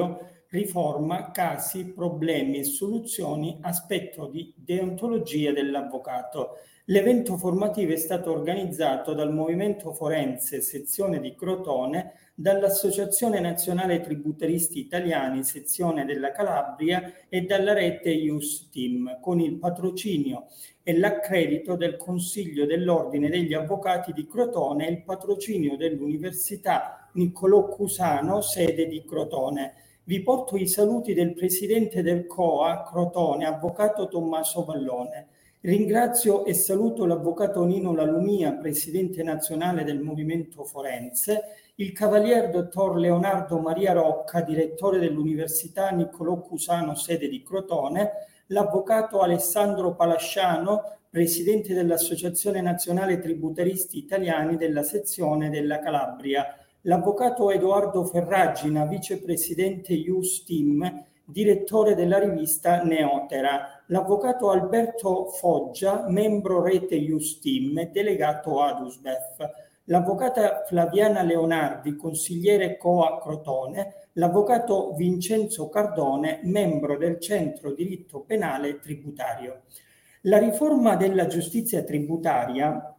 tributario, riforma, casi, problemi e soluzioni, aspetto di deontologia dell'avvocato. L'evento formativo è stato organizzato dal Movimento Forense, sezione di Crotone, dall'Associazione Nazionale Tributaristi Italiani, sezione della Calabria e dalla rete Ius Team, con il patrocinio e l'accredito del Consiglio dell'Ordine degli Avvocati di Crotone e il patrocinio dell'Università Niccolò Cusano, sede di Crotone. Vi porto i saluti del presidente del COA Crotone, avvocato Tommaso Vallone. Ringrazio e saluto l'avvocato Nino Lalumia, presidente nazionale del Movimento Forense, il cavalier dottor Leonardo Maria Rocca, direttore dell'Università Niccolò Cusano, sede di Crotone, l'avvocato Alessandro Palasciano, presidente dell'Associazione Nazionale Tributaristi Italiani della sezione della Calabria, l'avvocato Edoardo Ferragina, vicepresidente Ius Team, direttore della rivista Neotera, l'avvocato Alberto Foggia, membro rete e delegato ad USBEF, l'avvocata Flaviana Leonardi, consigliere COA Crotone, l'avvocato Vincenzo Cardone, membro del Centro Diritto Penale Tributario. La riforma della giustizia tributaria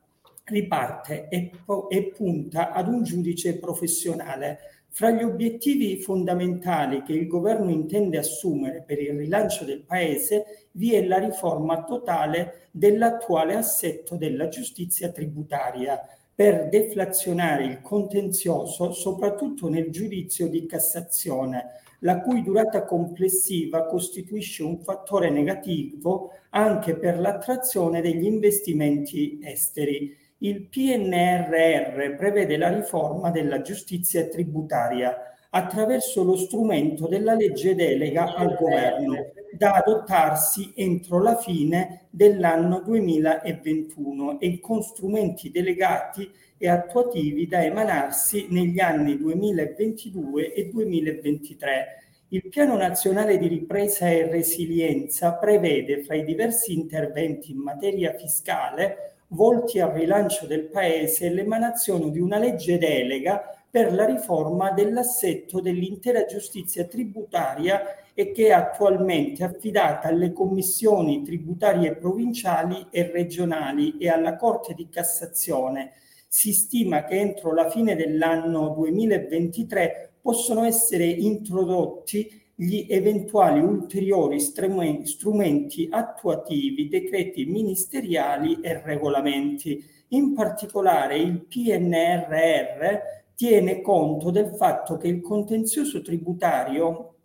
riparte e, e punta ad un giudice professionale. Fra gli obiettivi fondamentali che il governo intende assumere per il rilancio del Paese vi è la riforma totale dell'attuale assetto della giustizia tributaria per deflazionare il contenzioso soprattutto nel giudizio di Cassazione, la cui durata complessiva costituisce un fattore negativo anche per l'attrazione degli investimenti esteri il PNRR prevede la riforma della giustizia tributaria attraverso lo strumento della legge delega al governo da adottarsi entro la fine dell'anno 2021 e con strumenti delegati e attuativi da emanarsi negli anni 2022 e 2023. Il Piano Nazionale di Ripresa e Resilienza prevede fra i diversi interventi in materia fiscale volti al rilancio del Paese e l'emanazione di una legge delega per la riforma dell'assetto dell'intera giustizia tributaria e che è attualmente affidata alle commissioni tributarie provinciali e regionali e alla Corte di Cassazione. Si stima che entro la fine dell'anno 2023 possono essere introdotti gli eventuali ulteriori strumenti attuativi, decreti ministeriali e regolamenti. In particolare il PNRR tiene conto del fatto che il contenzioso tributario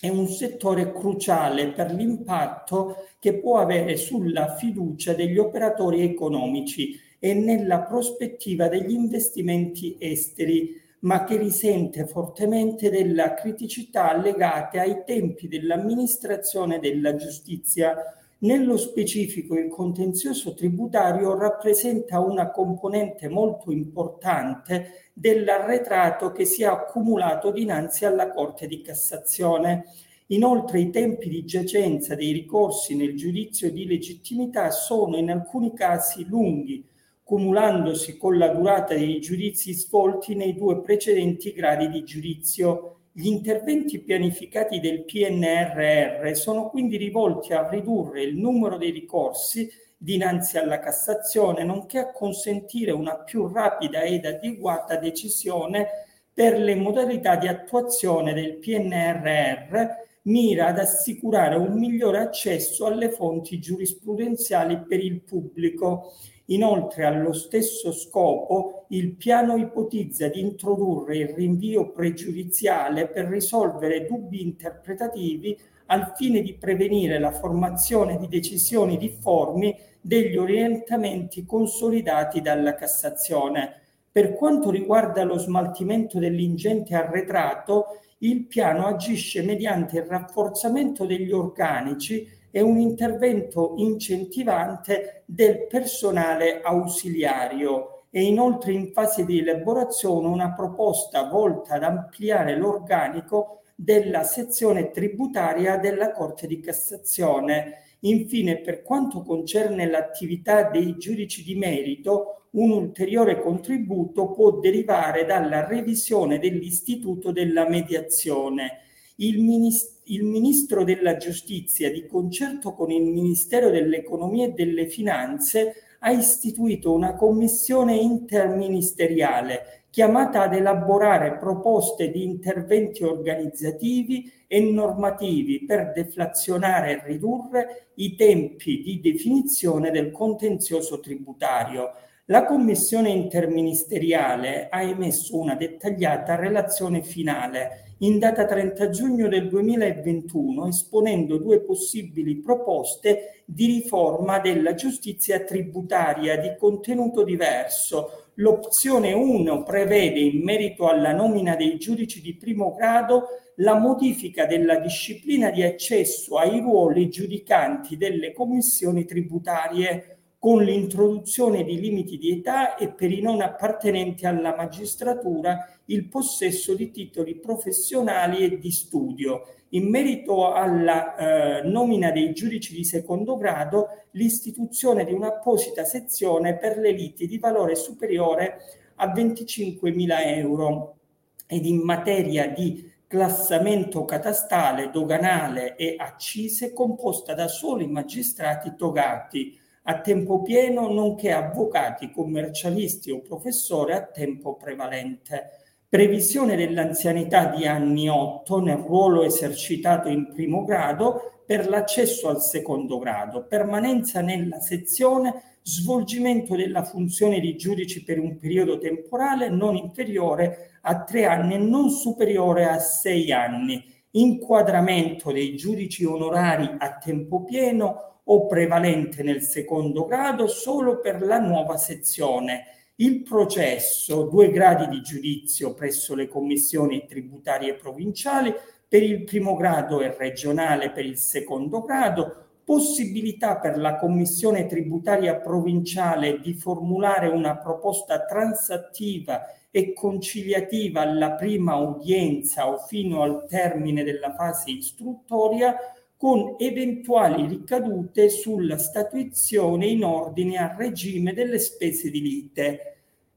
è un settore cruciale per l'impatto che può avere sulla fiducia degli operatori economici e nella prospettiva degli investimenti esteri ma che risente fortemente della criticità legate ai tempi dell'amministrazione della giustizia. Nello specifico il contenzioso tributario rappresenta una componente molto importante dell'arretrato che si è accumulato dinanzi alla Corte di Cassazione. Inoltre i tempi di giacenza dei ricorsi nel giudizio di legittimità sono in alcuni casi lunghi, cumulandosi con la durata dei giudizi svolti nei due precedenti gradi di giudizio. Gli interventi pianificati del PNRR sono quindi rivolti a ridurre il numero dei ricorsi dinanzi alla Cassazione, nonché a consentire una più rapida ed adeguata decisione per le modalità di attuazione del PNRR mira ad assicurare un migliore accesso alle fonti giurisprudenziali per il pubblico Inoltre, allo stesso scopo, il piano ipotizza di introdurre il rinvio pregiudiziale per risolvere dubbi interpretativi al fine di prevenire la formazione di decisioni difformi degli orientamenti consolidati dalla Cassazione. Per quanto riguarda lo smaltimento dell'ingente arretrato, il piano agisce mediante il rafforzamento degli organici e un intervento incentivante del personale ausiliario e inoltre in fase di elaborazione una proposta volta ad ampliare l'organico della sezione tributaria della Corte di Cassazione. Infine, per quanto concerne l'attività dei giudici di merito, un ulteriore contributo può derivare dalla revisione dell'istituto della mediazione il, Ministro, il Ministro della Giustizia, di concerto con il Ministero dell'Economia e delle Finanze, ha istituito una commissione interministeriale chiamata ad elaborare proposte di interventi organizzativi e normativi per deflazionare e ridurre i tempi di definizione del contenzioso tributario. La commissione interministeriale ha emesso una dettagliata relazione finale in data 30 giugno del 2021 esponendo due possibili proposte di riforma della giustizia tributaria di contenuto diverso. L'opzione 1 prevede in merito alla nomina dei giudici di primo grado la modifica della disciplina di accesso ai ruoli giudicanti delle commissioni tributarie con l'introduzione di limiti di età e per i non appartenenti alla magistratura il possesso di titoli professionali e di studio. In merito alla eh, nomina dei giudici di secondo grado, l'istituzione di un'apposita sezione per le liti di valore superiore a 25.000 euro. Ed in materia di classamento catastale, doganale e accise composta da soli magistrati togati a tempo pieno nonché avvocati, commercialisti o professori a tempo prevalente. Previsione dell'anzianità di anni 8 nel ruolo esercitato in primo grado per l'accesso al secondo grado, permanenza nella sezione, svolgimento della funzione di giudici per un periodo temporale non inferiore a tre anni e non superiore a sei anni, inquadramento dei giudici onorari a tempo pieno o prevalente nel secondo grado solo per la nuova sezione. Il processo, due gradi di giudizio presso le commissioni tributarie provinciali per il primo grado e regionale per il secondo grado, possibilità per la commissione tributaria provinciale di formulare una proposta transattiva e conciliativa alla prima udienza o fino al termine della fase istruttoria con eventuali ricadute sulla statuizione in ordine al regime delle spese di lite.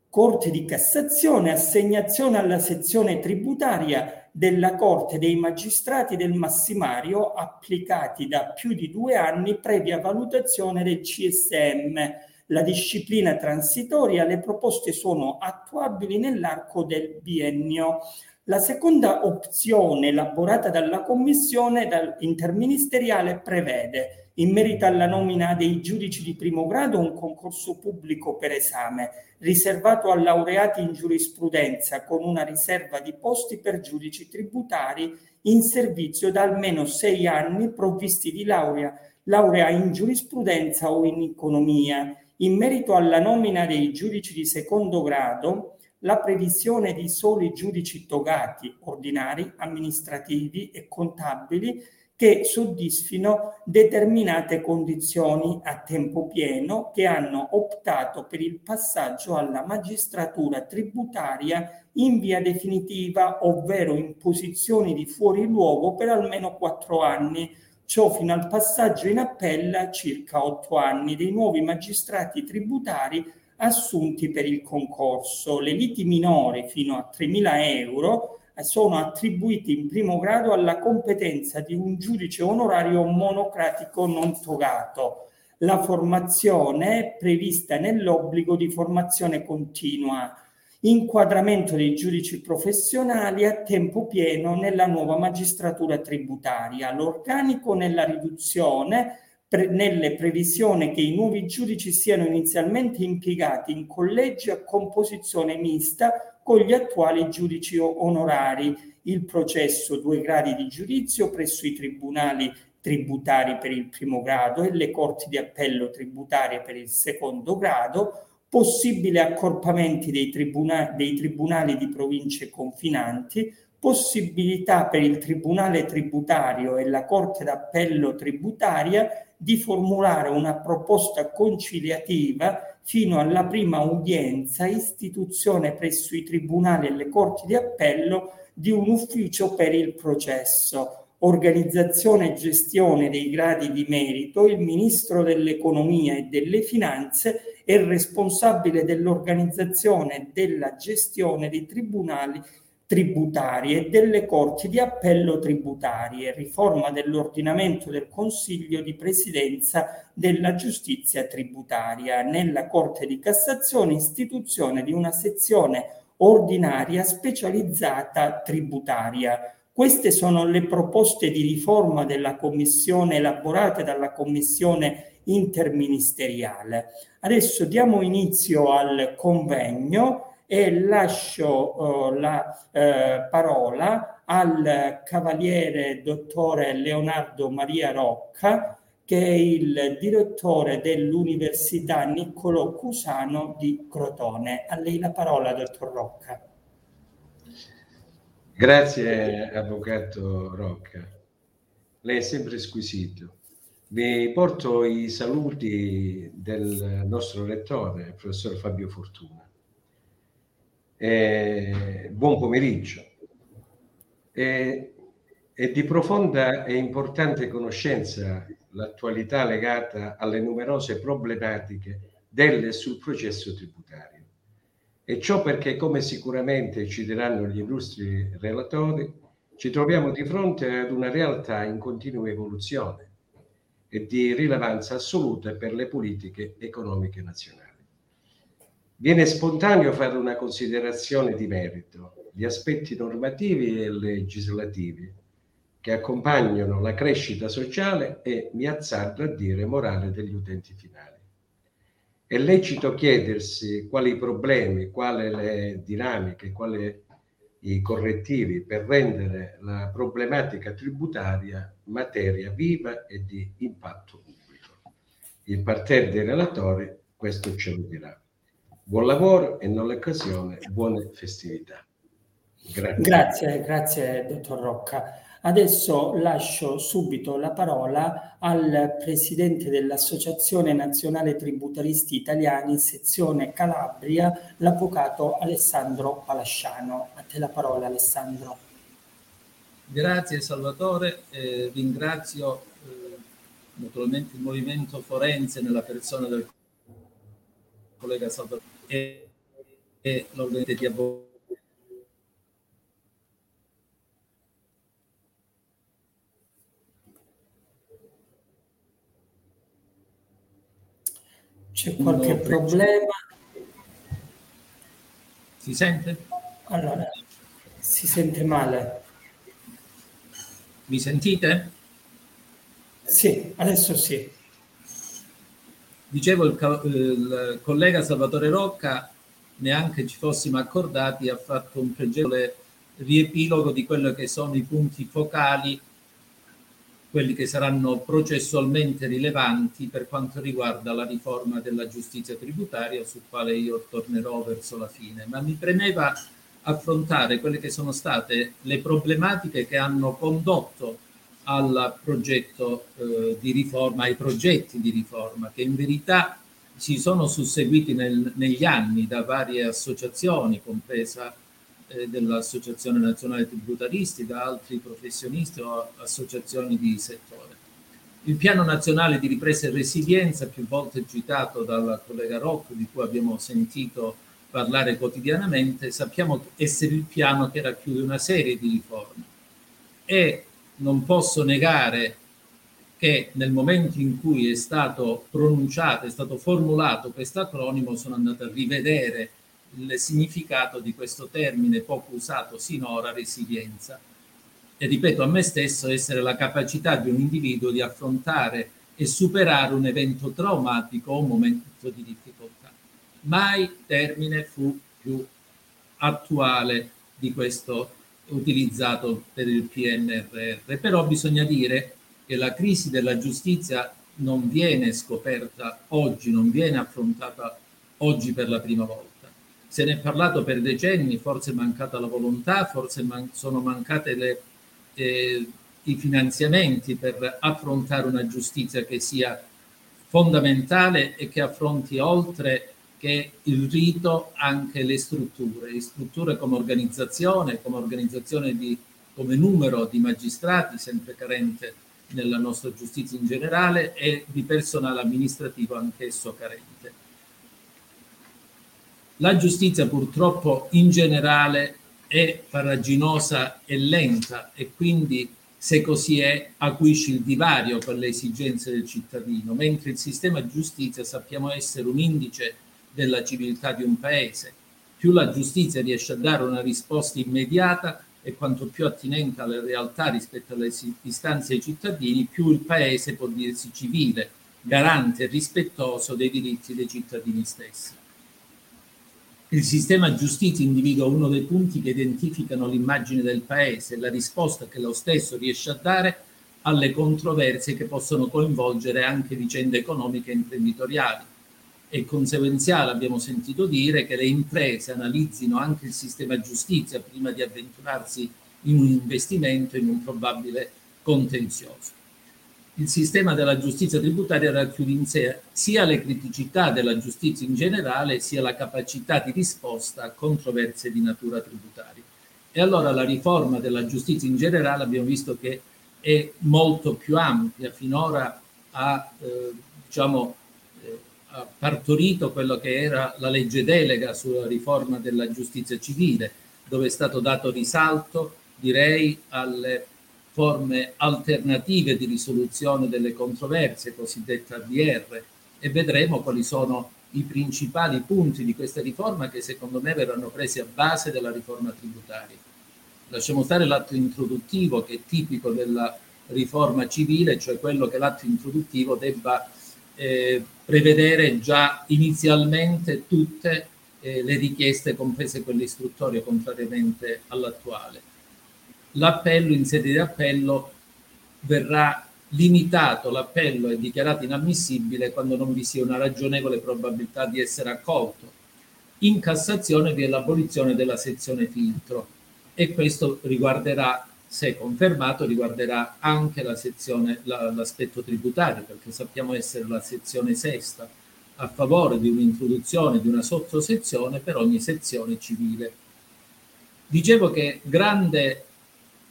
Corte di Cassazione, assegnazione alla sezione tributaria della Corte dei Magistrati del Massimario applicati da più di due anni previa valutazione del CSM. La disciplina transitoria, le proposte sono attuabili nell'arco del biennio. La seconda opzione elaborata dalla Commissione interministeriale prevede, in merito alla nomina dei giudici di primo grado, un concorso pubblico per esame riservato a laureati in giurisprudenza con una riserva di posti per giudici tributari in servizio da almeno sei anni provvisti di laurea, laurea in giurisprudenza o in economia. In merito alla nomina dei giudici di secondo grado, la previsione di soli giudici togati, ordinari, amministrativi e contabili che soddisfino determinate condizioni a tempo pieno che hanno optato per il passaggio alla magistratura tributaria in via definitiva, ovvero in posizioni di fuori luogo per almeno quattro anni, ciò fino al passaggio in appella circa otto anni dei nuovi magistrati tributari assunti per il concorso. Le liti minori fino a 3.000 euro eh, sono attribuiti in primo grado alla competenza di un giudice onorario monocratico non togato. La formazione è prevista nell'obbligo di formazione continua, inquadramento dei giudici professionali a tempo pieno nella nuova magistratura tributaria, l'organico nella riduzione pre- nelle previsioni che i nuovi giudici siano inizialmente impiegati in collegi a composizione mista con gli attuali giudici onorari, il processo due gradi di giudizio presso i tribunali tributari per il primo grado e le corti di appello tributarie per il secondo grado, possibili accorpamenti dei, tribuna- dei tribunali di province confinanti, possibilità per il Tribunale tributario e la Corte d'Appello tributaria di formulare una proposta conciliativa fino alla prima udienza, istituzione presso i tribunali e le corti di appello di un ufficio per il processo, organizzazione e gestione dei gradi di merito, il Ministro dell'Economia e delle Finanze è responsabile dell'organizzazione e della gestione dei tribunali tributarie e delle corti di appello tributarie, riforma dell'ordinamento del Consiglio di Presidenza della giustizia tributaria, nella Corte di Cassazione istituzione di una sezione ordinaria specializzata tributaria. Queste sono le proposte di riforma della Commissione elaborate dalla Commissione interministeriale. Adesso diamo inizio al convegno e lascio uh, la uh, parola al cavaliere dottore Leonardo Maria Rocca, che è il direttore dell'Università Niccolò Cusano di Crotone. A lei la parola, dottor Rocca. Grazie, avvocato Rocca. Lei è sempre squisito. Vi porto i saluti del nostro rettore, il professor Fabio Fortuna. Eh, buon pomeriggio. Eh, è di profonda e importante conoscenza l'attualità legata alle numerose problematiche del e sul processo tributario. E ciò perché, come sicuramente ci diranno gli illustri relatori, ci troviamo di fronte ad una realtà in continua evoluzione e di rilevanza assoluta per le politiche economiche nazionali. Viene spontaneo fare una considerazione di merito, gli aspetti normativi e legislativi che accompagnano la crescita sociale e, mi azzardo a dire, morale degli utenti finali. È lecito chiedersi quali problemi, quali le dinamiche, quali i correttivi per rendere la problematica tributaria materia viva e di impatto pubblico. Il parterre dei relatori questo ce lo dirà. Buon lavoro e non l'occasione, buone festività. Grazie. grazie, grazie dottor Rocca. Adesso lascio subito la parola al presidente dell'Associazione Nazionale Tributaristi Italiani, sezione Calabria, l'avvocato Alessandro Palasciano. A te la parola Alessandro. Grazie Salvatore, eh, ringrazio eh, naturalmente il movimento forense nella persona del collega Salvatore e, e l'organizzazione di avvocati C'è qualche no, problema? Si sente? Allora, si sente male. Mi sentite? Sì, adesso sì. Dicevo, il, il collega Salvatore Rocca, neanche ci fossimo accordati, ha fatto un pregevole riepilogo di quello che sono i punti focali quelli che saranno processualmente rilevanti per quanto riguarda la riforma della giustizia tributaria, sul quale io tornerò verso la fine. Ma mi premeva affrontare quelle che sono state le problematiche che hanno condotto progetto eh, riforma, ai progetti di riforma, che in verità si sono susseguiti nel, negli anni da varie associazioni, compresa eh, dell'Associazione Nazionale Tributaristi, da altri professionisti o associazioni di settore. Il Piano Nazionale di Ripresa e Resilienza, più volte citato dal collega Rocco, di cui abbiamo sentito parlare quotidianamente, sappiamo essere il piano che racchiude una serie di riforme e non posso negare che nel momento in cui è stato pronunciato, è stato formulato questo acronimo, sono andato a rivedere il significato di questo termine poco usato sinora, resilienza. E ripeto a me stesso essere la capacità di un individuo di affrontare e superare un evento traumatico o un momento di difficoltà. Mai termine fu più attuale di questo utilizzato per il PNRR. Però bisogna dire che la crisi della giustizia non viene scoperta oggi, non viene affrontata oggi per la prima volta se ne è parlato per decenni, forse è mancata la volontà, forse man- sono mancate le, eh, i finanziamenti per affrontare una giustizia che sia fondamentale e che affronti oltre che il rito anche le strutture, le strutture come organizzazione, come organizzazione di, come numero di magistrati, sempre carente nella nostra giustizia in generale, e di personale amministrativo anch'esso carente. La giustizia purtroppo in generale è farraginosa e lenta e quindi se così è acuisce il divario con le esigenze del cittadino, mentre il sistema giustizia sappiamo essere un indice della civiltà di un paese. Più la giustizia riesce a dare una risposta immediata e quanto più attinente alle realtà rispetto alle istanze dei cittadini, più il paese può dirsi civile, garante e rispettoso dei diritti dei cittadini stessi. Il sistema giustizia individua uno dei punti che identificano l'immagine del paese e la risposta che lo stesso riesce a dare alle controversie che possono coinvolgere anche vicende economiche e imprenditoriali. È conseguenziale, abbiamo sentito dire, che le imprese analizzino anche il sistema giustizia prima di avventurarsi in un investimento in un probabile contenzioso il sistema della giustizia tributaria racchiude in sé sia le criticità della giustizia in generale, sia la capacità di risposta a controversie di natura tributaria. E allora la riforma della giustizia in generale abbiamo visto che è molto più ampia, finora ha, eh, diciamo, partorito quello che era la legge delega sulla riforma della giustizia civile, dove è stato dato risalto, direi, alle forme alternative di risoluzione delle controversie, cosiddetta ADR, e vedremo quali sono i principali punti di questa riforma che secondo me verranno presi a base della riforma tributaria. Lasciamo stare l'atto introduttivo che è tipico della riforma civile, cioè quello che l'atto introduttivo debba eh, prevedere già inizialmente tutte eh, le richieste, comprese quelle istruttorie, contrariamente all'attuale l'appello in sede di appello verrà limitato, l'appello è dichiarato inammissibile quando non vi sia una ragionevole probabilità di essere accolto. In Cassazione vi è l'abolizione della sezione filtro e questo riguarderà, se confermato, riguarderà anche la sezione, la, l'aspetto tributario, perché sappiamo essere la sezione sesta a favore di un'introduzione di una sottosezione per ogni sezione civile. Dicevo che grande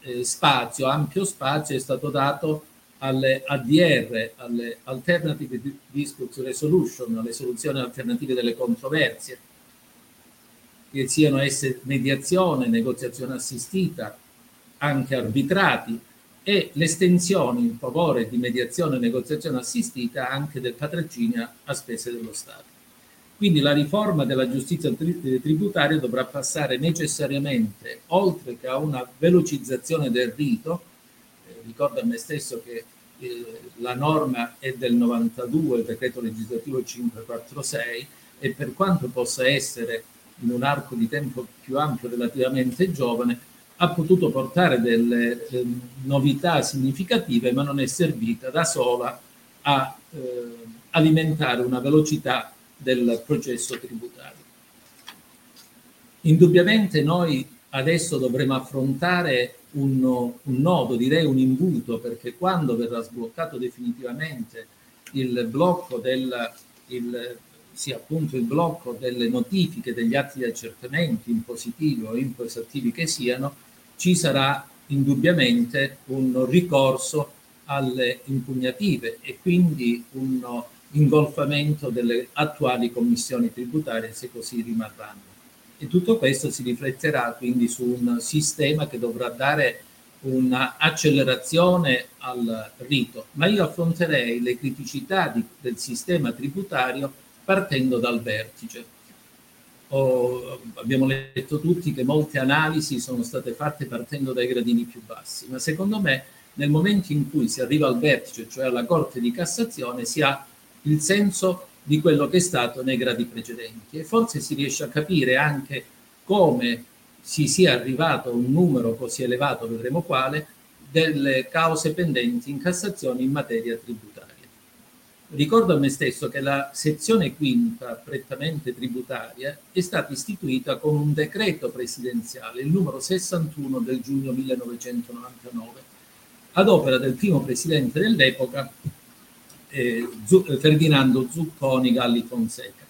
eh, spazio, ampio spazio è stato dato alle ADR, alle Alternative Dispute Resolution, alle soluzioni alternative delle controversie, che siano esse mediazione, negoziazione assistita, anche arbitrati, e l'estensione in favore di mediazione e negoziazione assistita anche del patrocinio a spese dello Stato. Quindi la riforma della giustizia tributaria dovrà passare necessariamente, oltre che a una velocizzazione del rito, eh, ricordo a me stesso che eh, la norma è del 92, il decreto legislativo 546, e per quanto possa essere in un arco di tempo più ampio relativamente giovane, ha potuto portare delle eh, novità significative, ma non è servita da sola a eh, alimentare una velocità del processo tributario. Indubbiamente noi adesso dovremo affrontare un, un, nodo, direi un imbuto, perché quando verrà sbloccato definitivamente il blocco del, il, sia appunto il blocco delle notifiche degli atti di accertamento in positivo o in positivi che siano, ci sarà indubbiamente un ricorso alle impugnative e quindi un ingolfamento delle attuali commissioni tributarie se così rimarranno. E tutto questo si rifletterà quindi su un sistema che dovrà dare un'accelerazione al rito, ma io affronterei le criticità di, del sistema tributario partendo dal vertice. Oh, abbiamo letto tutti che molte analisi sono state fatte partendo dai gradini più bassi, ma secondo me nel momento in cui si arriva al vertice, cioè alla Corte di Cassazione, si ha il senso di quello che è stato nei gradi precedenti e forse si riesce a capire anche come si sia arrivato a un numero così elevato, vedremo quale, delle cause pendenti in Cassazione in materia tributaria. Ricordo a me stesso che la sezione quinta, prettamente tributaria, è stata istituita con un decreto presidenziale, il numero 61 del giugno 1999, ad opera del primo presidente dell'epoca, eh, Ferdinando Zucconi Galli Fonseca,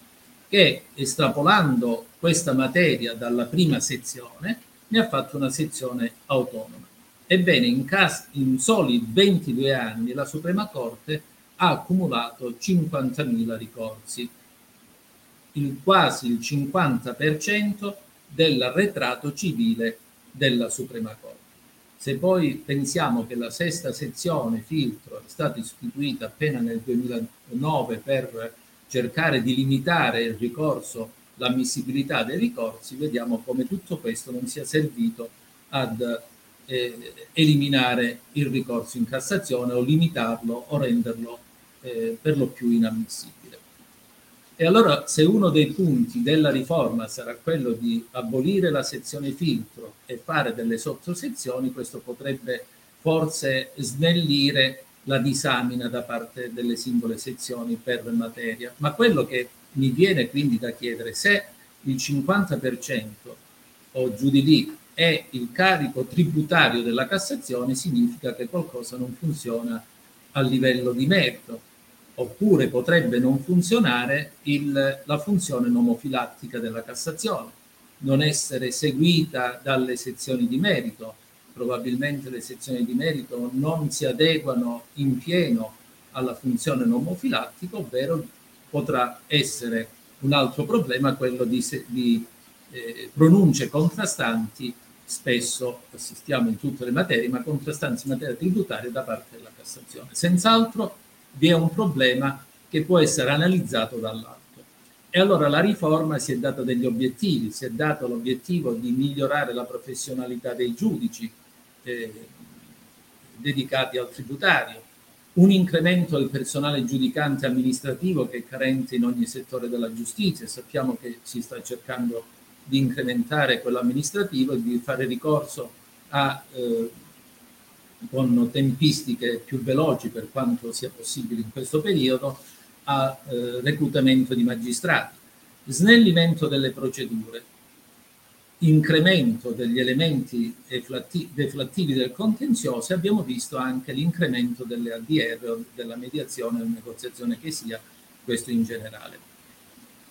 che estrapolando questa materia dalla prima sezione ne ha fatto una sezione autonoma. Ebbene, in, cas- in soli 22 anni la Suprema Corte ha accumulato 50.000 ricorsi, il quasi il 50% dell'arretrato civile della Suprema Corte. Se poi pensiamo che la sesta sezione filtro è stata istituita appena nel 2009 per cercare di limitare il ricorso, l'ammissibilità dei ricorsi, vediamo come tutto questo non sia servito ad eh, eliminare il ricorso in Cassazione o limitarlo o renderlo eh, per lo più inammissibile. E allora se uno dei punti della riforma sarà quello di abolire la sezione filtro e fare delle sottosezioni, questo potrebbe forse snellire la disamina da parte delle singole sezioni per materia. Ma quello che mi viene quindi da chiedere, se il 50% o giù di lì è il carico tributario della Cassazione, significa che qualcosa non funziona a livello di merito oppure potrebbe non funzionare il, la funzione nomofilattica della Cassazione, non essere seguita dalle sezioni di merito. Probabilmente le sezioni di merito non si adeguano in pieno alla funzione nomofilattica, ovvero potrà essere un altro problema quello di, di eh, pronunce contrastanti, spesso assistiamo in tutte le materie, ma contrastanti in materia tributaria da parte della Cassazione. Senz'altro vi è un problema che può essere analizzato dall'alto. E allora la riforma si è data degli obiettivi, si è dato l'obiettivo di migliorare la professionalità dei giudici eh, dedicati al tributario, un incremento del personale giudicante amministrativo che è carente in ogni settore della giustizia. Sappiamo che si sta cercando di incrementare quello amministrativo e di fare ricorso a eh, con tempistiche più veloci per quanto sia possibile in questo periodo, a eh, reclutamento di magistrati, snellimento delle procedure, incremento degli elementi deflattivi del contenzioso e abbiamo visto anche l'incremento delle ADR della mediazione o negoziazione che sia, questo in generale.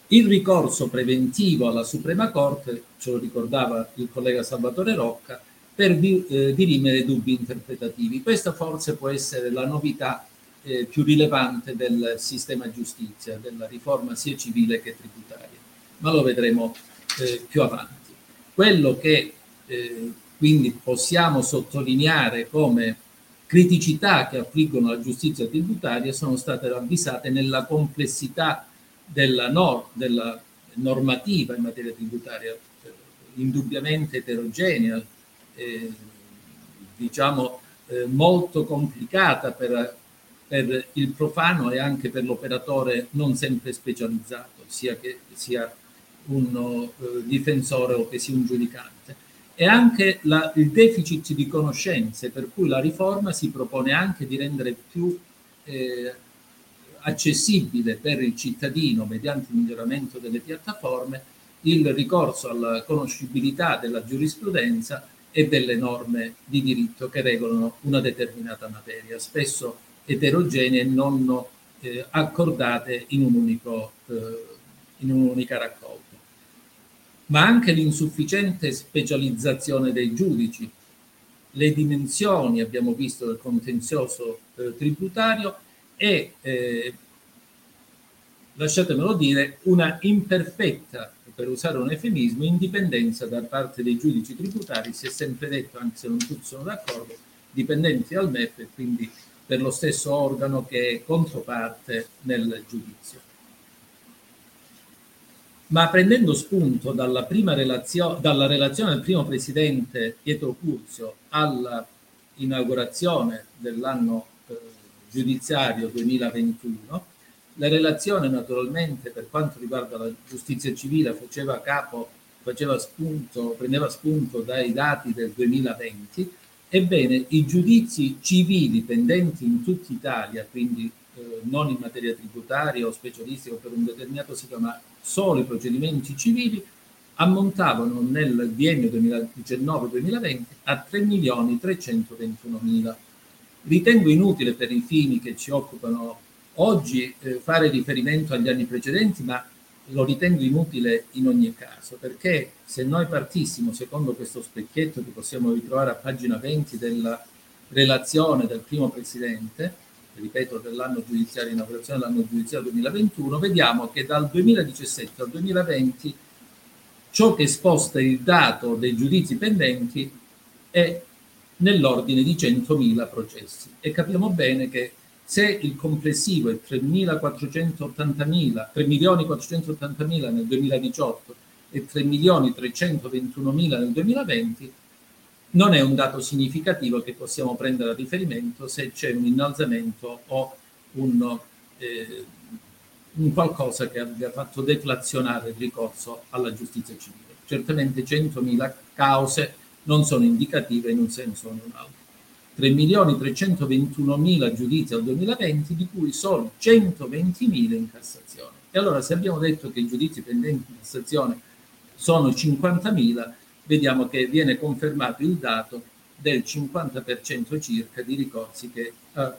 Il ricorso preventivo alla Suprema Corte, ce lo ricordava il collega Salvatore Rocca, per eh, dirimere dubbi interpretativi. Questa forse può essere la novità eh, più rilevante del sistema giustizia, della riforma sia civile che tributaria, ma lo vedremo eh, più avanti. Quello che eh, quindi possiamo sottolineare come criticità che affliggono la giustizia tributaria sono state ravvisate nella complessità della, nor- della normativa in materia tributaria, eh, indubbiamente eterogenea, diciamo eh, molto complicata per, per, il profano e anche per l'operatore non sempre specializzato, sia che sia un eh, difensore o che sia un giudicante. E anche la, il deficit di conoscenze, per cui la riforma si propone anche di rendere più eh, accessibile per il cittadino, mediante il miglioramento delle piattaforme, il ricorso alla conoscibilità della giurisprudenza e delle norme di diritto che regolano una determinata materia, spesso eterogenee e non eh, accordate in, un unico, eh, in un'unica raccolta. Ma anche l'insufficiente specializzazione dei giudici, le dimensioni, abbiamo visto, del contenzioso eh, tributario e, eh, lasciatemelo dire, una imperfetta per usare un eufemismo, indipendenza da parte dei giudici tributari, si è sempre detto, anche se non tutti sono d'accordo, dipendenti dal MEF e quindi per lo stesso organo che è controparte nel giudizio. Ma prendendo spunto dalla, prima relazio- dalla relazione del primo presidente Pietro Curzio all'inaugurazione dell'anno eh, giudiziario 2021, la relazione naturalmente per quanto riguarda la giustizia civile faceva capo, faceva spunto, prendeva spunto dai dati del 2020, ebbene i giudizi civili pendenti in tutta Italia, quindi eh, non in materia tributaria o specialistica o per un determinato sito, ma solo i procedimenti civili, ammontavano nel biennio 2019-2020 a 3.321.000. Ritengo inutile per i fini che ci occupano oggi eh, fare riferimento agli anni precedenti, ma lo ritengo inutile in ogni caso, perché se noi partissimo secondo questo specchietto che possiamo ritrovare a pagina 20 della relazione del primo presidente, ripeto, dell'anno giudiziario, inaugurazione dell'anno giudiziario 2021, vediamo che dal 2017 al 2020 ciò che sposta il dato dei giudizi pendenti è nell'ordine di 100.000 processi. E capiamo bene che se il complessivo è 3.480.000, 3.480.000 nel 2018 e 3.321.000 nel 2020, non è un dato significativo che possiamo prendere a riferimento se c'è un innalzamento o un, eh, un qualcosa che abbia fatto deflazionare il ricorso alla giustizia civile. Certamente 100.000 cause non sono indicative in un senso o in un altro. 3.321.000 giudizi al 2020, di cui solo 120.000 in Cassazione. E allora se abbiamo detto che i giudizi pendenti in Cassazione sono 50.000, vediamo che viene confermato il dato del 50% circa di ricorsi che eh,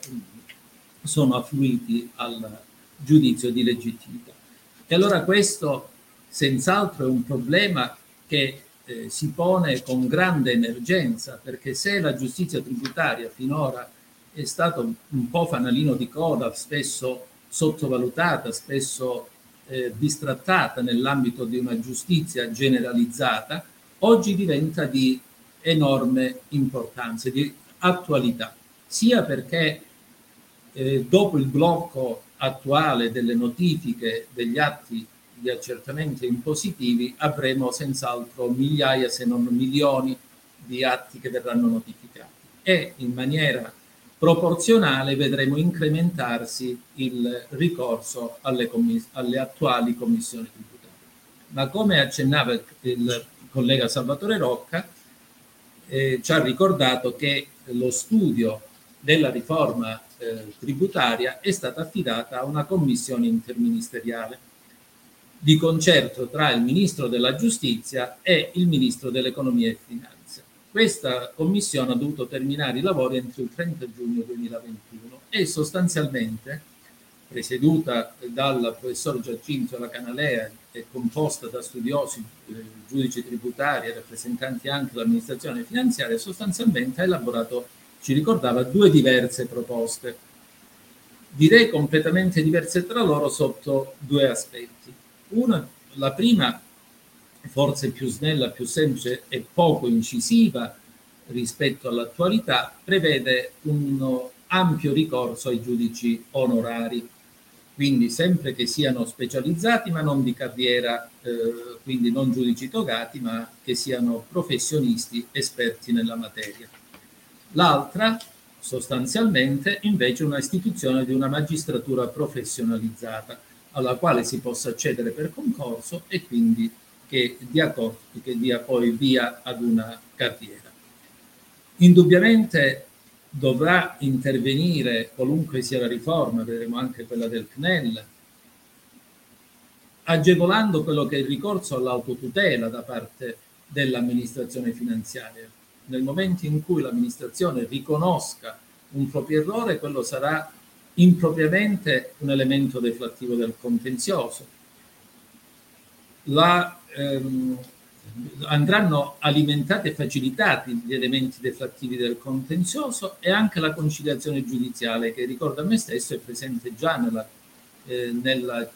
sono affluiti al giudizio di legittimità. E allora questo senz'altro è un problema che eh, si pone con grande emergenza, perché se la giustizia tributaria finora è stata un po' fanalino di coda, spesso sottovalutata, spesso eh, bistrattata nell'ambito di una giustizia generalizzata, oggi diventa di enorme importanza, di attualità, sia perché eh, dopo il blocco attuale delle notifiche degli atti di accertamento impositivi avremo senz'altro migliaia se non milioni di atti che verranno notificati e in maniera proporzionale vedremo incrementarsi il ricorso alle, commiss- alle attuali commissioni tributarie. Ma come accennava il collega Salvatore Rocca, eh, ci ha ricordato che lo studio della riforma eh, tributaria è stata affidata a una commissione interministeriale di concerto tra il Ministro della Giustizia e il Ministro dell'Economia e Finanze. Questa commissione ha dovuto terminare i lavori entro il 30 giugno 2021 e sostanzialmente, presieduta dal professor Giacinto della Canalea e composta da studiosi, eh, giudici tributari e rappresentanti anche dell'amministrazione finanziaria, sostanzialmente ha elaborato, ci ricordava, due diverse proposte, direi completamente diverse tra loro sotto due aspetti. Una, la prima, forse più snella, più semplice e poco incisiva rispetto all'attualità, prevede un ampio ricorso ai giudici onorari, quindi sempre che siano specializzati ma non di carriera, eh, quindi non giudici togati, ma che siano professionisti esperti nella materia. L'altra, sostanzialmente, invece, è una istituzione di una magistratura professionalizzata, alla quale si possa accedere per concorso e quindi che dia, che dia poi via ad una carriera. Indubbiamente dovrà intervenire qualunque sia la riforma, vedremo anche quella del CNEL, agevolando quello che è il ricorso all'autotutela da parte dell'amministrazione finanziaria. Nel momento in cui l'amministrazione riconosca un proprio errore, quello sarà impropriamente un elemento deflattivo del contenzioso. La, ehm, andranno alimentati e facilitati gli elementi deflattivi del contenzioso e anche la conciliazione giudiziale che ricordo a me stesso è presente già nella, eh, nella,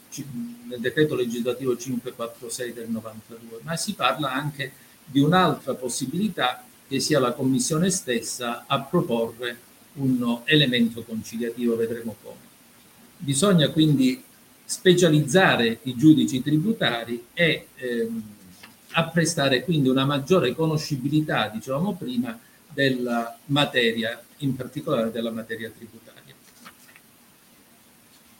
nel decreto legislativo 546 del 92, ma si parla anche di un'altra possibilità che sia la Commissione stessa a proporre un elemento conciliativo, vedremo come. Bisogna quindi specializzare i giudici tributari e ehm, apprestare quindi una maggiore conoscibilità, dicevamo prima, della materia, in particolare della materia tributaria.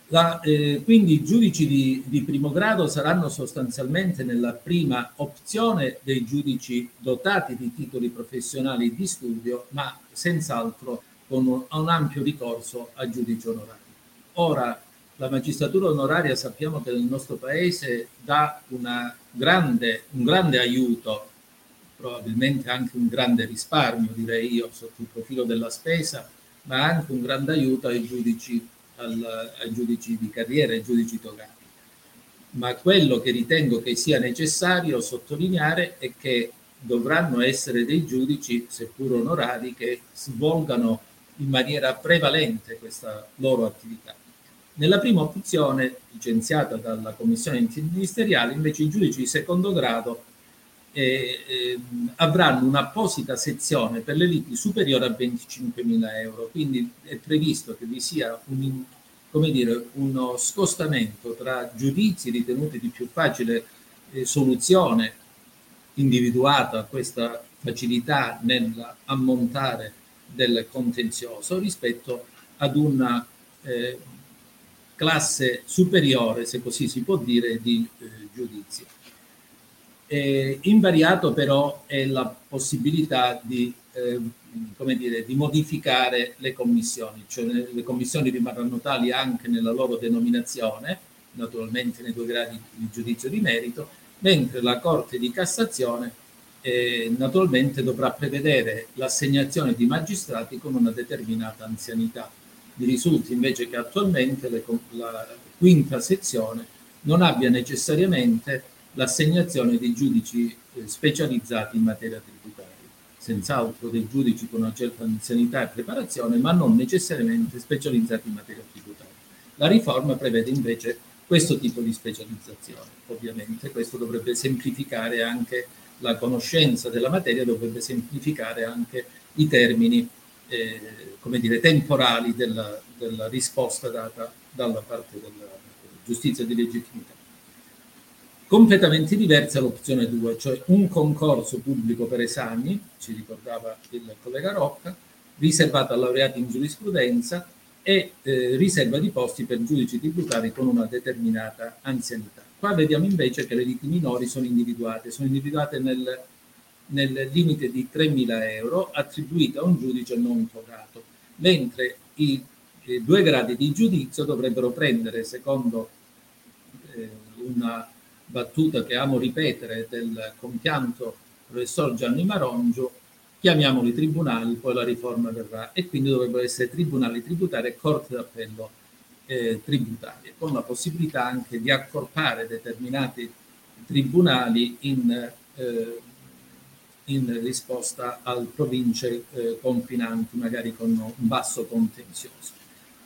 La, eh, quindi i giudici di, di, primo grado saranno sostanzialmente nella prima opzione dei giudici dotati di titoli professionali di studio, ma senz'altro con un, ampio ricorso a giudici onorari. Ora, la magistratura onoraria sappiamo che nel nostro paese dà grande, un grande aiuto, probabilmente anche un grande risparmio, direi io, sotto il profilo della spesa, ma anche un grande aiuto ai giudici, al, ai giudici di carriera, ai giudici togati. Ma quello che ritengo che sia necessario sottolineare è che dovranno essere dei giudici, seppur onorari, che svolgano in maniera prevalente questa loro attività. Nella prima opzione, licenziata dalla commissione interministeriale, invece i giudici di secondo grado eh, avranno un'apposita sezione per le liti superiori a 25.000 euro. Quindi è previsto che vi sia un, dire, uno scostamento tra giudizi ritenuti di più facile eh, soluzione individuata questa facilità nell'ammontare del contenzioso rispetto ad una eh, classe superiore, se così si può dire, di eh, giudizi. Eh, invariato però è la possibilità di, eh, come dire, di modificare le commissioni, cioè le commissioni rimarranno tali anche nella loro denominazione, naturalmente nei due gradi di giudizio di merito, mentre la Corte di Cassazione eh, naturalmente dovrà prevedere l'assegnazione di magistrati con una determinata anzianità. Mi risulta invece che attualmente le, la quinta sezione non abbia necessariamente l'assegnazione di giudici eh, specializzati in materia tributaria, senz'altro dei giudici con una certa anzianità e preparazione, ma non necessariamente specializzati in materia tributaria. La riforma prevede invece questo tipo di specializzazione. Ovviamente questo dovrebbe semplificare anche la conoscenza della materia, dovrebbe semplificare anche i termini, eh, come dire, temporali della, della risposta data dalla parte della giustizia di legittimità. Completamente diversa l'opzione 2, cioè un concorso pubblico per esami, ci ricordava il collega Rocca, riservato a laureati in giurisprudenza e eh, riserva di posti per giudici tributari con una determinata anzianità. Qua vediamo invece che le liti minori sono individuate, sono individuate nel, nel limite di 3.000 euro attribuite a un giudice non togato, mentre i, i due gradi di giudizio dovrebbero prendere, secondo eh, una battuta che amo ripetere del compianto professor Gianni Marongio, chiamiamoli tribunali, poi la riforma verrà. E quindi dovrebbero essere tribunali tributari e corte d'appello eh, tributarie, con la possibilità anche di accorpare determinati tribunali in, eh, in risposta al province eh, confinanti, magari con un basso contenzioso.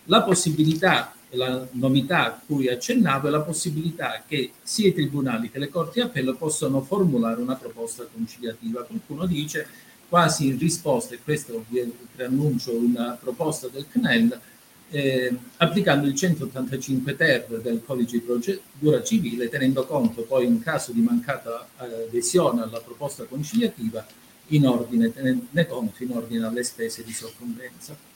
La possibilità la novità a cui accennavo è la possibilità che sia i tribunali che le corti d'appello possano formulare una proposta conciliativa. Qualcuno dice quasi in risposta, e questo vi preannuncio una proposta del CNEL, eh, applicando il 185 ter del codice di procedura civile, tenendo conto poi in caso di mancata eh, adesione alla proposta conciliativa, in ordine, tenendo conto in ordine alle spese di soccombenza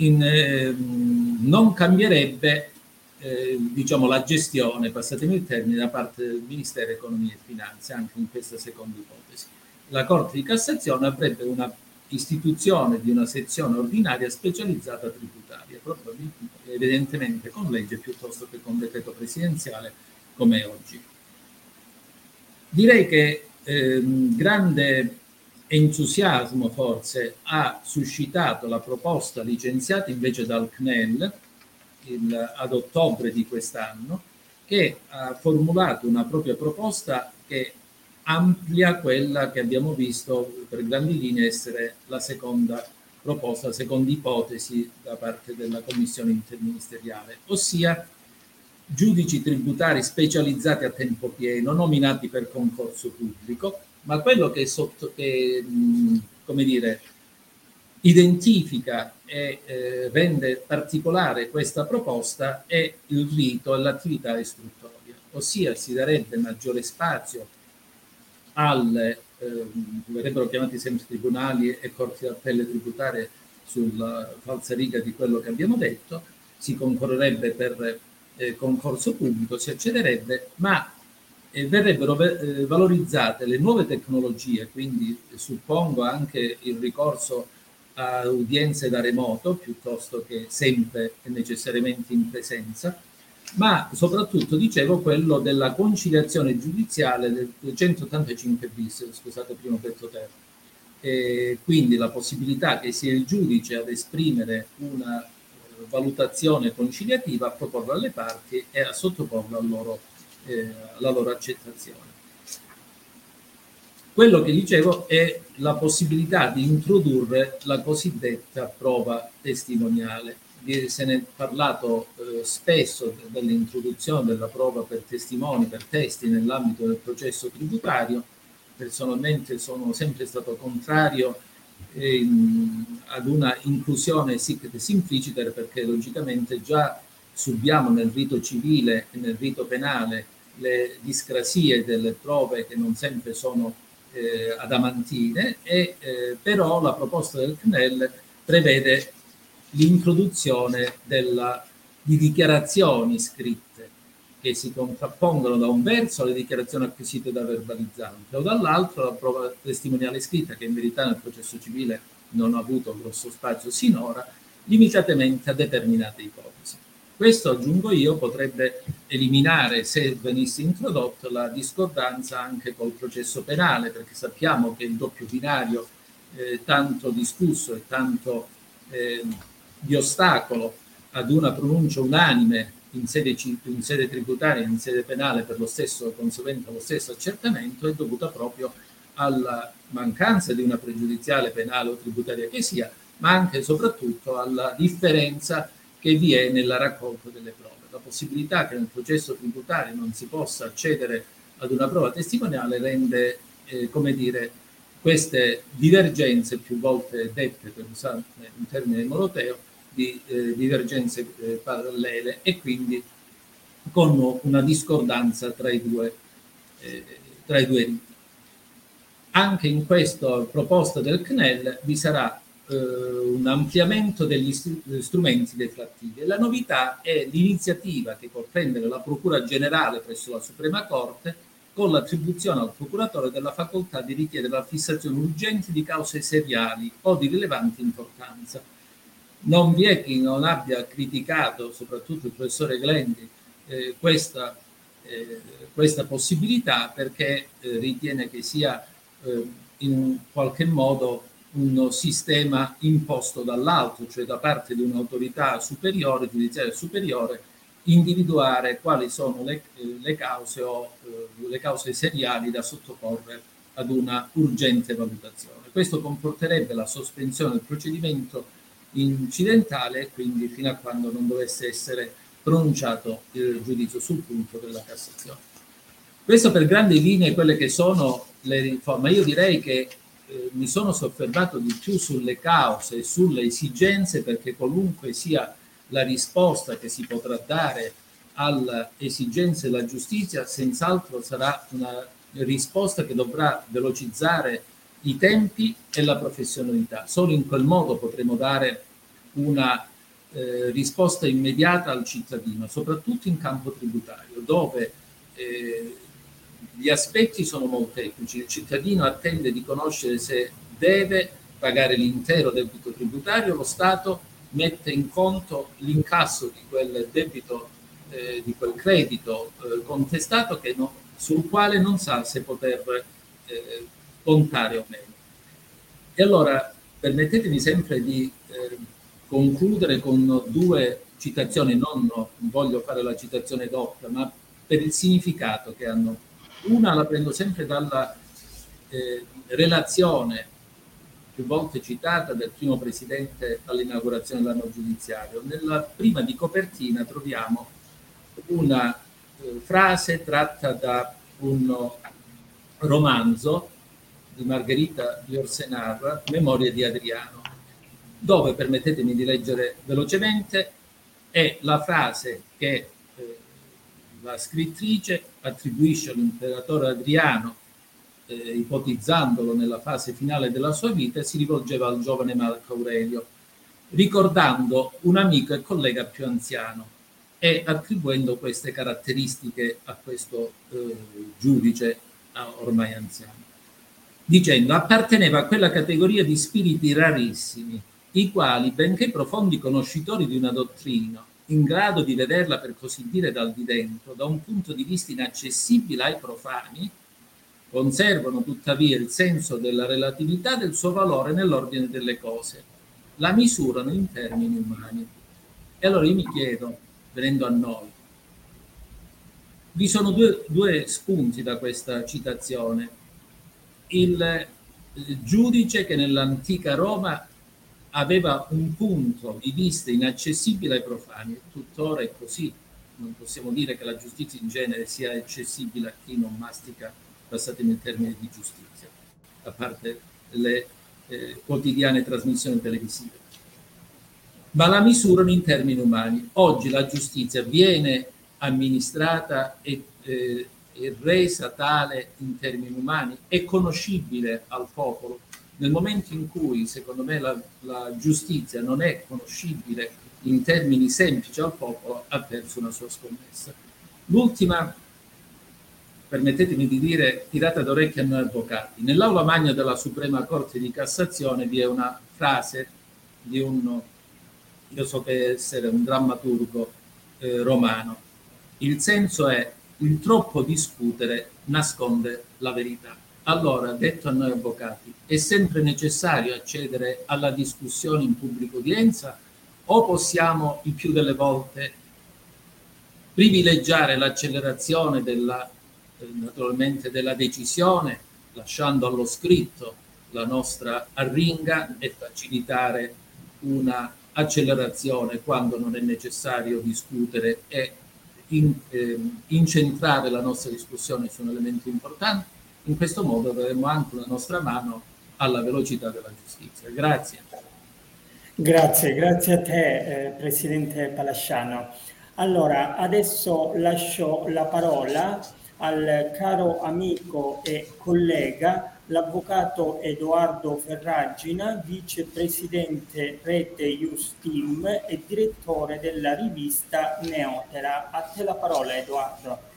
in, eh, non cambierebbe eh, diciamo, la gestione, passatemi il termine, da parte del Ministero Economia e Finanze, anche in questa seconda ipotesi. La Corte di Cassazione avrebbe una istituzione di una sezione ordinaria specializzata tributaria, evidentemente con legge piuttosto che con decreto presidenziale come è oggi. Direi che eh, grande entusiasmo forse ha suscitato la proposta licenziata invece dal CNEL il, ad ottobre di quest'anno, che ha formulato una propria proposta che amplia quella che abbiamo visto per grandi linee essere la seconda proposta, la seconda ipotesi da parte della Commissione interministeriale, ossia giudici tributari specializzati a tempo pieno, nominati per concorso pubblico, ma quello che, sotto, che come dire, identifica e eh, rende particolare questa proposta è il rito e l'attività istruttoria, ossia si darebbe maggiore spazio alle, eh, verrebbero chiamati sempre tribunali e corti d'appello tributarie sulla falsariga di quello che abbiamo detto, si concorrerebbe per eh, concorso pubblico, si accederebbe, ma e verrebbero eh, valorizzate le nuove tecnologie, quindi suppongo anche il ricorso a udienze da remoto piuttosto che sempre e necessariamente in presenza, ma soprattutto dicevo quello della conciliazione giudiziale del 185 bis, scusate prima ho detto terzo. E quindi la possibilità che sia il giudice ad esprimere una valutazione conciliativa, a proporla alle parti e a sottoporla al loro eh, la loro accettazione. Quello che dicevo è la possibilità di introdurre la cosiddetta prova testimoniale. Se ne è parlato eh, spesso dell'introduzione della prova per testimoni, per testi nell'ambito del processo tributario. Personalmente sono sempre stato contrario eh, ad una inclusione sic simpliciter perché logicamente già subiamo nel rito civile e nel rito penale le discrasie delle prove che non sempre sono eh, adamantine, e, eh, però la proposta del CNEL prevede l'introduzione della, di dichiarazioni scritte che si contrappongono da un verso alle dichiarazioni acquisite da verbalizzante o dall'altro la prova testimoniale scritta che in verità nel processo civile non ha avuto grosso spazio sinora, limitatamente a determinate ipotesi. Questo, aggiungo io, potrebbe eliminare, se venisse introdotto, la discordanza anche col processo penale, perché sappiamo che il doppio binario eh, tanto discusso e tanto eh, di ostacolo ad una pronuncia unanime in sede, in sede tributaria e in sede penale per lo stesso conseguente allo stesso accertamento è dovuta proprio alla mancanza di una pregiudiziale penale o tributaria che sia, ma anche e soprattutto alla differenza che vi è nella raccolta delle prove. La possibilità che nel processo tributario non si possa accedere ad una prova testimoniale rende, eh, come dire, queste divergenze più volte dette, per usare un termine moroteo, di eh, divergenze eh, parallele e quindi con una discordanza tra i due, eh, tra i due riti. Anche in questa proposta del CNEL vi sarà eh, un ampliamento degli strumenti deflattivi. La novità è l'iniziativa che può prendere la Procura Generale presso la Suprema Corte con l'attribuzione al procuratore della facoltà di richiedere la fissazione urgente di cause seriali o di rilevante importanza. Non vi è chi non abbia criticato, soprattutto il professore Glendi, eh, questa, eh, questa, possibilità perché eh, ritiene che sia eh, in qualche modo un sistema imposto dall'alto, cioè da parte di un'autorità superiore, giudiziaria superiore, individuare quali sono le, le cause o eh, le cause seriali da sottoporre ad una urgente valutazione. Questo comporterebbe la sospensione del procedimento incidentale quindi fino a quando non dovesse essere pronunciato il giudizio sul punto della Cassazione. Questo per grandi linee quelle che sono le riforme. Io direi che eh, mi sono soffermato di più sulle cause e sulle esigenze perché qualunque sia la risposta che si potrà dare alle esigenze della giustizia senz'altro sarà una risposta che dovrà velocizzare i tempi e la professionalità. Solo in quel modo potremo dare una eh, risposta immediata al cittadino, soprattutto in campo tributario, dove eh, gli aspetti sono molteplici. Il cittadino attende di conoscere se deve pagare l'intero debito tributario, lo Stato mette in conto l'incasso di quel debito, eh, di quel credito eh, contestato no, sul quale non sa se poter contare o meno. E allora permettetemi sempre di eh, concludere con due citazioni, non voglio fare la citazione doppia, ma per il significato che hanno. Una la prendo sempre dalla eh, relazione più volte citata del primo presidente all'inaugurazione dell'anno giudiziario. Nella prima di copertina troviamo una eh, frase tratta da un romanzo di Margherita di Orsenar, Memorie di Adriano, dove, permettetemi di leggere velocemente, è la frase che eh, la scrittrice attribuisce all'imperatore Adriano eh, ipotizzandolo nella fase finale della sua vita, si rivolgeva al giovane Marco Aurelio, ricordando un amico e collega più anziano e attribuendo queste caratteristiche a questo eh, giudice ormai anziano, dicendo apparteneva a quella categoria di spiriti rarissimi, i quali, benché profondi conoscitori di una dottrina, in grado di vederla per così dire dal di dentro, da un punto di vista inaccessibile ai profani, conservano tuttavia il senso della relatività del suo valore nell'ordine delle cose, la misurano in termini umani. E allora io mi chiedo, venendo a noi, vi sono due, due spunti da questa citazione. Il, il giudice che nell'antica Roma aveva un punto di vista inaccessibile ai profani, tuttora è così. Non possiamo dire che la giustizia in genere sia accessibile a chi non mastica, passatemi in termini di giustizia, a parte le eh, quotidiane trasmissioni televisive. Ma la misurano in termini umani. Oggi la giustizia viene amministrata e, eh, e resa tale in termini umani, è conoscibile al popolo nel momento in cui, secondo me, la, la giustizia non è conoscibile in termini semplici al popolo, ha perso una sua scommessa. L'ultima, permettetemi di dire, tirata d'orecchio a noi avvocati. Nell'aula magna della Suprema Corte di Cassazione vi è una frase di un, io so che essere un drammaturgo eh, romano. Il senso è il troppo discutere nasconde la verità. Allora, detto a noi avvocati, è sempre necessario accedere alla discussione in pubblica udienza o possiamo il più delle volte privilegiare l'accelerazione della, eh, naturalmente della decisione, lasciando allo scritto la nostra arringa e facilitare una accelerazione quando non è necessario discutere e in, eh, incentrare la nostra discussione su un elemento importante in questo modo daremo anche la nostra mano alla velocità della giustizia. Grazie. Grazie, grazie a te eh, Presidente Palasciano. Allora, adesso lascio la parola al caro amico e collega, l'avvocato Edoardo Ferragina, vicepresidente Rete Justim e direttore della rivista Neotera. A te la parola Edoardo.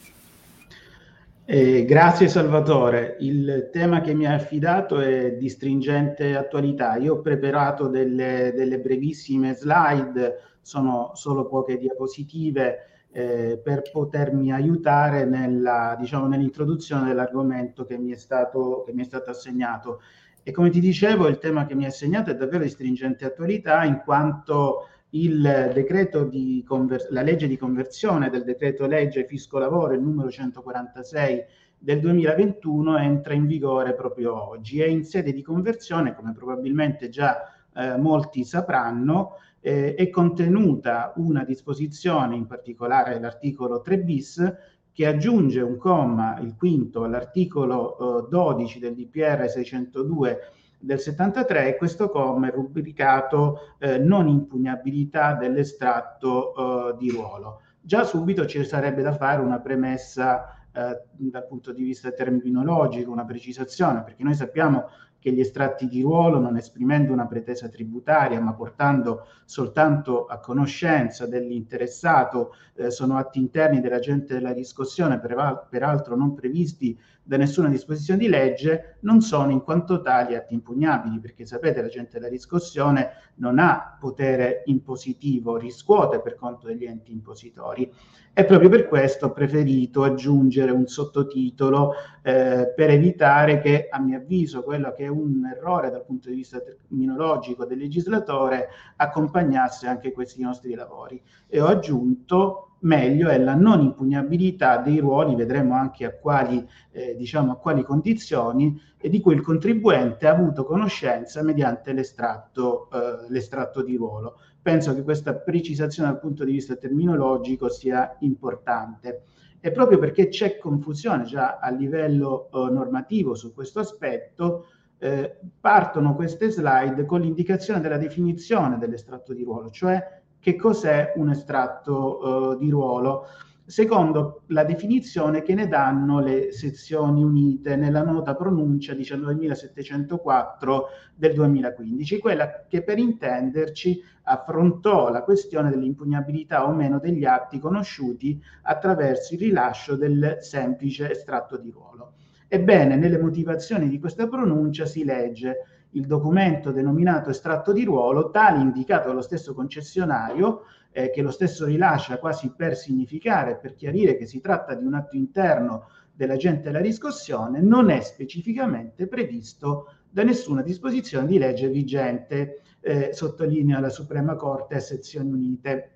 Eh, grazie Salvatore. Il tema che mi ha affidato è di stringente attualità. Io ho preparato delle, delle brevissime slide, sono solo poche diapositive eh, per potermi aiutare nella, diciamo, nell'introduzione dell'argomento che mi, è stato, che mi è stato assegnato. E come ti dicevo, il tema che mi è assegnato è davvero di stringente attualità in quanto il decreto di conver- la legge di conversione del decreto legge fisco lavoro, il numero 146 del 2021, entra in vigore proprio oggi e in sede di conversione, come probabilmente già eh, molti sapranno, eh, è contenuta una disposizione, in particolare l'articolo 3 bis, che aggiunge un comma, il quinto, all'articolo eh, 12 del DPR 602 del 73 e questo comma è rubricato eh, non impugnabilità dell'estratto eh, di ruolo. Già subito ci sarebbe da fare una premessa eh, dal punto di vista terminologico, una precisazione, perché noi sappiamo che gli estratti di ruolo, non esprimendo una pretesa tributaria, ma portando soltanto a conoscenza dell'interessato, eh, sono atti interni dell'agente della riscossione, peraltro non previsti da nessuna disposizione di legge, non sono in quanto tali atti impugnabili, perché sapete l'agente della riscossione non ha potere impositivo, riscuote per conto degli enti impositori. E proprio per questo ho preferito aggiungere un sottotitolo eh, per evitare che, a mio avviso, quello che è un errore dal punto di vista terminologico del legislatore accompagnasse anche questi nostri lavori. E ho aggiunto meglio è la non impugnabilità dei ruoli, vedremo anche a quali, eh, diciamo, a quali condizioni, e di cui il contribuente ha avuto conoscenza mediante l'estratto, eh, l'estratto di ruolo. Penso che questa precisazione dal punto di vista terminologico sia importante. E proprio perché c'è confusione già a livello eh, normativo su questo aspetto, eh, partono queste slide con l'indicazione della definizione dell'estratto di ruolo, cioè che cos'è un estratto uh, di ruolo, secondo la definizione che ne danno le sezioni unite nella nota pronuncia 19.704 del 2015, quella che per intenderci affrontò la questione dell'impugnabilità o meno degli atti conosciuti attraverso il rilascio del semplice estratto di ruolo. Ebbene, nelle motivazioni di questa pronuncia si legge il documento denominato estratto di ruolo, tale indicato dallo stesso concessionario, eh, che lo stesso rilascia quasi per significare, per chiarire che si tratta di un atto interno dell'agente della riscossione, non è specificamente previsto da nessuna disposizione di legge vigente, eh, sottolinea la Suprema Corte a sezioni unite.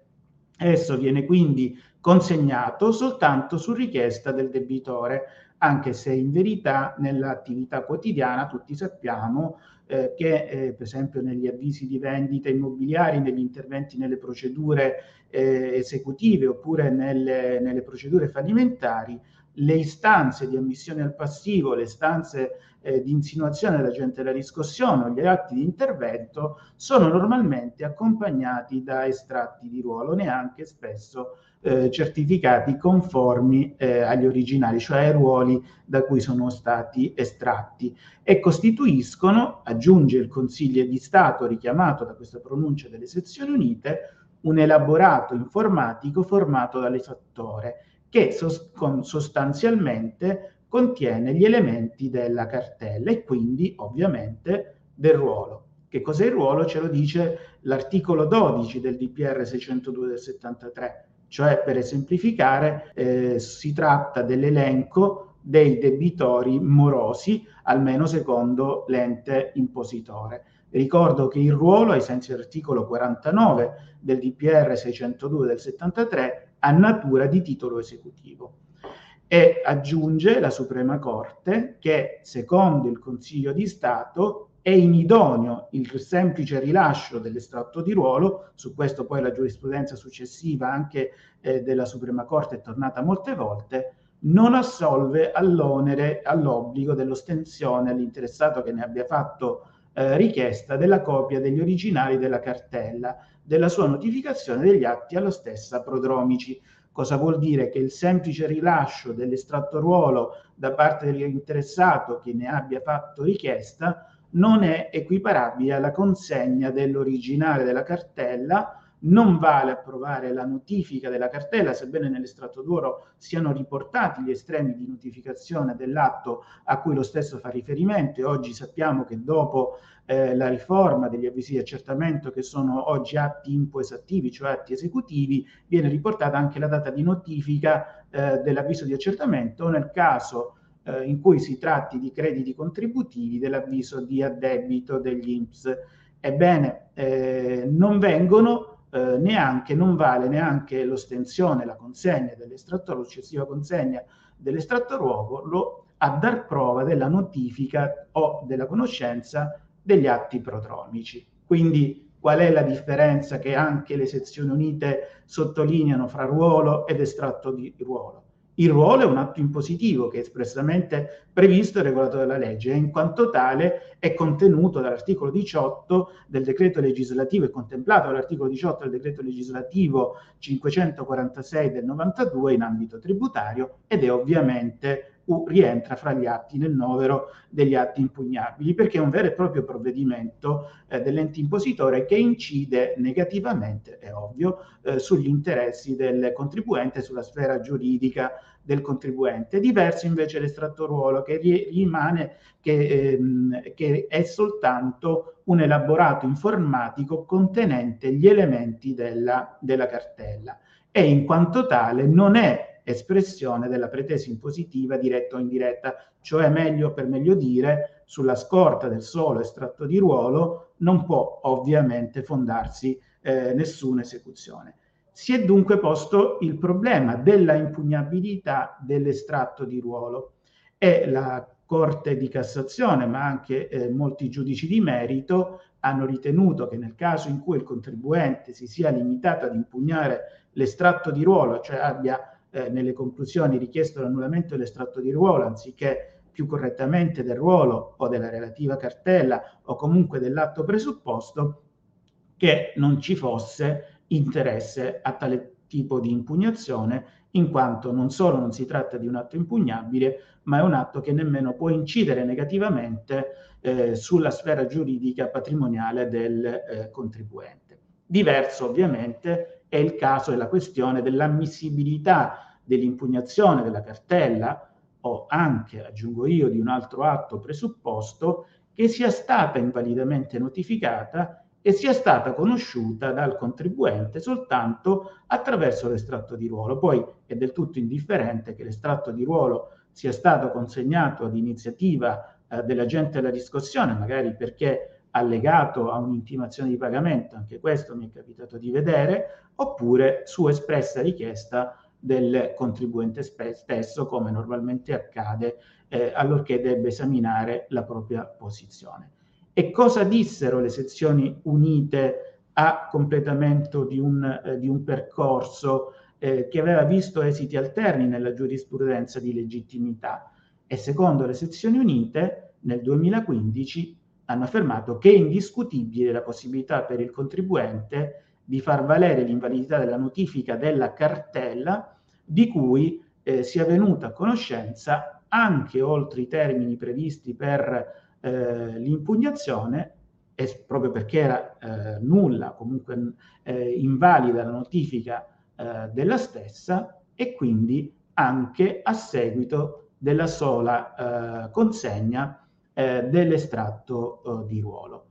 Esso viene quindi consegnato soltanto su richiesta del debitore, anche se in verità nell'attività quotidiana tutti sappiamo eh, che eh, per esempio negli avvisi di vendita immobiliari, negli interventi nelle procedure eh, esecutive oppure nelle, nelle procedure fallimentari, le istanze di ammissione al passivo, le istanze eh, di insinuazione dell'agente della riscossione o gli atti di intervento sono normalmente accompagnati da estratti di ruolo, neanche spesso eh, certificati conformi eh, agli originali, cioè ai ruoli da cui sono stati estratti. E costituiscono, aggiunge il Consiglio di Stato richiamato da questa pronuncia delle sezioni unite, un elaborato informatico formato dall'esattore che sos- con, sostanzialmente contiene gli elementi della cartella e quindi ovviamente del ruolo. Che cos'è il ruolo? Ce lo dice l'articolo 12 del DPR 602 del 73, cioè per esemplificare eh, si tratta dell'elenco dei debitori morosi, almeno secondo l'ente impositore. Ricordo che il ruolo, ai sensi dell'articolo 49 del DPR 602 del 73, ha natura di titolo esecutivo e aggiunge la Suprema Corte che secondo il Consiglio di Stato è inidoneo il semplice rilascio dell'estratto di ruolo, su questo poi la giurisprudenza successiva anche eh, della Suprema Corte è tornata molte volte, non assolve all'onere, all'obbligo dell'ostensione all'interessato che ne abbia fatto eh, richiesta della copia degli originali della cartella, della sua notificazione degli atti alla stessa prodromici. Cosa vuol dire? Che il semplice rilascio dell'estratto ruolo da parte dell'interessato che ne abbia fatto richiesta non è equiparabile alla consegna dell'originale della cartella non vale approvare la notifica della cartella, sebbene nell'estratto d'oro siano riportati gli estremi di notificazione dell'atto a cui lo stesso fa riferimento e oggi sappiamo che dopo eh, la riforma degli avvisi di accertamento che sono oggi atti impoesattivi, cioè atti esecutivi, viene riportata anche la data di notifica eh, dell'avviso di accertamento nel caso eh, in cui si tratti di crediti contributivi dell'avviso di addebito degli INPS. Ebbene, eh, non vengono eh, neanche, non vale neanche l'ostensione, la consegna dell'estratto, la successiva consegna dell'estratto ruolo a dar prova della notifica o della conoscenza degli atti prodromici. Quindi qual è la differenza che anche le sezioni unite sottolineano fra ruolo ed estratto di ruolo? Il ruolo è un atto impositivo che è espressamente previsto e regolato dalla legge e in quanto tale è contenuto dall'articolo 18 del decreto legislativo e contemplato dall'articolo 18 del decreto legislativo 546 del 92 in ambito tributario ed è ovviamente rientra fra gli atti nel novero degli atti impugnabili, perché è un vero e proprio provvedimento eh, dell'ente impositore che incide negativamente, è ovvio, eh, sugli interessi del contribuente, sulla sfera giuridica del contribuente. Diverso invece l'estratto ruolo che rimane che, ehm, che è soltanto un elaborato informatico contenente gli elementi della, della cartella e in quanto tale non è espressione della pretesa impositiva diretta o indiretta, cioè meglio per meglio dire, sulla scorta del solo estratto di ruolo non può ovviamente fondarsi eh, nessuna esecuzione. Si è dunque posto il problema della impugnabilità dell'estratto di ruolo e la Corte di Cassazione, ma anche eh, molti giudici di merito, hanno ritenuto che nel caso in cui il contribuente si sia limitato ad impugnare l'estratto di ruolo, cioè abbia eh, nelle conclusioni richiesto l'annullamento dell'estratto di ruolo anziché più correttamente del ruolo o della relativa cartella o comunque dell'atto presupposto, che non ci fosse interesse a tale tipo di impugnazione, in quanto non solo non si tratta di un atto impugnabile, ma è un atto che nemmeno può incidere negativamente eh, sulla sfera giuridica patrimoniale del eh, contribuente. Diverso ovviamente è il caso e la questione dell'ammissibilità dell'impugnazione della cartella o anche, aggiungo io, di un altro atto presupposto che sia stata invalidamente notificata e sia stata conosciuta dal contribuente soltanto attraverso l'estratto di ruolo. Poi è del tutto indifferente che l'estratto di ruolo sia stato consegnato ad iniziativa eh, dell'agente della riscossione, magari perché allegato a un'intimazione di pagamento, anche questo mi è capitato di vedere, oppure su espressa richiesta del contribuente stesso, come normalmente accade eh, allorché debba esaminare la propria posizione. E cosa dissero le sezioni unite a completamento di un, eh, di un percorso eh, che aveva visto esiti alterni nella giurisprudenza di legittimità? E secondo le sezioni unite, nel 2015 hanno affermato che è indiscutibile la possibilità per il contribuente di far valere l'invalidità della notifica della cartella di cui eh, sia venuta a conoscenza anche oltre i termini previsti per eh, l'impugnazione, e proprio perché era eh, nulla, comunque eh, invalida la notifica eh, della stessa, e quindi anche a seguito della sola consegna eh, dell'estratto eh, di ruolo.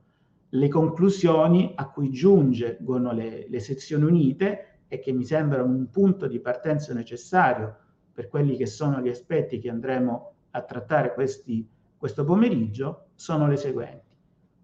Le conclusioni a cui giungono le, le sezioni unite e che mi sembrano un punto di partenza necessario per quelli che sono gli aspetti che andremo a trattare questi, questo pomeriggio, sono le seguenti.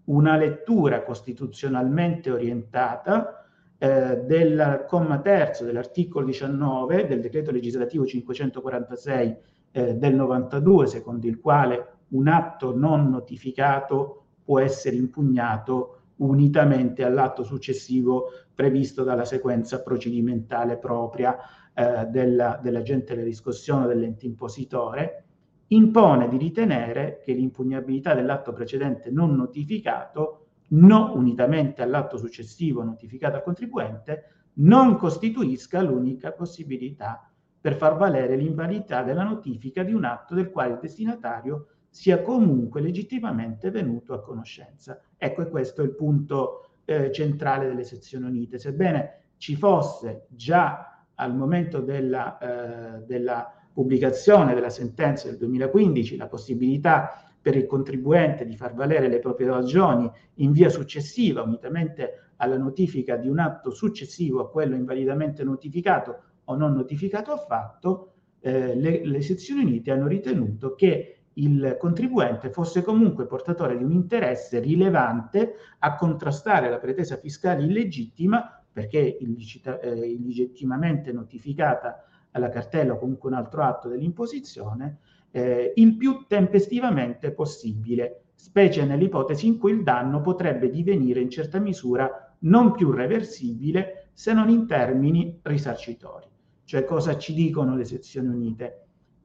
Una lettura costituzionalmente orientata eh, del comma terzo dell'articolo 19 del decreto legislativo 546 eh, del 92, secondo il quale un atto non notificato può essere impugnato unitamente all'atto successivo previsto dalla sequenza procedimentale propria eh, della, dell'agente della riscossione dell'ente impositore, impone di ritenere che l'impugnabilità dell'atto precedente non notificato, non unitamente all'atto successivo notificato al contribuente, non costituisca l'unica possibilità per far valere l'invalidità della notifica di un atto del quale il destinatario sia comunque legittimamente venuto a conoscenza. Ecco, e questo è il punto eh, centrale delle sezioni unite. Sebbene ci fosse già al momento della, eh, della pubblicazione della sentenza del 2015 la possibilità per il contribuente di far valere le proprie ragioni in via successiva, unitamente alla notifica di un atto successivo a quello invalidamente notificato o non notificato affatto, eh, le, le sezioni unite hanno ritenuto che il contribuente fosse comunque portatore di un interesse rilevante a contrastare la pretesa fiscale illegittima perché illicita, eh, illegittimamente notificata alla cartella o comunque un altro atto dell'imposizione, eh, il più tempestivamente possibile, specie nell'ipotesi in cui il danno potrebbe divenire in certa misura non più reversibile se non in termini risarcitori. Cioè cosa ci dicono le sezioni unite?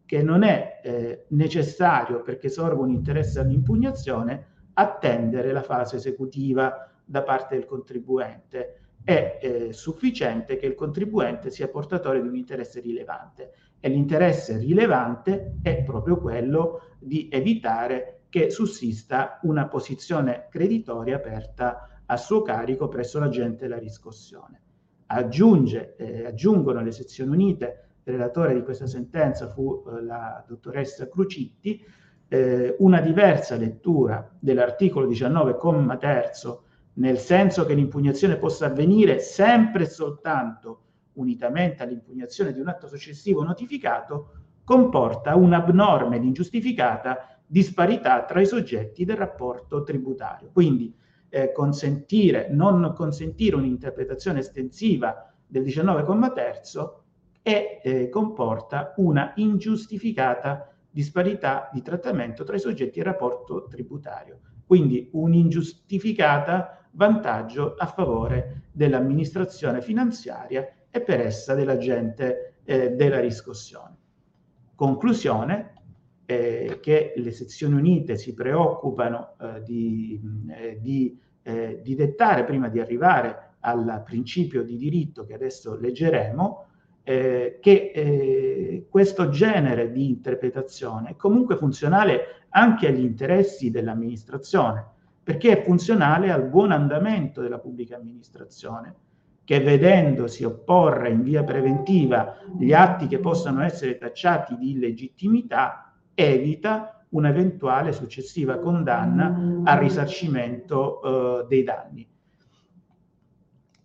Che non è eh, necessario perché sorga un interesse all'impugnazione attendere la fase esecutiva da parte del contribuente. È eh, sufficiente che il contribuente sia portatore di un interesse rilevante e l'interesse rilevante è proprio quello di evitare che sussista una posizione creditoria aperta a suo carico presso l'agente della riscossione. Aggiunge, eh, aggiungono le sezioni unite relatore di questa sentenza fu eh, la dottoressa Crucitti, eh, una diversa lettura dell'articolo 19, comma terzo, nel senso che l'impugnazione possa avvenire sempre e soltanto unitamente all'impugnazione di un atto successivo notificato, comporta un'abnorme ed ingiustificata disparità tra i soggetti del rapporto tributario. Quindi eh, consentire, non consentire un'interpretazione estensiva del 19, comma terzo e eh, comporta una ingiustificata disparità di trattamento tra i soggetti in rapporto tributario, quindi un ingiustificata vantaggio a favore dell'amministrazione finanziaria e per essa dell'agente eh, della riscossione. Conclusione, eh, che le sezioni unite si preoccupano eh, di, eh, di, eh, di dettare prima di arrivare al principio di diritto che adesso leggeremo, eh, che eh, questo genere di interpretazione è comunque funzionale anche agli interessi dell'amministrazione, perché è funzionale al buon andamento della pubblica amministrazione, che vedendosi opporre in via preventiva gli atti che possano essere tacciati di illegittimità, evita un'eventuale successiva condanna al risarcimento eh, dei danni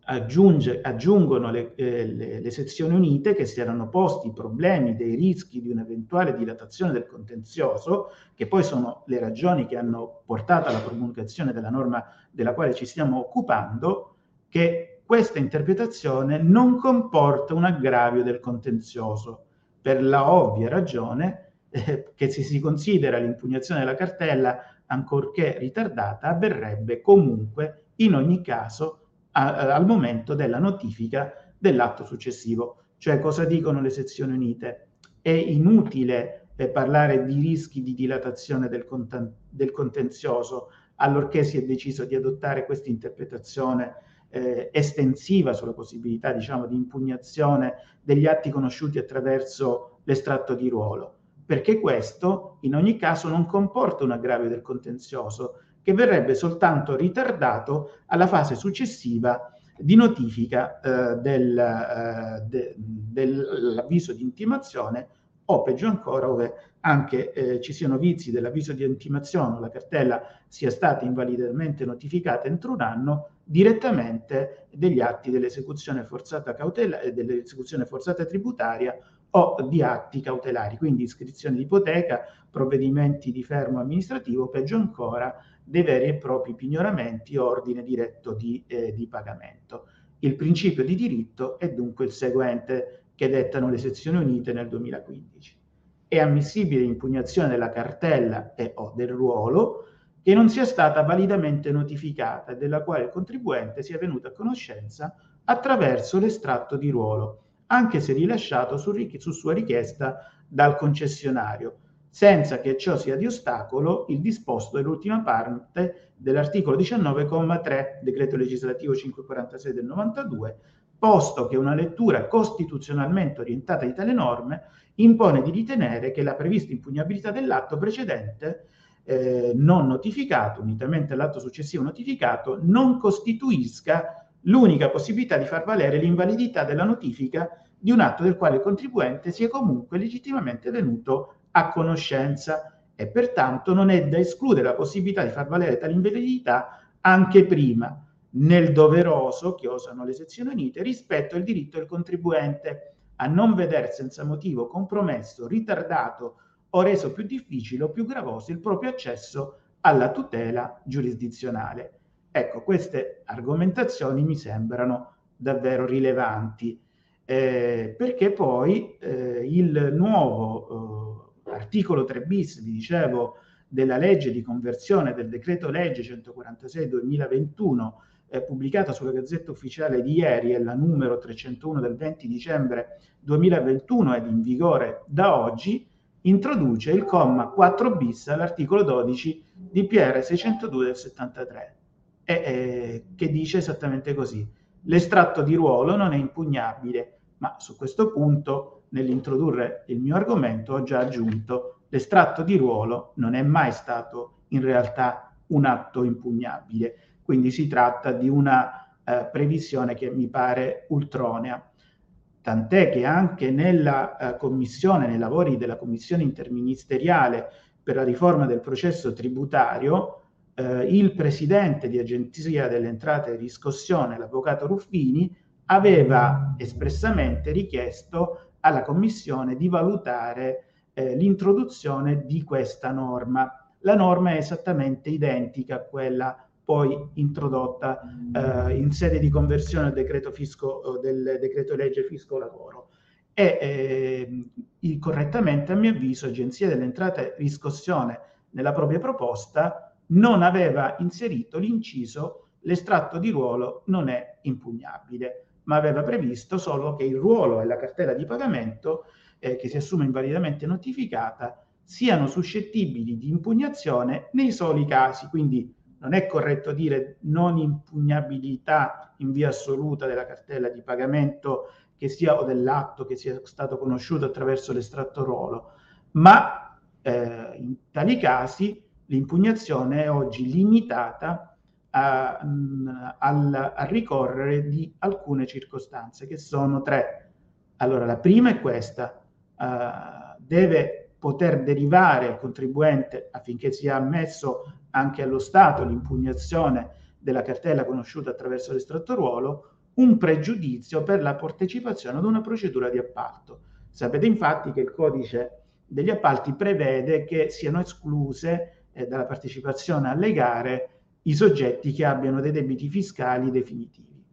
aggiunge, aggiungono le, eh, le, le, sezioni unite che si erano posti i problemi dei rischi di un'eventuale dilatazione del contenzioso, che poi sono le ragioni che hanno portato alla promulgazione della norma della quale ci stiamo occupando, che questa interpretazione non comporta un aggravio del contenzioso, per la ovvia ragione eh, che se si considera l'impugnazione della cartella ancorché ritardata, avverrebbe comunque in ogni caso a, a, al momento della notifica dell'atto successivo. Cioè cosa dicono le sezioni unite? È inutile eh, parlare di rischi di dilatazione del, conten- del contenzioso allorché si è deciso di adottare questa interpretazione eh, estensiva sulla possibilità diciamo, di impugnazione degli atti conosciuti attraverso l'estratto di ruolo, perché questo in ogni caso non comporta un aggravio del contenzioso che verrebbe soltanto ritardato alla fase successiva di notifica eh, del, eh, de, dell'avviso di intimazione o peggio ancora ove anche eh, ci siano vizi dell'avviso di intimazione o la cartella sia stata invalidamente notificata entro un anno direttamente degli atti dell'esecuzione forzata cautelare, eh, dell'esecuzione forzata tributaria o di atti cautelari, quindi iscrizione di ipoteca, provvedimenti di fermo amministrativo, peggio ancora dei veri e propri pignoramenti o ordine diretto di, eh, di pagamento. Il principio di diritto è dunque il seguente che dettano le sezioni unite nel 2015. È ammissibile l'impugnazione della cartella e o del ruolo che non sia stata validamente notificata e della quale il contribuente sia venuto a conoscenza attraverso l'estratto di ruolo, anche se rilasciato su, su sua richiesta dal concessionario, senza che ciò sia di ostacolo il disposto dell'ultima parte dell'articolo 19,3 decreto legislativo 546 del 92, posto che una lettura costituzionalmente orientata di tale norme impone di ritenere che la prevista impugnabilità dell'atto precedente eh, non notificato, unitamente all'atto successivo notificato, non costituisca l'unica possibilità di far valere l'invalidità della notifica di un atto del quale il contribuente sia comunque legittimamente venuto a conoscenza e pertanto non è da escludere la possibilità di far valere tale invalidità anche prima, nel doveroso, che osano le sezioni unite, rispetto al diritto del contribuente a non vedere senza motivo compromesso, ritardato o reso più difficile o più gravoso il proprio accesso alla tutela giurisdizionale. Ecco, queste argomentazioni mi sembrano davvero rilevanti, eh, perché poi eh, il nuovo eh, articolo 3 bis, vi dicevo, della legge di conversione del decreto legge 146-2021, eh, pubblicata sulla Gazzetta Ufficiale di ieri, è la numero 301 del 20 dicembre 2021 ed in vigore da oggi, introduce il comma 4 bis all'articolo 12 di PR 602 del 73 e, eh, che dice esattamente così. L'estratto di ruolo non è impugnabile, ma su questo punto, nell'introdurre il mio argomento, ho già aggiunto l'estratto di ruolo non è mai stato in realtà un atto impugnabile, quindi si tratta di una eh, previsione che mi pare ultronea. Tant'è che anche nella eh, commissione, nei lavori della commissione interministeriale per la riforma del processo tributario, eh, il presidente di Agenzia delle Entrate e Riscossione, l'avvocato Ruffini, aveva espressamente richiesto alla Commissione di valutare eh, l'introduzione di questa norma. La norma è esattamente identica a quella poi introdotta eh, in sede di conversione del decreto, fisco, del decreto legge fisco lavoro. E eh, correttamente, a mio avviso, Agenzia delle Entrate Riscossione nella propria proposta non aveva inserito l'inciso l'estratto di ruolo non è impugnabile, ma aveva previsto solo che il ruolo e la cartella di pagamento eh, che si assume invalidamente notificata siano suscettibili di impugnazione nei soli casi, quindi non è corretto dire non impugnabilità in via assoluta della cartella di pagamento che sia o dell'atto che sia stato conosciuto attraverso l'estratto ruolo, ma eh, in tali casi l'impugnazione è oggi limitata a, al, a ricorrere di alcune circostanze, che sono tre. Allora, la prima è questa, uh, deve poter derivare al contribuente affinché sia ammesso anche allo Stato l'impugnazione della cartella conosciuta attraverso l'estratto ruolo, un pregiudizio per la partecipazione ad una procedura di appalto. Sapete infatti che il codice degli appalti prevede che siano escluse eh, dalla partecipazione alle gare i soggetti che abbiano dei debiti fiscali definitivi,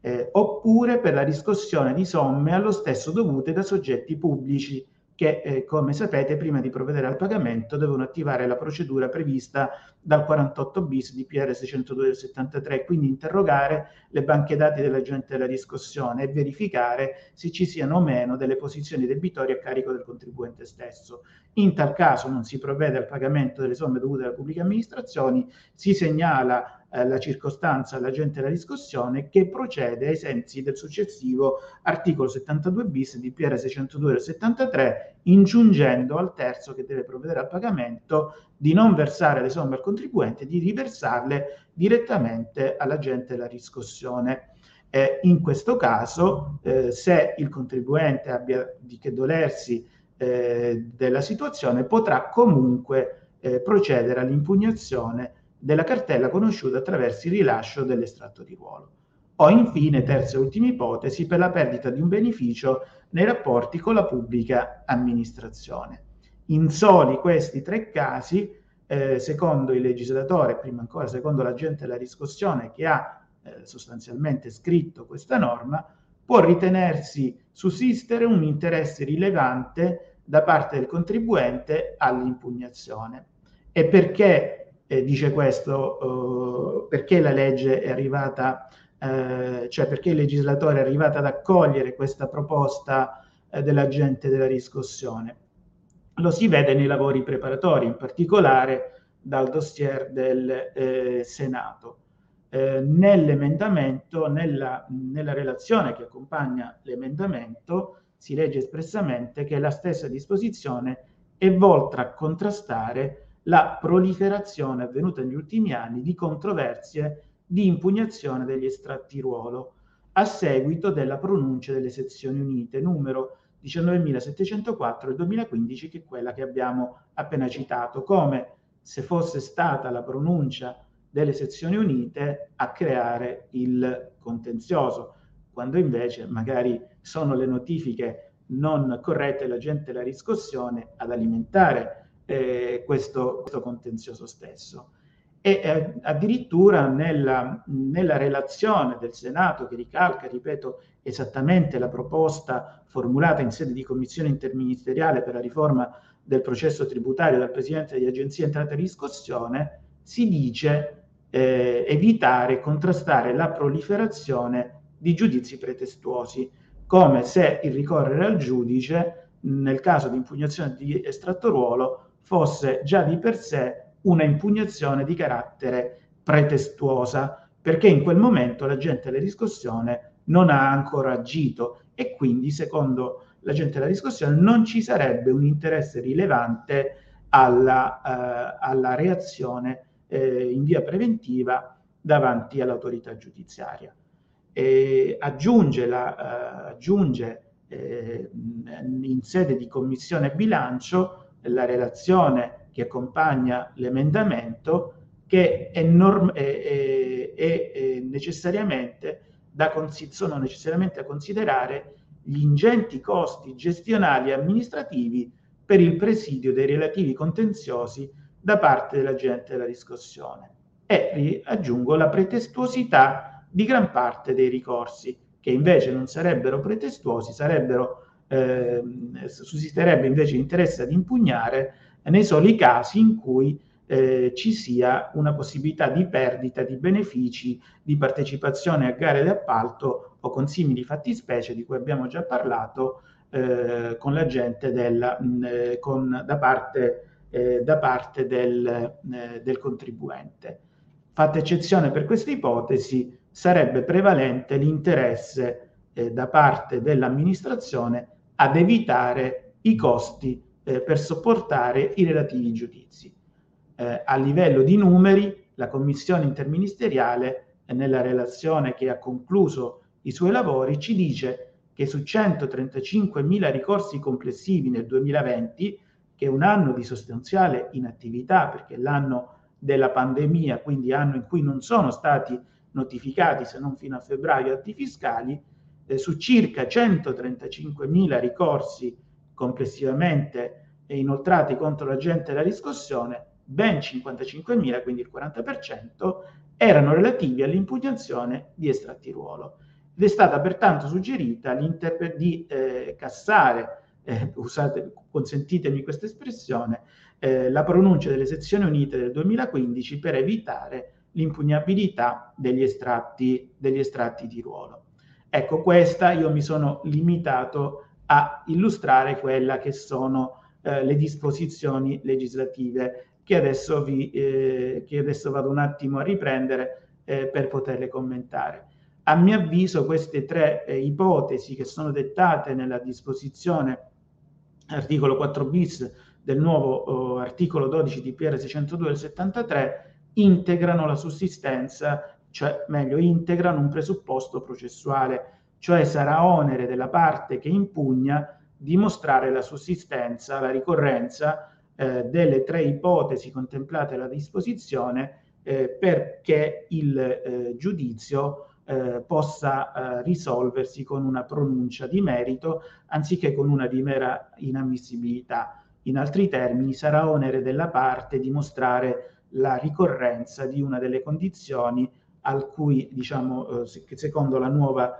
eh, oppure per la riscossione di somme allo stesso dovute da soggetti pubblici che, eh, come sapete, prima di provvedere al pagamento devono attivare la procedura prevista dal 48 bis di PR 602 del 73, quindi interrogare le banche dati dell'agente della riscossione e verificare se ci siano o meno delle posizioni debitorie a carico del contribuente stesso. In tal caso non si provvede al pagamento delle somme dovute alle pubbliche amministrazioni, si segnala eh, la circostanza all'agente della riscossione che procede ai sensi del successivo articolo 72 bis di PR 602 del 73, ingiungendo al terzo che deve provvedere al pagamento di non versare le somme al contribuente, di riversarle direttamente all'agente della riscossione. Eh, in questo caso, eh, se il contribuente abbia di che dolersi eh, della situazione, potrà comunque eh, procedere all'impugnazione della cartella conosciuta attraverso il rilascio dell'estratto di ruolo. O infine, terza e ultima ipotesi, per la perdita di un beneficio nei rapporti con la pubblica amministrazione. In soli questi tre casi, eh, secondo il legislatore, prima ancora secondo l'agente della riscossione che ha eh, sostanzialmente scritto questa norma, può ritenersi sussistere un interesse rilevante da parte del contribuente all'impugnazione. E perché eh, dice questo eh, perché la legge è arrivata, eh, cioè perché il legislatore è arrivato ad accogliere questa proposta eh, dell'agente della riscossione. Lo si vede nei lavori preparatori, in particolare dal dossier del eh, Senato. Eh, nell'emendamento, nella, nella relazione che accompagna l'emendamento, si legge espressamente che la stessa disposizione è volta a contrastare la proliferazione avvenuta negli ultimi anni di controversie di impugnazione degli estratti ruolo a seguito della pronuncia delle sezioni unite numero 19.704 del 2015, che è quella che abbiamo appena citato, come se fosse stata la pronuncia delle sezioni unite a creare il contenzioso, quando invece magari sono le notifiche non corrette della gente della riscossione ad alimentare eh, questo, questo, contenzioso stesso. E eh, addirittura nella, nella, relazione del Senato, che ricalca, ripeto, esattamente la proposta formulata in sede di commissione interministeriale per la riforma del processo tributario dal Presidente di Agenzia Entrata e Riscossione, si dice eh, evitare e contrastare la proliferazione di giudizi pretestuosi, come se il ricorrere al giudice nel caso di impugnazione di estratto ruolo fosse già di per sé una impugnazione di carattere pretestuosa, perché in quel momento l'agente della riscossione non ha ancora agito e quindi, secondo l'agente della riscossione, non ci sarebbe un interesse rilevante alla, eh, alla reazione eh, in via preventiva davanti all'autorità giudiziaria. E aggiunge, la, eh, aggiunge eh, in sede di commissione bilancio la relazione che accompagna l'emendamento che è, norm- è, è, è necessariamente da consi- sono necessariamente da considerare gli ingenti costi gestionali e amministrativi per il presidio dei relativi contenziosi da parte dell'agente della riscossione e aggiungo la pretestuosità di gran parte dei ricorsi che invece non sarebbero pretestuosi, sarebbero eh, sussisterebbe invece interesse ad impugnare nei soli casi in cui eh, ci sia una possibilità di perdita di benefici di partecipazione a gare di appalto o con simili fattispecie di cui abbiamo già parlato eh, con la gente del, mh, eh, con, da parte, eh, da parte del, eh, del contribuente. Fatta eccezione per questa ipotesi, sarebbe prevalente l'interesse da parte dell'amministrazione ad evitare i costi eh, per sopportare i relativi giudizi. Eh, a livello di numeri, la commissione interministeriale, eh, nella relazione che ha concluso i suoi lavori, ci dice che su 135.000 ricorsi complessivi nel 2020, che è un anno di sostanziale inattività perché è l'anno della pandemia, quindi anno in cui non sono stati notificati se non fino a febbraio atti fiscali, eh, su circa 135.000 ricorsi complessivamente inoltrati contro l'agente della riscossione, ben 55.000, quindi il 40%, erano relativi all'impugnazione di estratti ruolo. Ed è stata pertanto suggerita di eh, cassare eh, usate, consentitemi questa espressione, eh, la pronuncia delle sezioni unite del 2015 per evitare l'impugnabilità degli estratti, degli estratti di ruolo. Ecco, questa io mi sono limitato a illustrare quella che sono eh, le disposizioni legislative che adesso, vi, eh, che adesso vado un attimo a riprendere eh, per poterle commentare. A mio avviso queste tre eh, ipotesi che sono dettate nella disposizione articolo 4 bis del nuovo oh, articolo 12 di PR 602 del 73 integrano la sussistenza, cioè meglio integrano un presupposto processuale, cioè sarà onere della parte che impugna dimostrare la sussistenza, la ricorrenza eh, delle tre ipotesi contemplate dalla disposizione eh, perché il eh, giudizio eh, possa eh, risolversi con una pronuncia di merito anziché con una di mera inammissibilità. In altri termini, sarà onere della parte dimostrare la ricorrenza di una delle condizioni al cui, diciamo, eh, secondo, la nuova,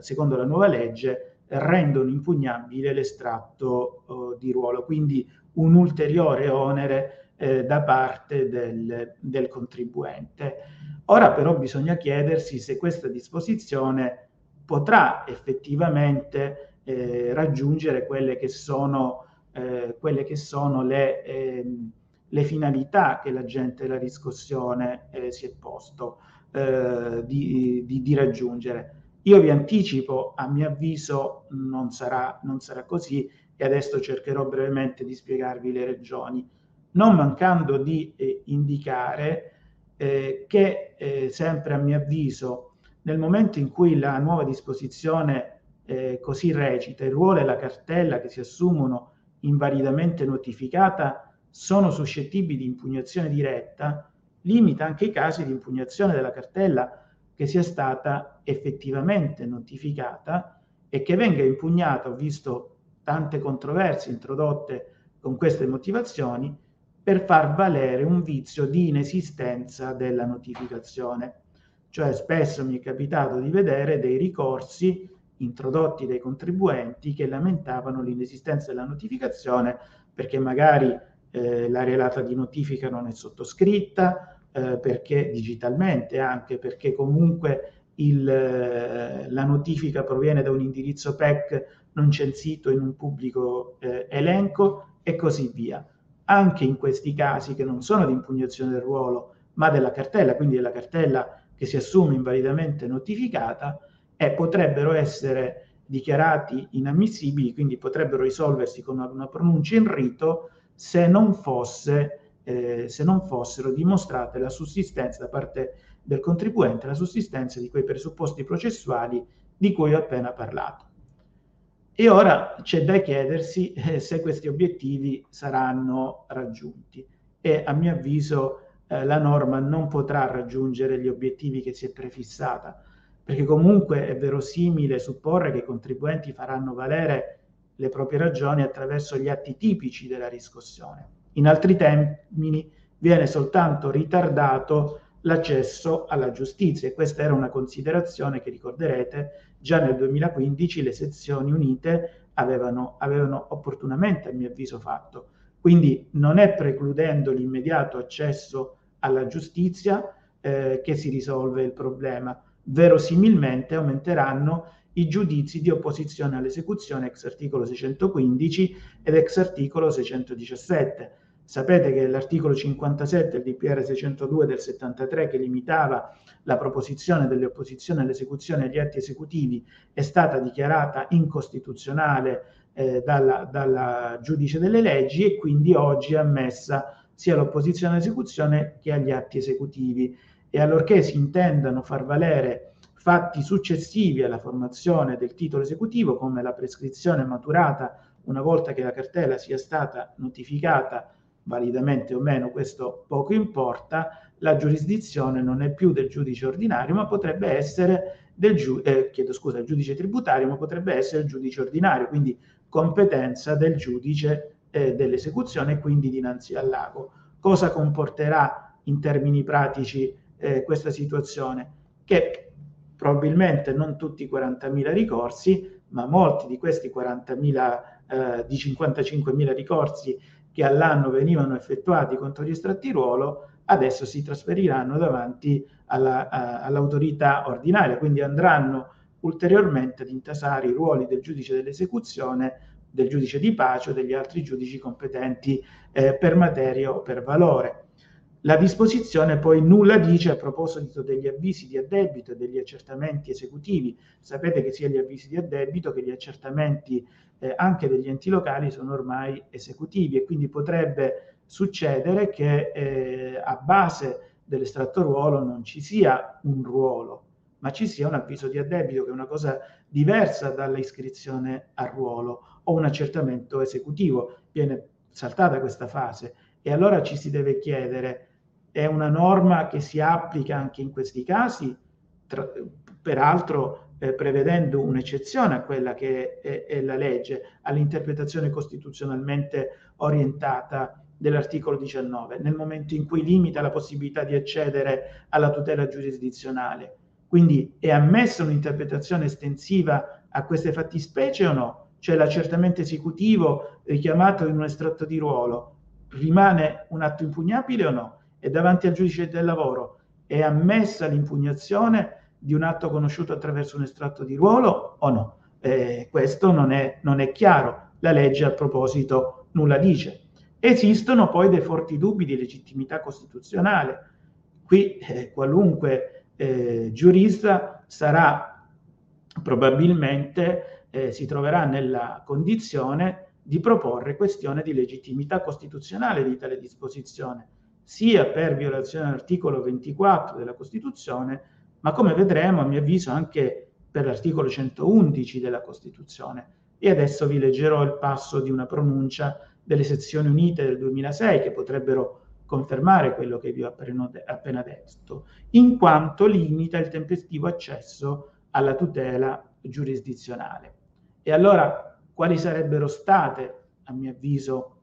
secondo la nuova legge, rendono impugnabile l'estratto uh, di ruolo, quindi un ulteriore onere eh, da parte del, del, contribuente. Ora però bisogna chiedersi se questa disposizione potrà effettivamente eh, raggiungere quelle che sono, eh, quelle che sono le, ehm, le, finalità che l'agente della riscossione eh, si è posto eh, di, di, di raggiungere. Io vi anticipo, a mio avviso non sarà, non sarà così e adesso cercherò brevemente di spiegarvi le ragioni, non mancando di eh, indicare eh, che eh, sempre a mio avviso nel momento in cui la nuova disposizione eh, così recita, il ruolo e la cartella che si assumono invalidamente notificata sono suscettibili di impugnazione diretta, limita anche i casi di impugnazione della cartella che sia stata effettivamente notificata e che venga impugnata, ho visto tante controversie introdotte con queste motivazioni, per far valere un vizio di inesistenza della notificazione. Cioè spesso mi è capitato di vedere dei ricorsi introdotti dai contribuenti che lamentavano l'inesistenza della notificazione perché magari eh, la relata di notifica non è sottoscritta, eh, perché digitalmente, anche perché comunque il, eh, la notifica proviene da un indirizzo PEC non censito in un pubblico eh, elenco e così via. Anche in questi casi che non sono di impugnazione del ruolo, ma della cartella, quindi della cartella che si assume invalidamente notificata, e potrebbero essere dichiarati inammissibili, quindi potrebbero risolversi con una, una pronuncia in rito se non fosse eh, se non fossero dimostrate la sussistenza da parte del contribuente, la sussistenza di quei presupposti processuali di cui ho appena parlato. E ora c'è da chiedersi eh, se questi obiettivi saranno raggiunti. E a mio avviso eh, la norma non potrà raggiungere gli obiettivi che si è prefissata, perché comunque è verosimile supporre che i contribuenti faranno valere le proprie ragioni attraverso gli atti tipici della riscossione. In altri termini, viene soltanto ritardato l'accesso alla giustizia e questa era una considerazione che ricorderete già nel 2015 le sezioni unite avevano, avevano opportunamente a mio avviso fatto. Quindi non è precludendo l'immediato accesso alla giustizia eh, che si risolve il problema. Verosimilmente aumenteranno i giudizi di opposizione all'esecuzione ex articolo 615 ed ex articolo 617 Sapete che l'articolo 57 del DPR 602 del 73 che limitava la proposizione delle opposizioni all'esecuzione degli atti esecutivi è stata dichiarata incostituzionale eh, dalla, dalla giudice delle leggi e quindi oggi è ammessa sia l'opposizione all'esecuzione che agli atti esecutivi. E allorché si intendano far valere fatti successivi alla formazione del titolo esecutivo, come la prescrizione maturata una volta che la cartella sia stata notificata validamente o meno, questo poco importa, la giurisdizione non è più del giudice ordinario, ma potrebbe essere del giu- eh, chiedo scusa, giudice tributario, ma potrebbe essere il giudice ordinario, quindi competenza del giudice eh, dell'esecuzione e quindi dinanzi al lago. Cosa comporterà in termini pratici eh, questa situazione? Che probabilmente non tutti i 40.000 ricorsi, ma molti di questi 40.000, eh, di 55.000 ricorsi che all'anno venivano effettuati contro gli estratti ruolo, adesso si trasferiranno davanti alla, a, all'autorità ordinaria, quindi andranno ulteriormente ad intasare i ruoli del giudice dell'esecuzione, del giudice di pace o degli altri giudici competenti eh, per materia o per valore. La disposizione poi nulla dice a proposito degli avvisi di addebito e degli accertamenti esecutivi. Sapete che sia gli avvisi di addebito che gli accertamenti eh, anche degli enti locali sono ormai esecutivi e quindi potrebbe succedere che eh, a base dell'estratto ruolo non ci sia un ruolo, ma ci sia un avviso di addebito che è una cosa diversa dall'iscrizione al ruolo o un accertamento esecutivo. Viene saltata questa fase e allora ci si deve chiedere è una norma che si applica anche in questi casi, tra, peraltro eh, prevedendo un'eccezione a quella che è, è la legge, all'interpretazione costituzionalmente orientata dell'articolo 19, nel momento in cui limita la possibilità di accedere alla tutela giurisdizionale. Quindi è ammessa un'interpretazione estensiva a queste fattispecie o no? Cioè l'accertamento esecutivo richiamato in un estratto di ruolo rimane un atto impugnabile o no? e davanti al giudice del lavoro è ammessa l'impugnazione di un atto conosciuto attraverso un estratto di ruolo o no? Eh, questo non è, non è chiaro. La legge a proposito nulla dice. Esistono poi dei forti dubbi di legittimità costituzionale. Qui eh, qualunque eh, giurista sarà probabilmente eh, si troverà nella condizione di proporre questione di legittimità costituzionale di tale disposizione sia per violazione dell'articolo 24 della Costituzione, ma come vedremo, a mio avviso, anche per l'articolo 111 della Costituzione. E adesso vi leggerò il passo di una pronuncia delle sezioni unite del 2006 che potrebbero confermare quello che vi ho appena detto, in quanto limita il tempestivo accesso alla tutela giurisdizionale. E allora, quali sarebbero state, a mio avviso,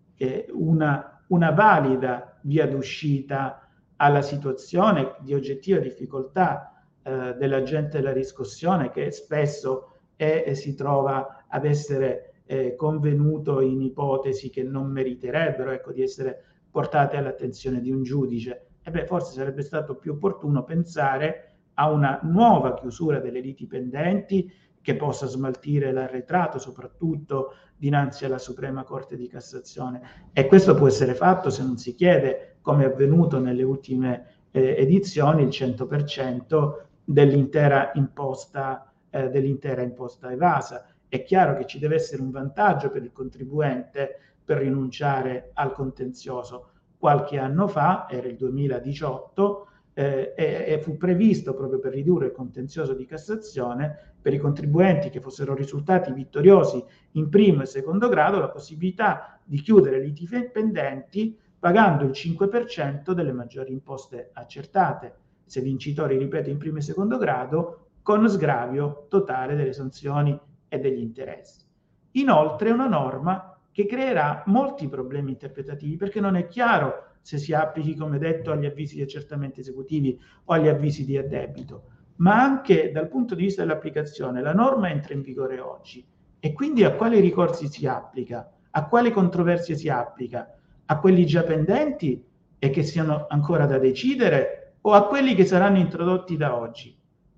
una una valida via d'uscita alla situazione di oggettiva difficoltà eh, dell'agente della riscossione che spesso è, e si trova ad essere eh, convenuto in ipotesi che non meriterebbero ecco, di essere portate all'attenzione di un giudice. E beh, forse sarebbe stato più opportuno pensare a una nuova chiusura delle liti pendenti che possa smaltire l'arretrato, soprattutto dinanzi alla Suprema Corte di Cassazione. E questo può essere fatto se non si chiede, come è avvenuto nelle ultime eh, edizioni, il 100% dell'intera imposta, eh, dell'intera imposta evasa. È chiaro che ci deve essere un vantaggio per il contribuente per rinunciare al contenzioso. Qualche anno fa, era il 2018, eh, e, e, fu previsto proprio per ridurre il contenzioso di Cassazione per i contribuenti che fossero risultati vittoriosi in primo e secondo grado la possibilità di chiudere liti pendenti pagando il 5% delle maggiori imposte accertate, se vincitori, ripeto, in primo e secondo grado, con sgravio totale delle sanzioni e degli interessi. Inoltre è una norma che creerà molti problemi interpretativi perché non è chiaro se si applichi, come detto, agli avvisi di accertamento esecutivi o agli avvisi di addebito, ma anche dal punto di vista dell'applicazione. La norma entra in vigore oggi e quindi a quali ricorsi si applica, a quali controversie si applica, a quelli già pendenti e che siano ancora da decidere o a quelli che saranno introdotti da oggi?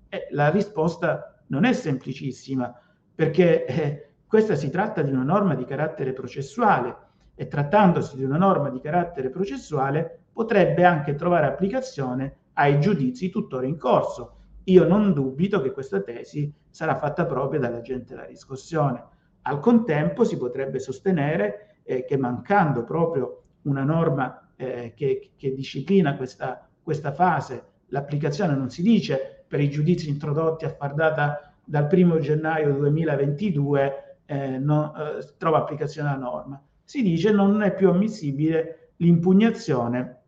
Eh, la risposta non è semplicissima perché eh, questa si tratta di una norma di carattere processuale e trattandosi di una norma di carattere processuale potrebbe anche trovare applicazione ai giudizi tuttora in corso. Io non dubito che questa tesi sarà fatta proprio dall'agente della riscossione. Al contempo si potrebbe sostenere eh, che mancando proprio una norma eh, che, che, disciplina questa, questa fase, l'applicazione non si dice per i giudizi introdotti a far data dal 1 gennaio 2022 eh, no, eh, trova applicazione la norma. Si dice non è più ammissibile l'impugnazione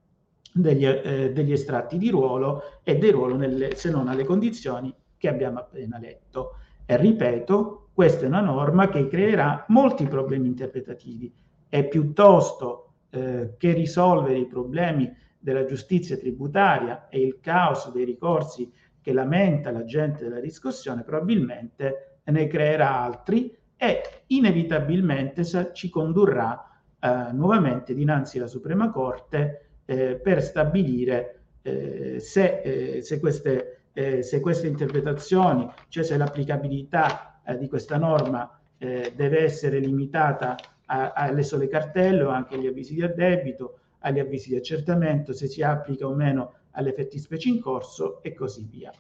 degli, eh, degli estratti di ruolo e del ruolo nelle, se non alle condizioni che abbiamo appena letto. E ripeto, questa è una norma che creerà molti problemi interpretativi. E piuttosto eh, che risolvere i problemi della giustizia tributaria e il caos dei ricorsi che lamenta la gente della riscossione, probabilmente ne creerà altri e inevitabilmente ci condurrà eh, nuovamente dinanzi alla Suprema Corte eh, per stabilire eh, se, eh, se, queste, eh, se, queste, interpretazioni, cioè se l'applicabilità eh, di questa norma deve essere limitata alle sole cartelle o anche agli avvisi di addebito, agli avvisi di accertamento, se si applica o meno alle effetti specie in corso e così via.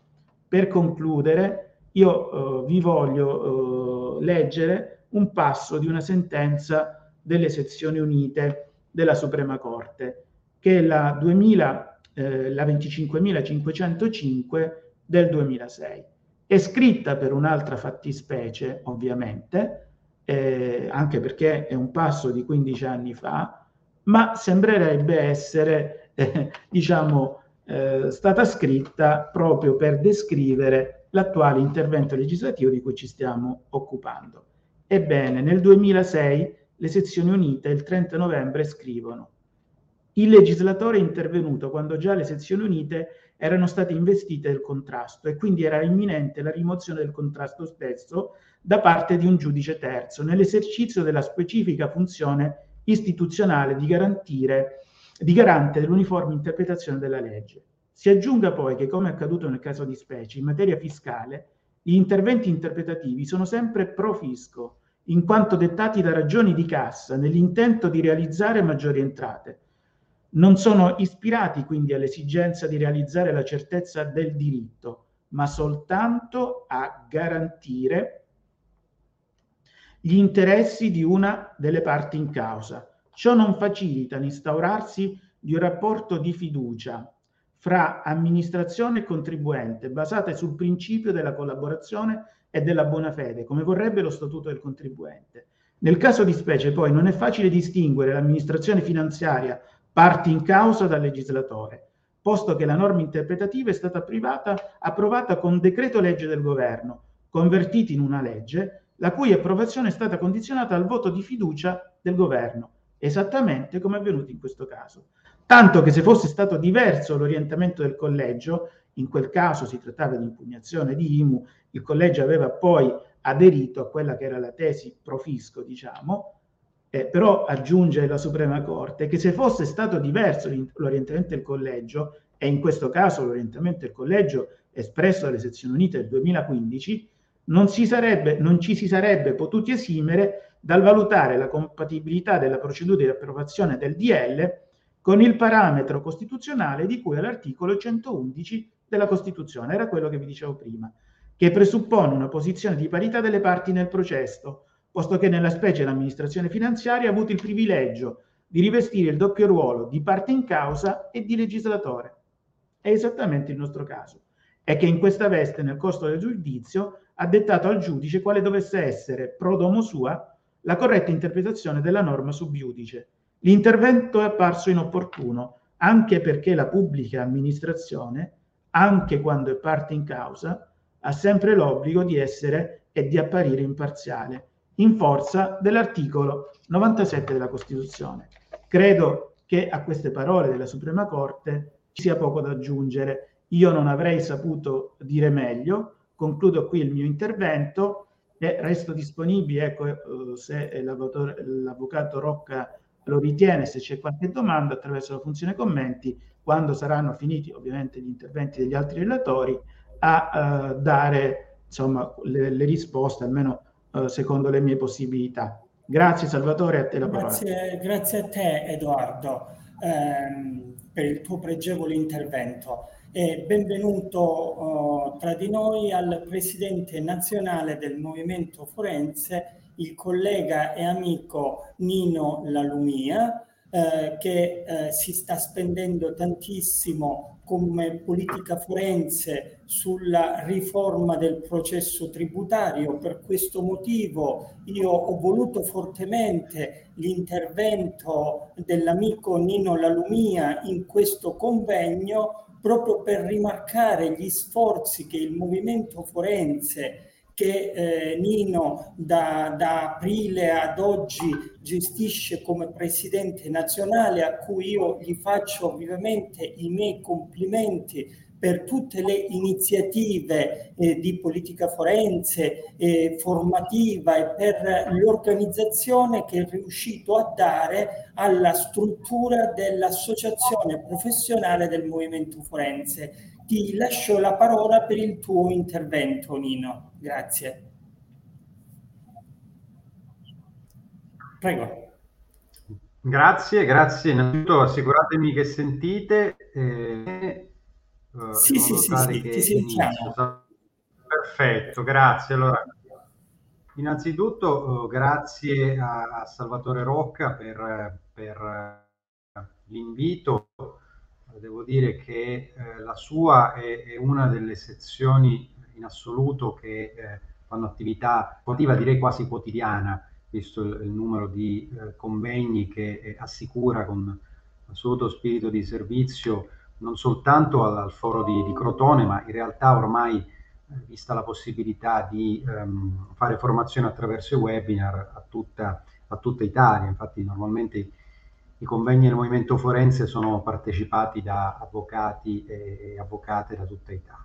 Per concludere, io vi voglio leggere un passo di una sentenza delle sezioni unite della Suprema Corte, che è la 2000 eh, la 25.505 del 2006. È scritta per un'altra fattispecie, ovviamente, eh, anche perché è un passo di 15 anni fa, ma sembrerebbe essere, eh, diciamo, eh, stata scritta proprio per descrivere l'attuale intervento legislativo di cui ci stiamo occupando. Ebbene, nel 2006 le sezioni unite il 30 novembre scrivono il legislatore è intervenuto quando già le sezioni unite erano state investite del contrasto e quindi era imminente la rimozione del contrasto stesso da parte di un giudice terzo nell'esercizio della specifica funzione istituzionale di garantire di garante dell'uniforme interpretazione della legge. Si aggiunga poi che, come accaduto nel caso di specie, in materia fiscale, gli interventi interpretativi sono sempre pro fisco, in quanto dettati da ragioni di cassa nell'intento di realizzare maggiori entrate, non sono ispirati quindi all'esigenza di realizzare la certezza del diritto, ma soltanto a garantire gli interessi di una delle parti in causa. Ciò non facilita l'instaurarsi di un rapporto di fiducia fra amministrazione e contribuente basate sul principio della collaborazione e della buona fede, come vorrebbe lo statuto del contribuente. Nel caso di specie poi non è facile distinguere l'amministrazione finanziaria parti in causa dal legislatore, posto che la norma interpretativa è stata privata, approvata con decreto legge del governo, convertiti in una legge, la cui approvazione è stata condizionata al voto di fiducia del governo, esattamente come è avvenuto in questo caso. Tanto che se fosse stato diverso l'orientamento del collegio, in quel caso si trattava di impugnazione di IMU, il collegio aveva poi aderito a quella che era la tesi profisco, diciamo, eh, però aggiunge la Suprema Corte che se fosse stato diverso l'orientamento del collegio, e in questo caso l'orientamento del collegio espresso dalle sezioni unite del 2015, non, sarebbe, non ci si sarebbe potuti esimere dal valutare la compatibilità della procedura di approvazione del DL con il parametro costituzionale di cui all'articolo 111 della Costituzione, era quello che vi dicevo prima, che presuppone una posizione di parità delle parti nel processo, posto che nella specie l'amministrazione finanziaria ha avuto il privilegio di rivestire il doppio ruolo di parte in causa e di legislatore. È esattamente il nostro caso. È che in questa veste, nel corso del giudizio, ha dettato al giudice quale dovesse essere, pro domo sua, la corretta interpretazione della norma sub giudice. L'intervento è apparso inopportuno, anche perché la pubblica amministrazione, anche quando è parte in causa, ha sempre l'obbligo di essere e di apparire imparziale in forza dell'articolo 97 della Costituzione. Credo che a queste parole della Suprema Corte ci sia poco da aggiungere. Io non avrei saputo dire meglio. Concludo qui il mio intervento e resto disponibile, ecco, eh, se l'avvocato Rocca lo ritiene, se c'è qualche domanda attraverso la funzione commenti, quando saranno finiti ovviamente gli interventi degli altri relatori, a uh, dare insomma, le, le risposte, almeno eh, secondo le mie possibilità. Grazie Salvatore, a te la parola. Grazie, grazie a te Edoardo ehm, per il tuo pregevole intervento e benvenuto uh, tra di noi al Presidente nazionale del Movimento Forense, il collega e amico Nino Lalumia, eh, che eh, si sta spendendo tantissimo come politica forense sulla riforma del processo tributario. Per questo motivo io ho voluto fortemente l'intervento dell'amico Nino Lalumia in questo convegno proprio per rimarcare gli sforzi che il movimento forense che eh, Nino da, da, aprile ad oggi gestisce come presidente nazionale, a cui io gli faccio ovviamente i miei complimenti per tutte le iniziative eh, di politica forense, eh, formativa e per l'organizzazione che è riuscito a dare alla struttura dell'associazione professionale del movimento forense. Ti lascio la parola per il tuo intervento, Nino. Grazie. Prego. Grazie, grazie. Innanzitutto assicuratemi che sentite. Eh, uh, sì, sì, sì, sì, ti sentiamo. Perfetto, grazie. Allora, innanzitutto uh, grazie a, a, Salvatore Rocca per, per uh, l'invito. Devo dire che la sua è, è, una delle sezioni in assoluto che fanno attività sportiva, direi quasi quotidiana, visto il, il numero di convegni che assicura con assoluto spirito di servizio non soltanto al, al foro di, di, Crotone, ma in realtà ormai, eh, vista la possibilità di ehm, fare formazione attraverso i webinar a tutta, a tutta Italia, infatti normalmente i, convegni del movimento forense sono partecipati da avvocati e, e avvocate da tutta Italia.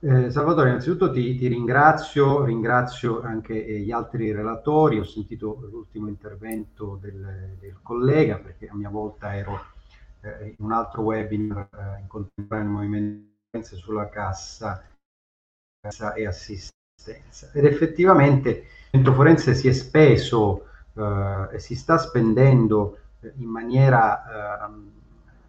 Eh, Salvatore, innanzitutto ti, ti, ringrazio, ringrazio anche eh, gli altri relatori, ho sentito l'ultimo intervento del, del collega perché a mia volta ero in un altro webinar eh, in contemporanea movimento sulla cassa, cassa e assistenza. Ed effettivamente il movimento forense si è speso eh, e si sta spendendo eh, in maniera ehm,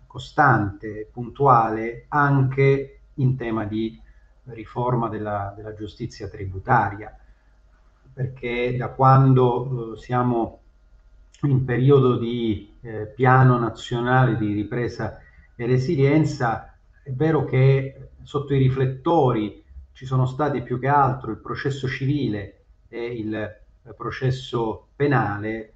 costante, puntuale, anche in tema di riforma della, della giustizia tributaria, perché da quando eh, siamo in periodo di eh, piano nazionale di ripresa e resilienza, è vero che sotto i riflettori ci sono stati più che altro il processo civile e il eh, processo penale,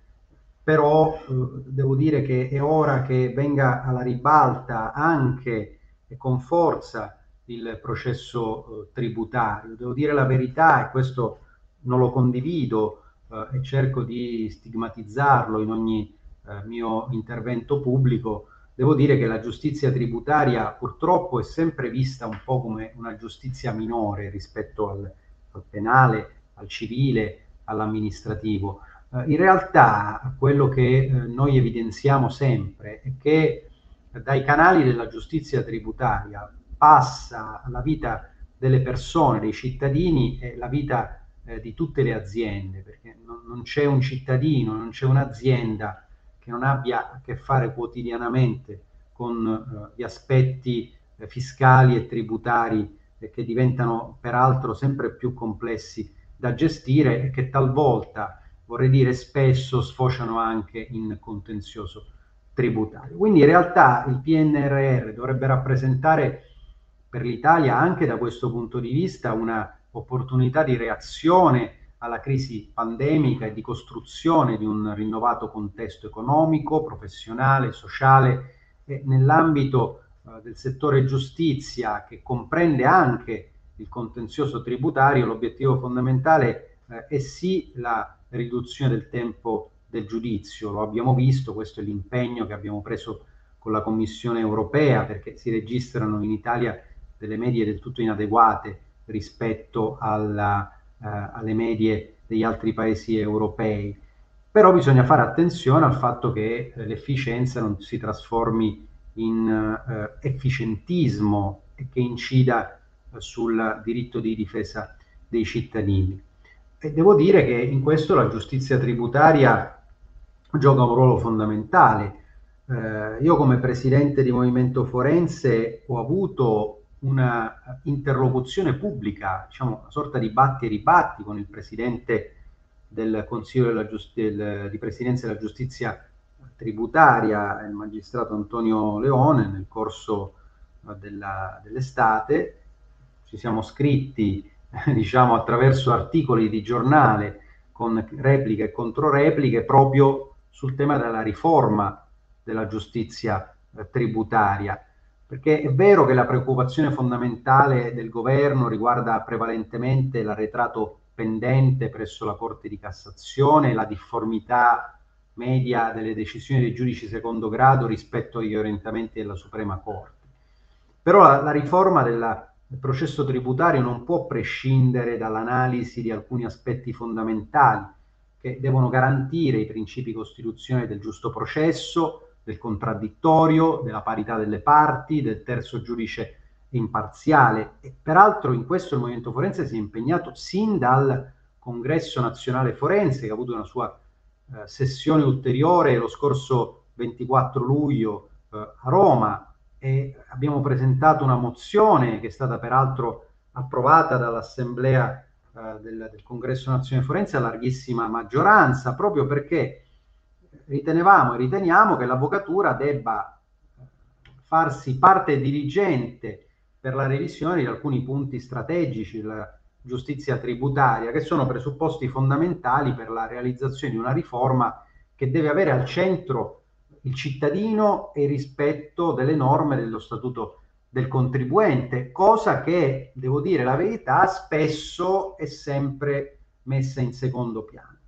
però eh, devo dire che è ora che venga alla ribalta anche e con forza il processo eh, tributario. Devo dire la verità e questo non lo condivido eh, e cerco di stigmatizzarlo in ogni eh, mio intervento pubblico. Devo dire che la giustizia tributaria purtroppo è sempre vista un po' come una giustizia minore rispetto al, al penale, al civile, all'amministrativo. Eh, in realtà quello che eh, noi evidenziamo sempre è che dai canali della giustizia tributaria passa la vita delle persone, dei cittadini e la vita eh, di tutte le aziende, perché non, non c'è un cittadino, non c'è un'azienda che non abbia a che fare quotidianamente con eh, gli aspetti eh, fiscali e tributari eh, che diventano peraltro sempre più complessi da gestire e che talvolta, vorrei dire spesso, sfociano anche in contenzioso tributario. Quindi in realtà il PNRR dovrebbe rappresentare per l'Italia anche da questo punto di vista una opportunità di reazione alla crisi pandemica e di costruzione di un rinnovato contesto economico, professionale, sociale e nell'ambito eh, del settore giustizia che comprende anche il contenzioso tributario, l'obiettivo fondamentale eh, è sì la riduzione del tempo del giudizio, lo abbiamo visto, questo è l'impegno che abbiamo preso con la Commissione europea perché si registrano in Italia delle medie del tutto inadeguate rispetto alla, eh, alle medie degli altri paesi europei. Però bisogna fare attenzione al fatto che eh, l'efficienza non si trasformi in eh, efficientismo e che incida eh, sul diritto di difesa dei cittadini. E devo dire che in questo la giustizia tributaria gioca un ruolo fondamentale. Eh, io come presidente di Movimento Forense ho avuto una interlocuzione pubblica, diciamo una sorta di batti e ribatti con il presidente del Consiglio della del, di Presidenza della Giustizia tributaria, il magistrato Antonio Leone, nel corso eh, dell'estate. Ci siamo scritti, diciamo, attraverso articoli di giornale con repliche e controrepliche proprio sul tema della riforma della giustizia eh, tributaria perché è vero che la preoccupazione fondamentale del governo riguarda prevalentemente l'arretrato pendente presso la Corte di Cassazione, la difformità media delle decisioni dei giudici secondo grado rispetto agli orientamenti della Suprema Corte. Però la, la riforma della, del processo tributario non può prescindere dall'analisi di alcuni aspetti fondamentali che devono garantire i principi costituzionali del giusto processo, del contraddittorio, della parità delle parti, del terzo giudice imparziale. E peraltro in questo il Movimento Forense si è impegnato sin dal Congresso Nazionale Forense, che ha avuto una sua eh, sessione ulteriore lo scorso 24 luglio eh, a Roma e abbiamo presentato una mozione che è stata peraltro approvata dall'Assemblea eh, del, del, Congresso Nazionale Forense a larghissima maggioranza, proprio perché ritenevamo e riteniamo che l'avvocatura debba farsi parte dirigente per la revisione di alcuni punti strategici della giustizia tributaria, che sono presupposti fondamentali per la realizzazione di una riforma che deve avere al centro il cittadino e il rispetto delle norme dello statuto del contribuente, cosa che, devo dire la verità, spesso è sempre messa in secondo piano.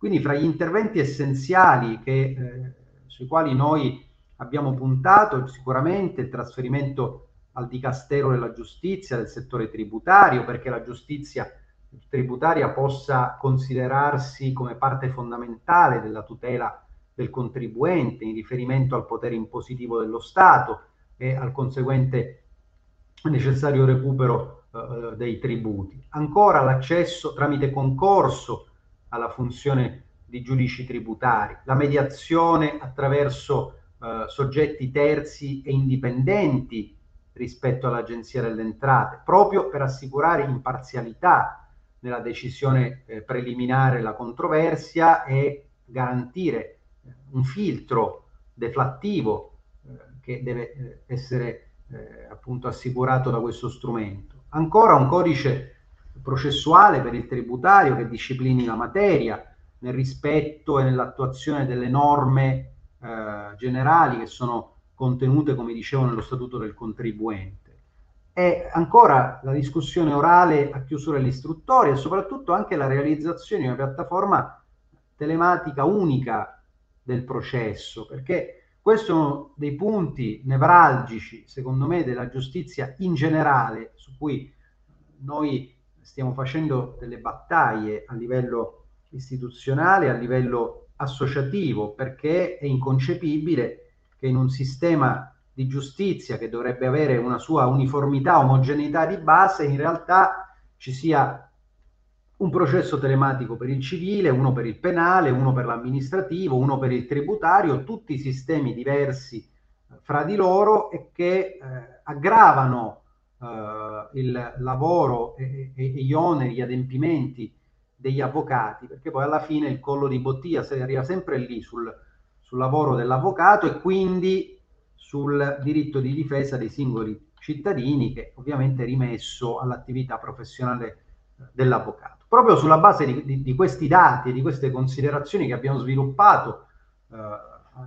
Quindi fra gli interventi essenziali che, eh, sui quali noi abbiamo puntato, sicuramente il trasferimento al Dicastero della Giustizia, del settore tributario, perché la giustizia tributaria possa considerarsi come parte fondamentale della tutela del contribuente in riferimento al potere impositivo dello Stato e al conseguente necessario recupero eh, dei tributi. Ancora l'accesso tramite concorso alla funzione di giudici tributari, la mediazione attraverso eh, soggetti terzi e indipendenti rispetto all'Agenzia delle Entrate, proprio per assicurare imparzialità nella decisione eh, preliminare la controversia e garantire un filtro deflattivo eh, che deve eh, essere eh, appunto assicurato da questo strumento. Ancora un codice processuale per il tributario che disciplini la materia nel rispetto e nell'attuazione delle norme eh, generali che sono contenute, come dicevo, nello statuto del contribuente. E ancora la discussione orale a chiusura dell'istruttoria e soprattutto anche la realizzazione di una piattaforma telematica unica del processo, perché questo è uno dei punti nevralgici, secondo me, della giustizia in generale, su cui noi stiamo facendo delle battaglie a livello istituzionale, a livello associativo, perché è inconcepibile che in un sistema di giustizia che dovrebbe avere una sua uniformità, omogeneità di base, in realtà ci sia un processo telematico per il civile, uno per il penale, uno per l'amministrativo, uno per il tributario, tutti sistemi diversi eh, fra di loro e che eh, aggravano eh, il lavoro e, e, e, gli oneri, gli adempimenti degli avvocati, perché poi alla fine il collo di bottiglia si arriva sempre lì sul, sul lavoro dell'avvocato e quindi sul diritto di difesa dei singoli cittadini che ovviamente è rimesso all'attività professionale eh, dell'avvocato. Proprio sulla base di, di, di, questi dati e di queste considerazioni che abbiamo sviluppato eh,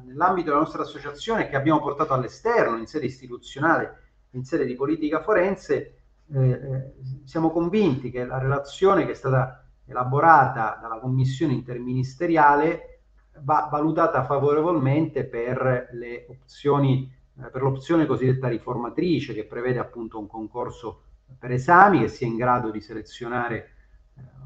nell'ambito della nostra associazione e che abbiamo portato all'esterno, in sede istituzionale, in sede di politica forense, eh, eh, siamo convinti che la relazione che è stata elaborata dalla commissione interministeriale va valutata favorevolmente per le opzioni eh, per l'opzione cosiddetta riformatrice che prevede appunto un concorso per esami che sia in grado di selezionare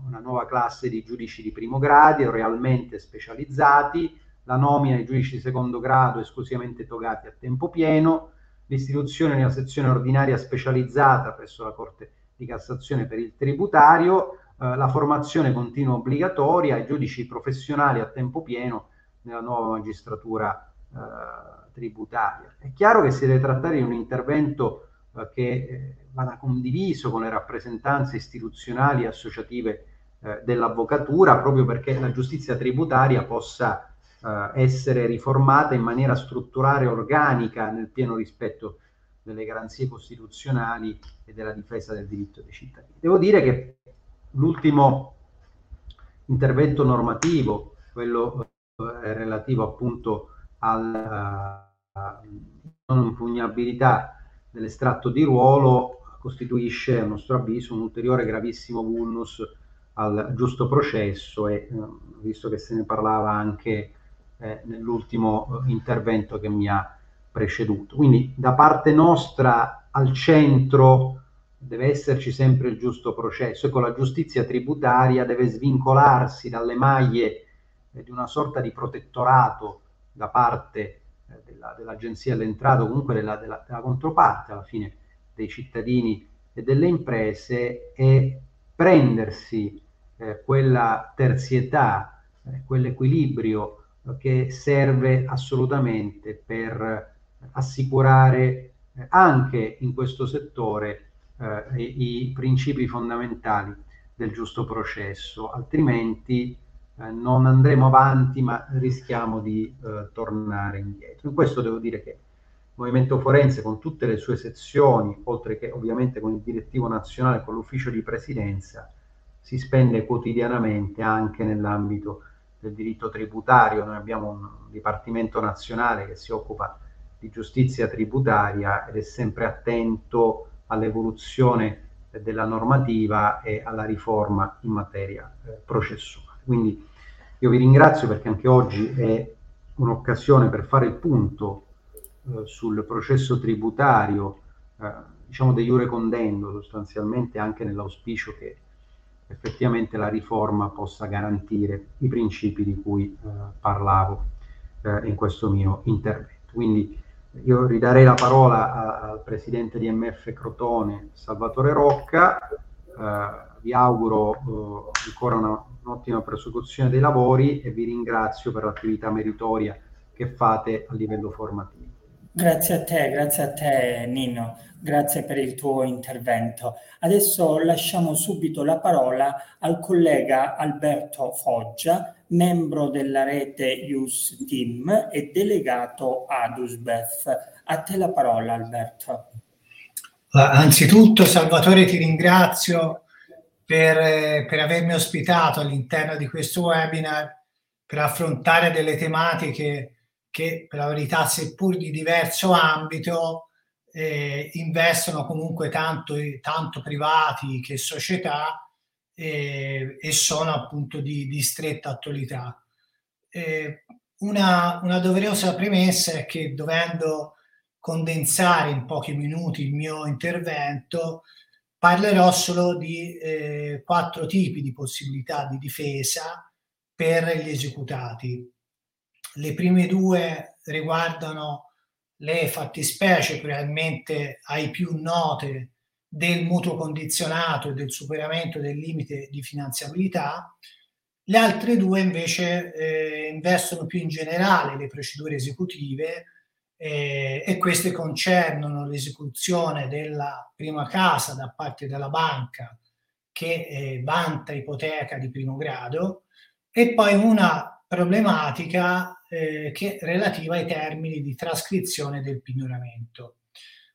una nuova classe di giudici di primo grado realmente specializzati, la nomina di giudici di secondo grado esclusivamente togati a tempo pieno, l'istituzione di una sezione ordinaria specializzata presso la Corte di Cassazione per il tributario, eh, la formazione continua obbligatoria ai giudici professionali a tempo pieno nella nuova magistratura eh, tributaria. È chiaro che si deve trattare di un intervento eh, che eh, vada condiviso con le rappresentanze istituzionali e associative eh, dell'avvocatura proprio perché la giustizia tributaria possa essere riformata in maniera strutturale e organica nel pieno rispetto delle garanzie costituzionali e della difesa del diritto dei cittadini. Devo dire che l'ultimo intervento normativo, quello eh, relativo appunto alla non impugnabilità dell'estratto di ruolo, costituisce a nostro avviso un ulteriore gravissimo vulnus al giusto processo e eh, visto che se ne parlava anche eh, nell'ultimo eh, intervento che mi ha preceduto. Quindi da parte nostra al centro deve esserci sempre il giusto processo. Ecco, la giustizia tributaria deve svincolarsi dalle maglie eh, di una sorta di protettorato da parte eh, della, dell'agenzia dell'entrato, comunque della, della, della, controparte alla fine dei cittadini e delle imprese e prendersi eh, quella terzietà, eh, quell'equilibrio che serve assolutamente per assicurare eh, anche in questo settore eh, i, i, principi fondamentali del giusto processo, altrimenti eh, non andremo avanti ma rischiamo di eh, tornare indietro. In questo devo dire che il Movimento Forense con tutte le sue sezioni, oltre che ovviamente con il direttivo nazionale, con l'ufficio di presidenza, si spende quotidianamente anche nell'ambito del diritto tributario. Noi abbiamo un dipartimento nazionale che si occupa di giustizia tributaria ed è sempre attento all'evoluzione della normativa e alla riforma in materia eh, processuale. Quindi io vi ringrazio perché anche oggi è un'occasione per fare il punto eh, sul processo tributario, eh, diciamo de jure condendo sostanzialmente anche nell'auspicio che effettivamente la riforma possa garantire i principi di cui eh, parlavo eh, in questo mio intervento. Quindi io ridarei la parola a, al presidente di MF Crotone, Salvatore Rocca. Eh, vi auguro eh, ancora una, un'ottima prosecuzione dei lavori e vi ringrazio per l'attività meritoria che fate a livello formativo. Grazie a te, grazie a te Nino, grazie per il tuo intervento. Adesso lasciamo subito la parola al collega Alberto Foggia, membro della rete Use Team e delegato ad USBEF. A te la parola Alberto. Anzitutto Salvatore ti ringrazio per, per avermi ospitato all'interno di questo webinar per affrontare delle tematiche che per la verità seppur di diverso ambito eh, investono comunque tanto, tanto privati che società eh, e sono appunto di, di stretta attualità. Eh, una, una, doverosa premessa è che dovendo condensare in pochi minuti il mio intervento, parlerò solo di eh, quattro tipi di possibilità di difesa per gli esecutati. Le prime due riguardano le fattispecie probabilmente ai più note del mutuo condizionato e del superamento del limite di finanziabilità. Le altre due invece eh, investono più in generale le procedure esecutive eh, e queste concernono l'esecuzione della prima casa da parte della banca che eh, vanta ipoteca di primo grado e poi una problematica eh, che relativa ai termini di trascrizione del pignoramento.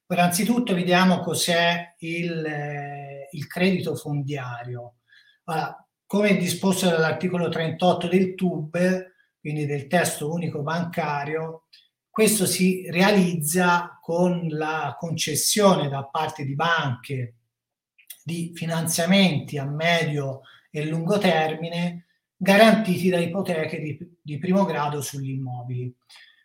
Ora, anzitutto vediamo cos'è il, eh, il credito fondiario. Allora, come disposto dall'articolo 38 del TUB, quindi del testo unico bancario, questo si realizza con la concessione da parte di banche di finanziamenti a medio e lungo termine garantiti da ipoteche di, di primo grado sugli immobili.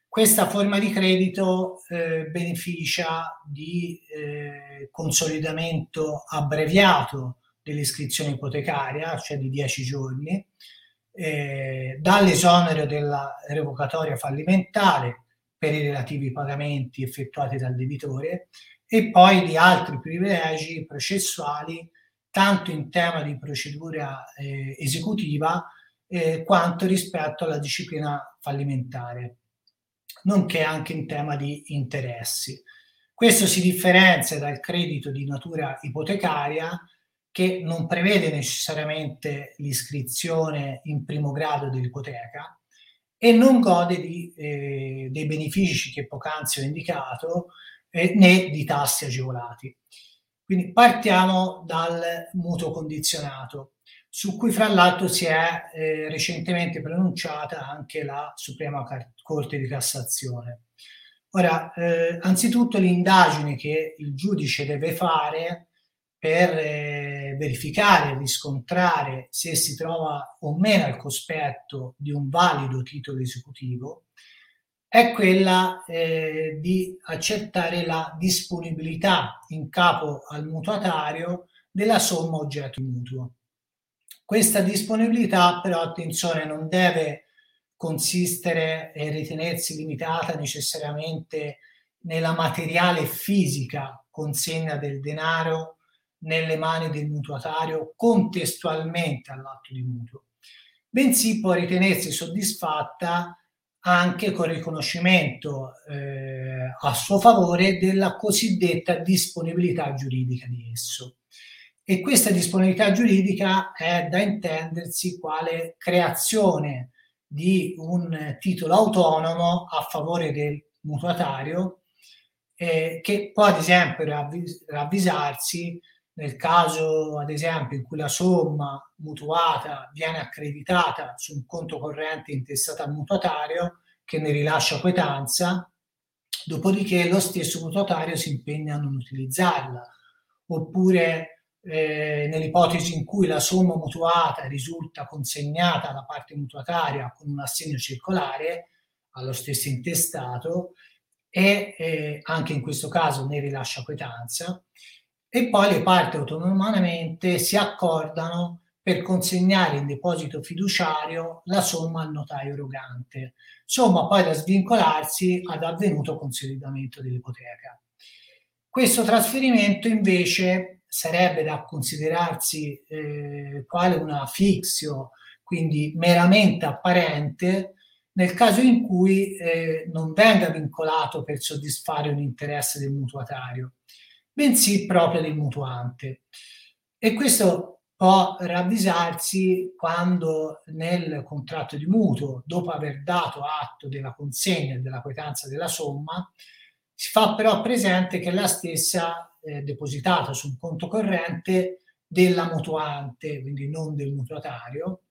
Questa forma di credito eh, beneficia di eh, consolidamento abbreviato dell'iscrizione ipotecaria, cioè di 10 giorni, eh, dall'esonero della revocatoria fallimentare per i relativi pagamenti effettuati dal debitore e poi di altri privilegi processuali tanto in tema di procedura eh, esecutiva eh, quanto rispetto alla disciplina fallimentare nonché anche in tema di interessi. Questo si differenzia dal credito di natura ipotecaria che non prevede necessariamente l'iscrizione in primo grado dell'ipoteca e non gode di, eh, dei benefici che poc'anzi ho indicato eh, né di tassi agevolati. Quindi partiamo dal mutuo condizionato su cui fra l'altro si è eh, recentemente pronunciata anche la Suprema Corte di Cassazione. Ora, eh, anzitutto l'indagine che il giudice deve fare per eh, verificare, riscontrare se si trova o meno al cospetto di un valido titolo esecutivo, è quella eh, di accertare la disponibilità in capo al mutuatario della somma oggetto mutuo. Questa disponibilità però, attenzione, non deve consistere e ritenersi limitata necessariamente nella materiale fisica consegna del denaro nelle mani del mutuatario contestualmente all'atto di mutuo, bensì può ritenersi soddisfatta anche con riconoscimento eh, a suo favore della cosiddetta disponibilità giuridica di esso. E questa disponibilità giuridica è da intendersi quale creazione di un titolo autonomo a favore del mutuatario eh, che può ad esempio ravvis- ravvisarsi nel caso ad esempio in cui la somma mutuata viene accreditata su un conto corrente intestato al mutuatario che ne rilascia quetanza, dopodiché lo stesso mutuatario si impegna a non utilizzarla, oppure eh, nell'ipotesi in cui la somma mutuata risulta consegnata alla parte mutuataria con un assegno circolare allo stesso intestato e eh, anche in questo caso ne rilascia quetanza e poi le parti autonomamente si accordano per consegnare in deposito fiduciario la somma al notaio erogante, somma poi da svincolarsi ad avvenuto consolidamento dell'ipoteca. Questo trasferimento invece sarebbe da considerarsi eh, quale una fixio, quindi meramente apparente, nel caso in cui eh, non venga vincolato per soddisfare un interesse del mutuatario, bensì proprio del mutuante. E questo può ravvisarsi quando nel contratto di mutuo, dopo aver dato atto della consegna e della quietanza della somma, si fa però presente che la stessa è depositata su un conto corrente della mutuante, quindi non del mutuatario,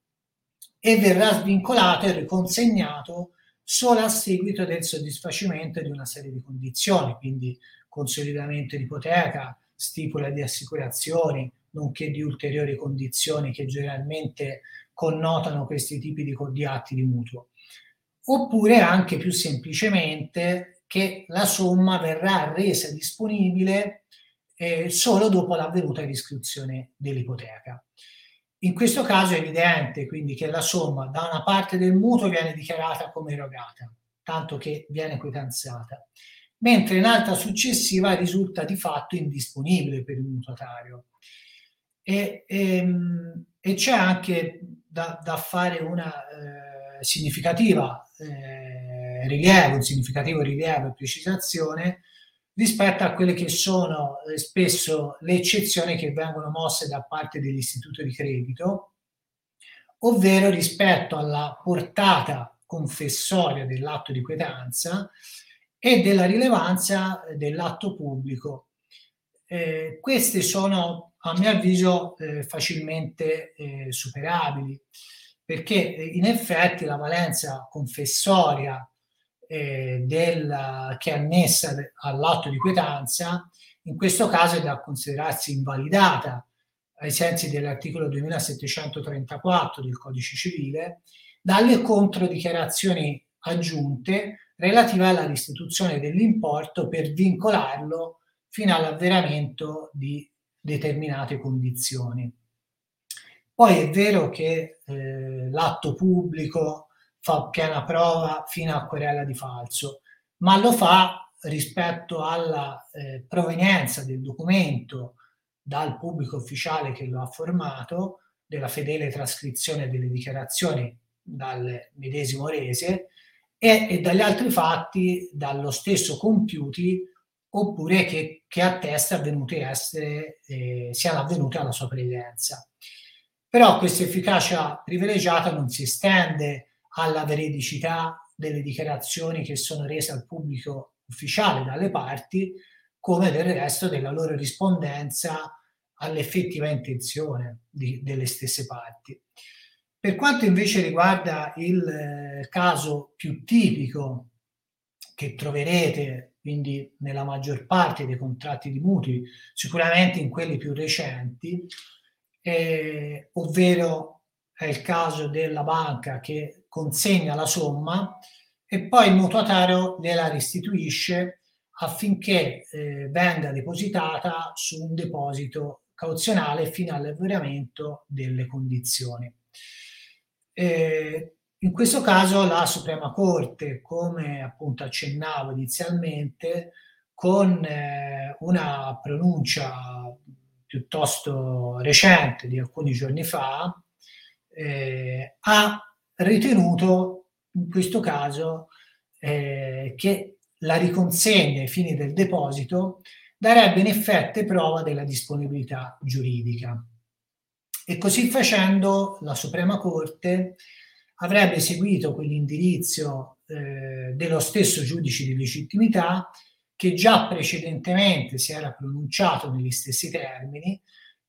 e verrà svincolato e riconsegnato solo a seguito del soddisfacimento di una serie di condizioni, quindi consolidamento di ipoteca, stipula di assicurazioni, nonché di ulteriori condizioni che generalmente connotano questi tipi di, di atti di mutuo. Oppure anche più semplicemente che la somma verrà resa disponibile eh, solo dopo l'avvenuta riscrizione dell'ipoteca. In questo caso è evidente quindi che la somma da una parte del mutuo viene dichiarata come erogata, tanto che viene quetanziata, mentre in altra successiva risulta di fatto indisponibile per il mutuatario. E, e, ehm, e c'è anche da, da fare una eh, significativa eh, rilievo, un significativo rilievo e precisazione rispetto a quelle che sono eh, spesso le eccezioni che vengono mosse da parte dell'istituto di credito, ovvero rispetto alla portata confessoria dell'atto di quietanza e della rilevanza dell'atto pubblico. Eh, queste sono, a mio avviso, eh, facilmente eh, superabili, perché in effetti la valenza confessoria eh, del, che è annessa all'atto di quietanza, in questo caso è da considerarsi invalidata ai sensi dell'articolo 2734 del Codice Civile dalle controdichiarazioni aggiunte relative alla restituzione dell'importo per vincolarlo fino all'avveramento di determinate condizioni. Poi è vero che eh, l'atto pubblico fa piena prova fino a querela di falso, ma lo fa rispetto alla eh, provenienza del documento dal pubblico ufficiale che lo ha formato, della fedele trascrizione delle dichiarazioni dal medesimo rese e, e dagli altri fatti dallo stesso compiuti oppure che, che attesta avvenute essere, eh, siano avvenute alla sua presenza. Però questa efficacia privilegiata non si estende alla veridicità delle dichiarazioni che sono rese al pubblico ufficiale dalle parti, come del resto della loro rispondenza all'effettiva intenzione di, delle stesse parti. Per quanto invece riguarda il eh, caso più tipico che troverete quindi nella maggior parte dei contratti di mutui, sicuramente in quelli più recenti, eh, ovvero è il caso della banca che consegna la somma e poi il mutuatario gliela restituisce affinché eh, venga depositata su un deposito cauzionale fino all'avveramento delle condizioni. Eh, in questo caso la Suprema Corte, come appunto accennavo inizialmente, con eh, una pronuncia piuttosto recente di alcuni giorni fa, eh, ha ritenuto in questo caso eh, che la riconsegna ai fini del deposito darebbe in effetti prova della disponibilità giuridica. E così facendo la Suprema Corte avrebbe seguito quell'indirizzo eh, dello stesso giudice di legittimità che già precedentemente si era pronunciato negli stessi termini,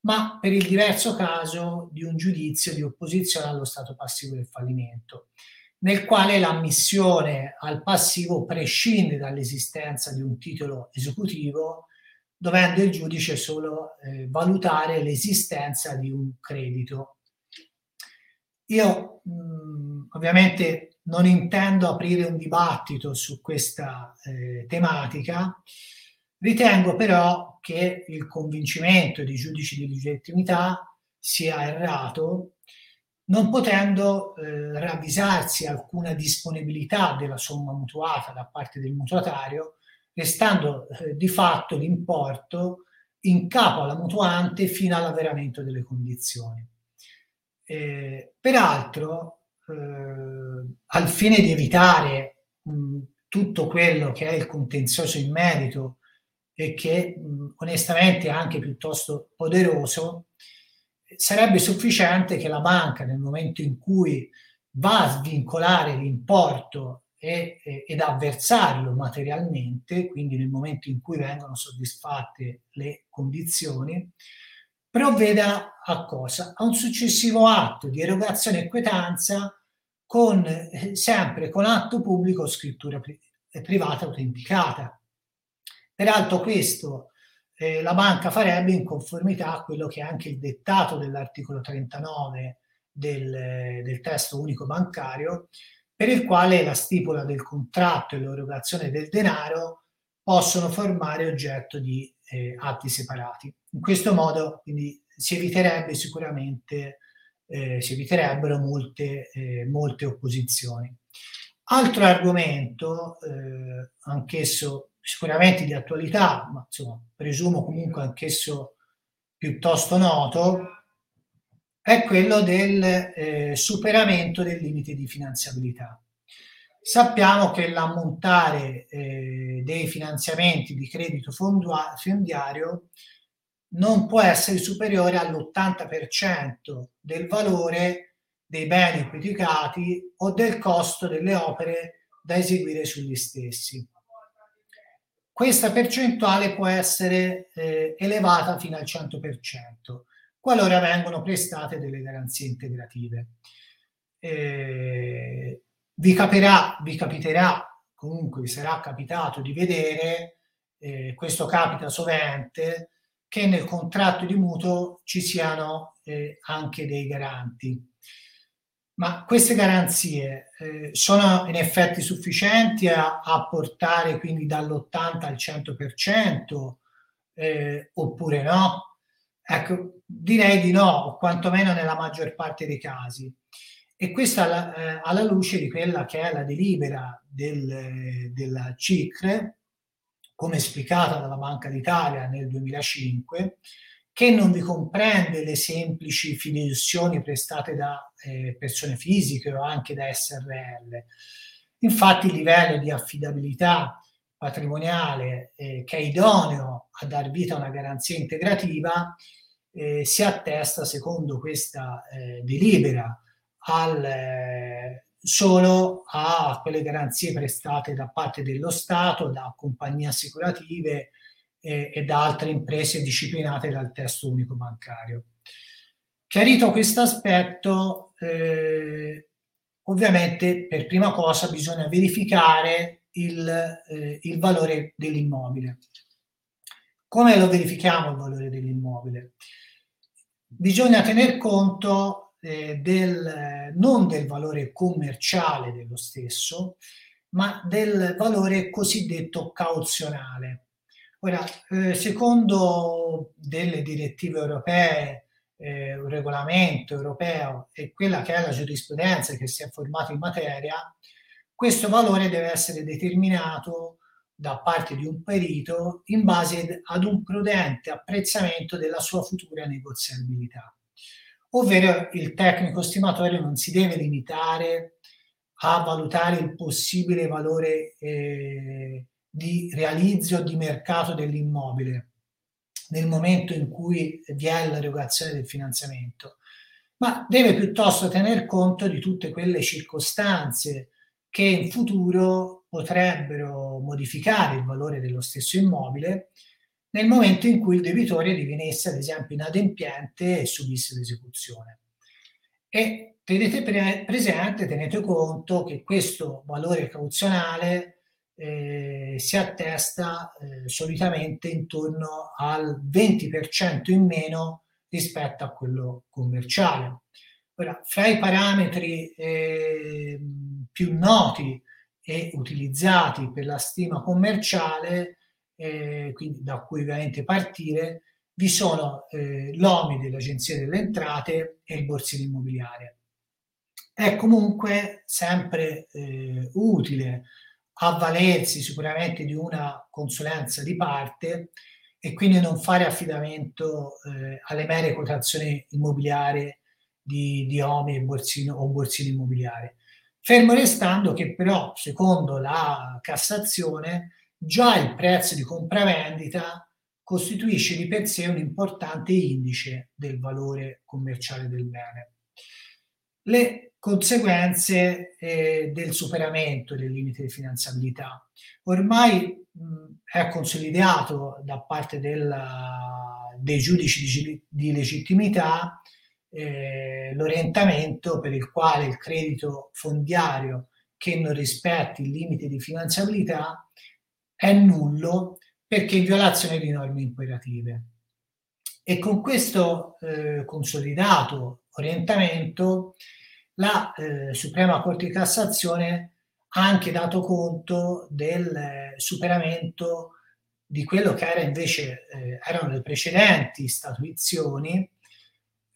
ma per il diverso caso di un giudizio di opposizione allo stato passivo del fallimento, nel quale l'ammissione al passivo prescinde dall'esistenza di un titolo esecutivo, dovendo il giudice solo eh, valutare l'esistenza di un credito. Io mh, ovviamente non intendo aprire un dibattito su questa eh, tematica, ritengo però che il convincimento dei giudici di legittimità sia errato, non potendo eh, ravvisarsi alcuna disponibilità della somma mutuata da parte del mutuatario, restando eh, di fatto l'importo in capo alla mutuante fino all'avveramento delle condizioni. Eh, peraltro, eh, al fine di evitare mh, tutto quello che è il contenzioso in merito e che onestamente è anche piuttosto poderoso, sarebbe sufficiente che la banca nel momento in cui va a svincolare l'importo e, e, ed avversarlo materialmente, quindi nel momento in cui vengono soddisfatte le condizioni, provveda a cosa? A un successivo atto di erogazione e quietanza con, eh, sempre con atto pubblico o scrittura pri- privata autenticata. Peraltro questo eh, la banca farebbe in conformità a quello che è anche il dettato dell'articolo 39 del, del testo unico bancario, per il quale la stipula del contratto e l'erogazione del denaro possono formare oggetto di eh, atti separati. In questo modo quindi si eviterebbe sicuramente eh, si eviterebbero molte, eh, molte opposizioni. Altro argomento, eh, anch'esso sicuramente di attualità, ma insomma, presumo comunque anch'esso piuttosto noto, è quello del eh, superamento del limite di finanziabilità. Sappiamo che l'ammontare eh, dei finanziamenti di credito fondiario non può essere superiore all'80% del valore dei beni ipotecati o del costo delle opere da eseguire sugli stessi. Questa percentuale può essere eh, elevata fino al 100% qualora vengono prestate delle garanzie integrative. Eh, vi, capirà, vi capiterà, comunque vi sarà capitato di vedere, eh, questo capita sovente, che nel contratto di mutuo ci siano eh, anche dei garanti. Ma queste garanzie eh, sono in effetti sufficienti a, a portare quindi dall'80 al 100% eh, oppure no? Ecco, direi di no, o quantomeno nella maggior parte dei casi. E questa alla, eh, alla luce di quella che è la delibera del, della CICRE, come esplicata dalla Banca d'Italia nel 2005, che non vi comprende le semplici fideiussioni prestate da eh, persone fisiche o anche da SRL. Infatti il livello di affidabilità patrimoniale eh, che è idoneo a dar vita a una garanzia integrativa eh, si attesta, secondo questa eh, delibera, al, eh, solo a quelle garanzie prestate da parte dello Stato, da compagnie assicurative e, e da altre imprese disciplinate dal testo unico bancario. Chiarito questo aspetto, eh, ovviamente per prima cosa bisogna verificare il, eh, il valore dell'immobile. Come lo verifichiamo il valore dell'immobile? Bisogna tener conto eh, del, non del valore commerciale dello stesso, ma del valore cosiddetto cauzionale. Ora, eh, secondo delle direttive europee, eh, un regolamento europeo e quella che è la giurisprudenza che si è formata in materia, questo valore deve essere determinato da parte di un perito in base ad un prudente apprezzamento della sua futura negoziabilità. Ovvero il tecnico stimatore non si deve limitare a valutare il possibile valore eh, di realizzo di mercato dell'immobile nel momento in cui vi è l'erogazione del finanziamento, ma deve piuttosto tener conto di tutte quelle circostanze che in futuro potrebbero modificare il valore dello stesso immobile nel momento in cui il debitore divenisse ad esempio inadempiente e subisse l'esecuzione. E tenete pre- presente, tenete conto che questo valore cauzionale eh, si attesta eh, solitamente intorno al 20% in meno rispetto a quello commerciale. Ora, fra i parametri eh, più noti e utilizzati per la stima commerciale, eh, quindi da cui ovviamente partire, vi sono eh, l'OMI dell'Agenzia delle Entrate e il borsino immobiliare. È comunque sempre utile avvalersi sicuramente di una consulenza di parte e quindi non fare affidamento eh, alle mere quotazioni immobiliari di, di OMI e borsino, o borsino immobiliare. Fermo restando che però, secondo la Cassazione, già il prezzo di compravendita costituisce di per sé un importante indice del valore commerciale del bene. Le conseguenze eh, del superamento del limite di finanziabilità. Ormai mh, è consolidato da parte della, dei giudici di, di legittimità eh, l'orientamento per il quale il credito fondiario che non rispetti il limite di finanziabilità è nullo perché in violazione di norme imperative. E con questo eh, consolidato orientamento la eh, Suprema Corte di Cassazione ha anche dato conto del eh, superamento di quello che era invece eh, erano le precedenti statuizioni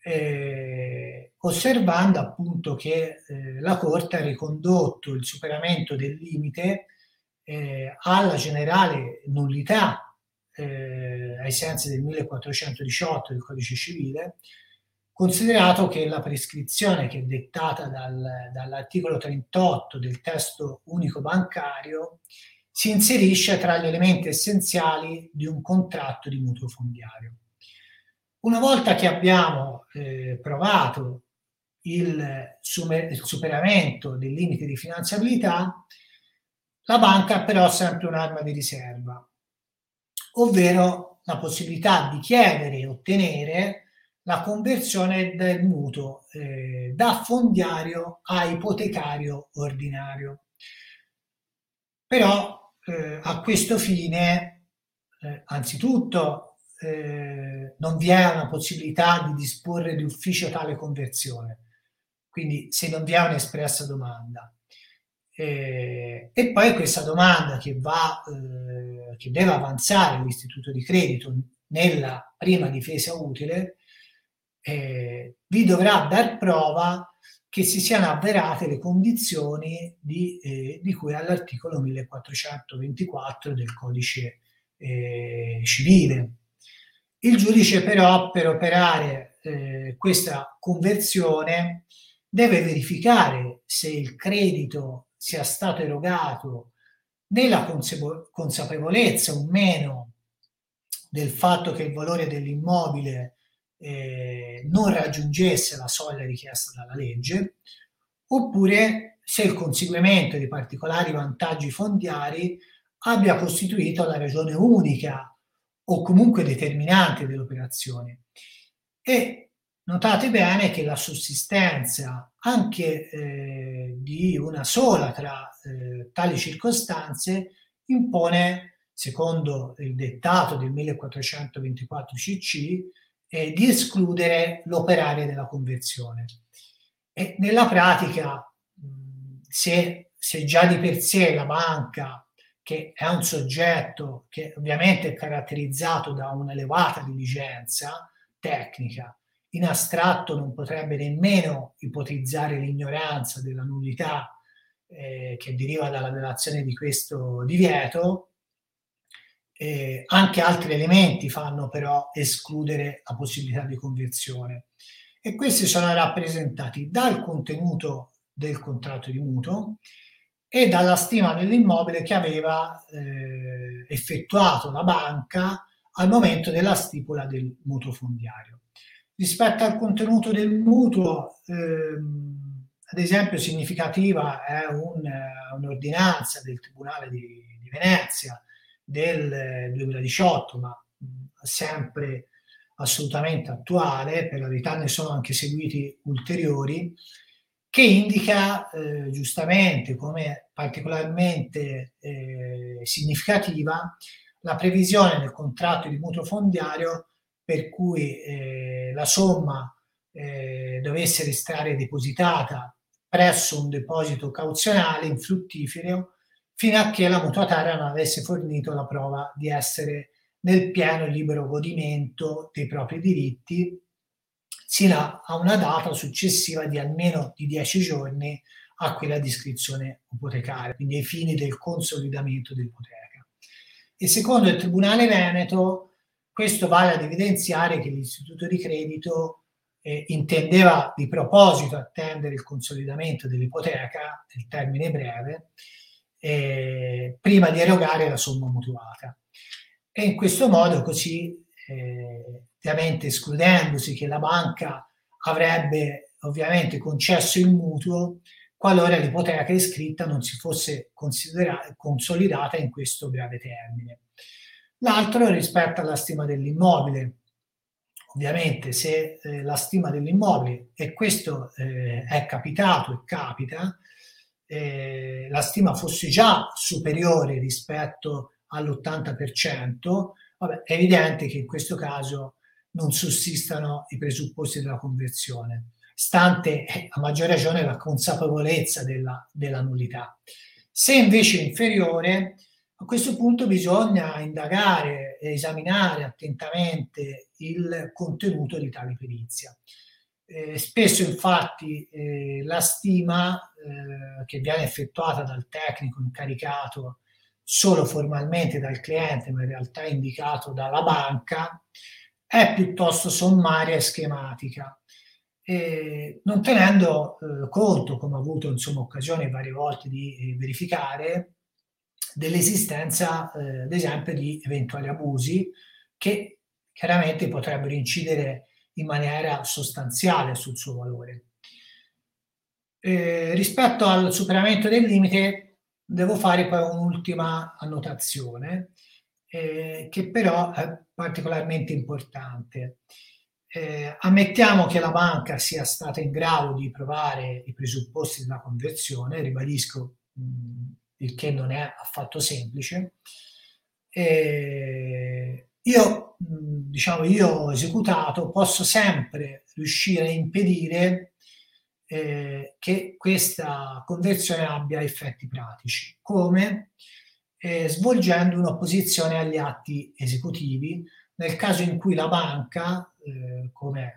eh, osservando appunto che eh, la Corte ha ricondotto il superamento del limite eh, alla generale nullità ai sensi del 1418 del codice civile, considerato che la prescrizione che è dettata dal, dall'articolo 38 del testo unico bancario si inserisce tra gli elementi essenziali di un contratto di mutuo fondiario. Una volta che abbiamo eh, provato il, sumer- il superamento del limite di finanziabilità, la banca ha però sempre un'arma di riserva, ovvero la possibilità di chiedere e ottenere la conversione del mutuo eh, da fondiario a ipotecario ordinario. Però eh, a questo fine, eh, anzitutto, eh, non vi è una possibilità di disporre di ufficio tale conversione, quindi se non vi è un'espressa domanda. Eh, e poi questa domanda che, va, eh, che deve avanzare l'istituto di credito nella prima difesa utile, eh, vi dovrà dar prova che si siano avverate le condizioni di, eh, di cui all'articolo 1424 del codice eh, civile. Il giudice però per operare eh, questa conversione deve verificare se il credito sia stato erogato nella consapevolezza o meno del fatto che il valore dell'immobile non raggiungesse la soglia richiesta dalla legge, oppure se il conseguimento di particolari vantaggi fondiari abbia costituito la ragione unica o comunque determinante dell'operazione. E notate bene che la sussistenza anche eh, di una sola tra eh, tali circostanze impone, secondo il dettato del 1424 CC, eh, di escludere l'operare della conversione. E nella pratica, se se già di per sé la banca, che è un soggetto che ovviamente è caratterizzato da un'elevata diligenza tecnica, in astratto non potrebbe nemmeno ipotizzare l'ignoranza della nullità eh, che deriva dalla violazione di questo divieto, eh, anche altri elementi fanno però escludere la possibilità di conversione e questi sono rappresentati dal contenuto del contratto di mutuo e dalla stima dell'immobile che aveva eh, effettuato la banca al momento della stipula del mutuo fondiario. Rispetto al contenuto del mutuo, ehm, ad esempio significativa è un, un'ordinanza del Tribunale di, di Venezia del 2018, ma sempre assolutamente attuale, per la verità ne sono anche seguiti ulteriori, che indica eh, giustamente come particolarmente eh, significativa la previsione nel contratto di mutuo fondiario per cui eh, la somma eh, dovesse restare depositata presso un deposito cauzionale infruttifero fino a che la mutuataria non avesse fornito la prova di essere nel pieno e libero godimento dei propri diritti sino a una data successiva di almeno di 10 giorni a quella di iscrizione ipotecaria, quindi ai fini del consolidamento dell'ipoteca. E secondo il Tribunale Veneto, questo vale ad evidenziare che l'istituto di credito eh, intendeva di proposito attendere il consolidamento dell'ipoteca nel termine breve eh, prima di erogare la somma mutuata. E in questo modo così, eh, ovviamente escludendosi che la banca avrebbe ovviamente concesso il mutuo qualora l'ipoteca iscritta non si fosse consolidata in questo breve termine. L'altro rispetto alla stima dell'immobile. Ovviamente se eh, la stima dell'immobile, e questo eh, è capitato e capita, eh, la stima fosse già superiore rispetto all'80%, vabbè, è evidente che in questo caso non sussistano i presupposti della conversione, stante eh, a maggior ragione la consapevolezza della, della nullità. Se invece è inferiore, a questo punto bisogna indagare e esaminare attentamente il contenuto di tale perizia. Eh, spesso infatti eh, la stima eh, che viene effettuata dal tecnico incaricato solo formalmente dal cliente, ma in realtà indicato dalla banca, è piuttosto sommaria e schematica, non tenendo eh, conto, come ho avuto insomma, occasione varie volte di eh, verificare, dell'esistenza, eh, ad esempio, di eventuali abusi che chiaramente potrebbero incidere in maniera sostanziale sul suo valore. Eh, rispetto al superamento del limite devo fare poi un'ultima annotazione eh, che però è particolarmente importante. Eh, ammettiamo che la banca sia stata in grado di provare i presupposti della conversione, ribadisco mh, il che non è affatto semplice. Eh, io, diciamo, io esecutato posso sempre riuscire a impedire eh, che questa conversione abbia effetti pratici, come? Eh, svolgendo un'opposizione agli atti esecutivi. Nel caso in cui la banca, eh, come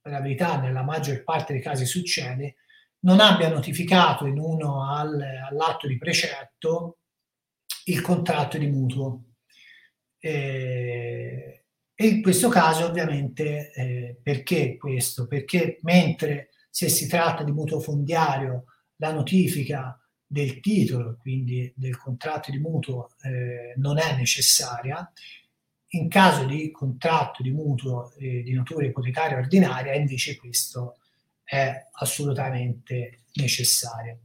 per la verità nella maggior parte dei casi succede, non abbia notificato in uno al, all'atto di precetto il contratto di mutuo. Eh, e in questo caso ovviamente eh, perché questo? Perché mentre se si tratta di mutuo fondiario, la notifica del titolo, quindi del contratto di mutuo, eh, non è necessaria. In caso di contratto di mutuo eh, di natura ipotecaria ordinaria, invece questo è assolutamente necessario.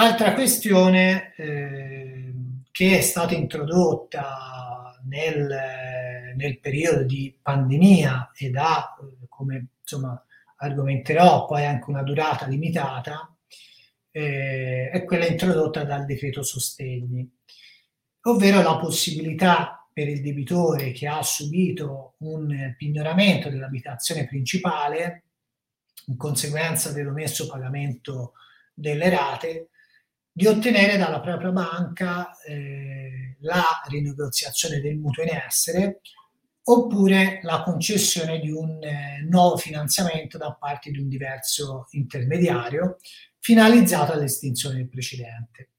Altra questione eh, che è stata introdotta nel, nel periodo di pandemia ed ha, eh, come insomma, argomenterò poi anche una durata limitata, eh, è quella introdotta dal decreto sostegni, ovvero la possibilità per il debitore che ha subito un pignoramento dell'abitazione principale in conseguenza dell'omesso pagamento delle rate di ottenere dalla propria banca eh, la rinegoziazione del mutuo in essere oppure la concessione di un eh, nuovo finanziamento da parte di un diverso intermediario finalizzato all'estinzione del precedente.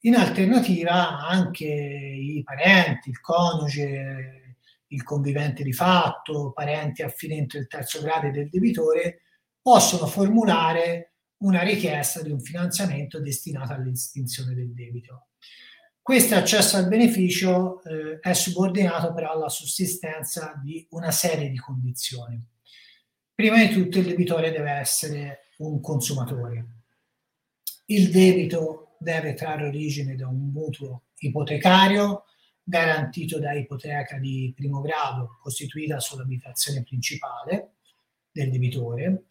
In alternativa anche i parenti, il coniuge, il convivente di fatto, parenti affinenti del terzo grado del debitore possono formulare una richiesta di un finanziamento destinato all'estinzione del debito. Questo accesso al beneficio eh, è subordinato però alla sussistenza di una serie di condizioni. Prima di tutto il debitore deve essere un consumatore. Il debito deve trarre origine da un mutuo ipotecario garantito da ipoteca di primo grado costituita sull'abitazione principale del debitore.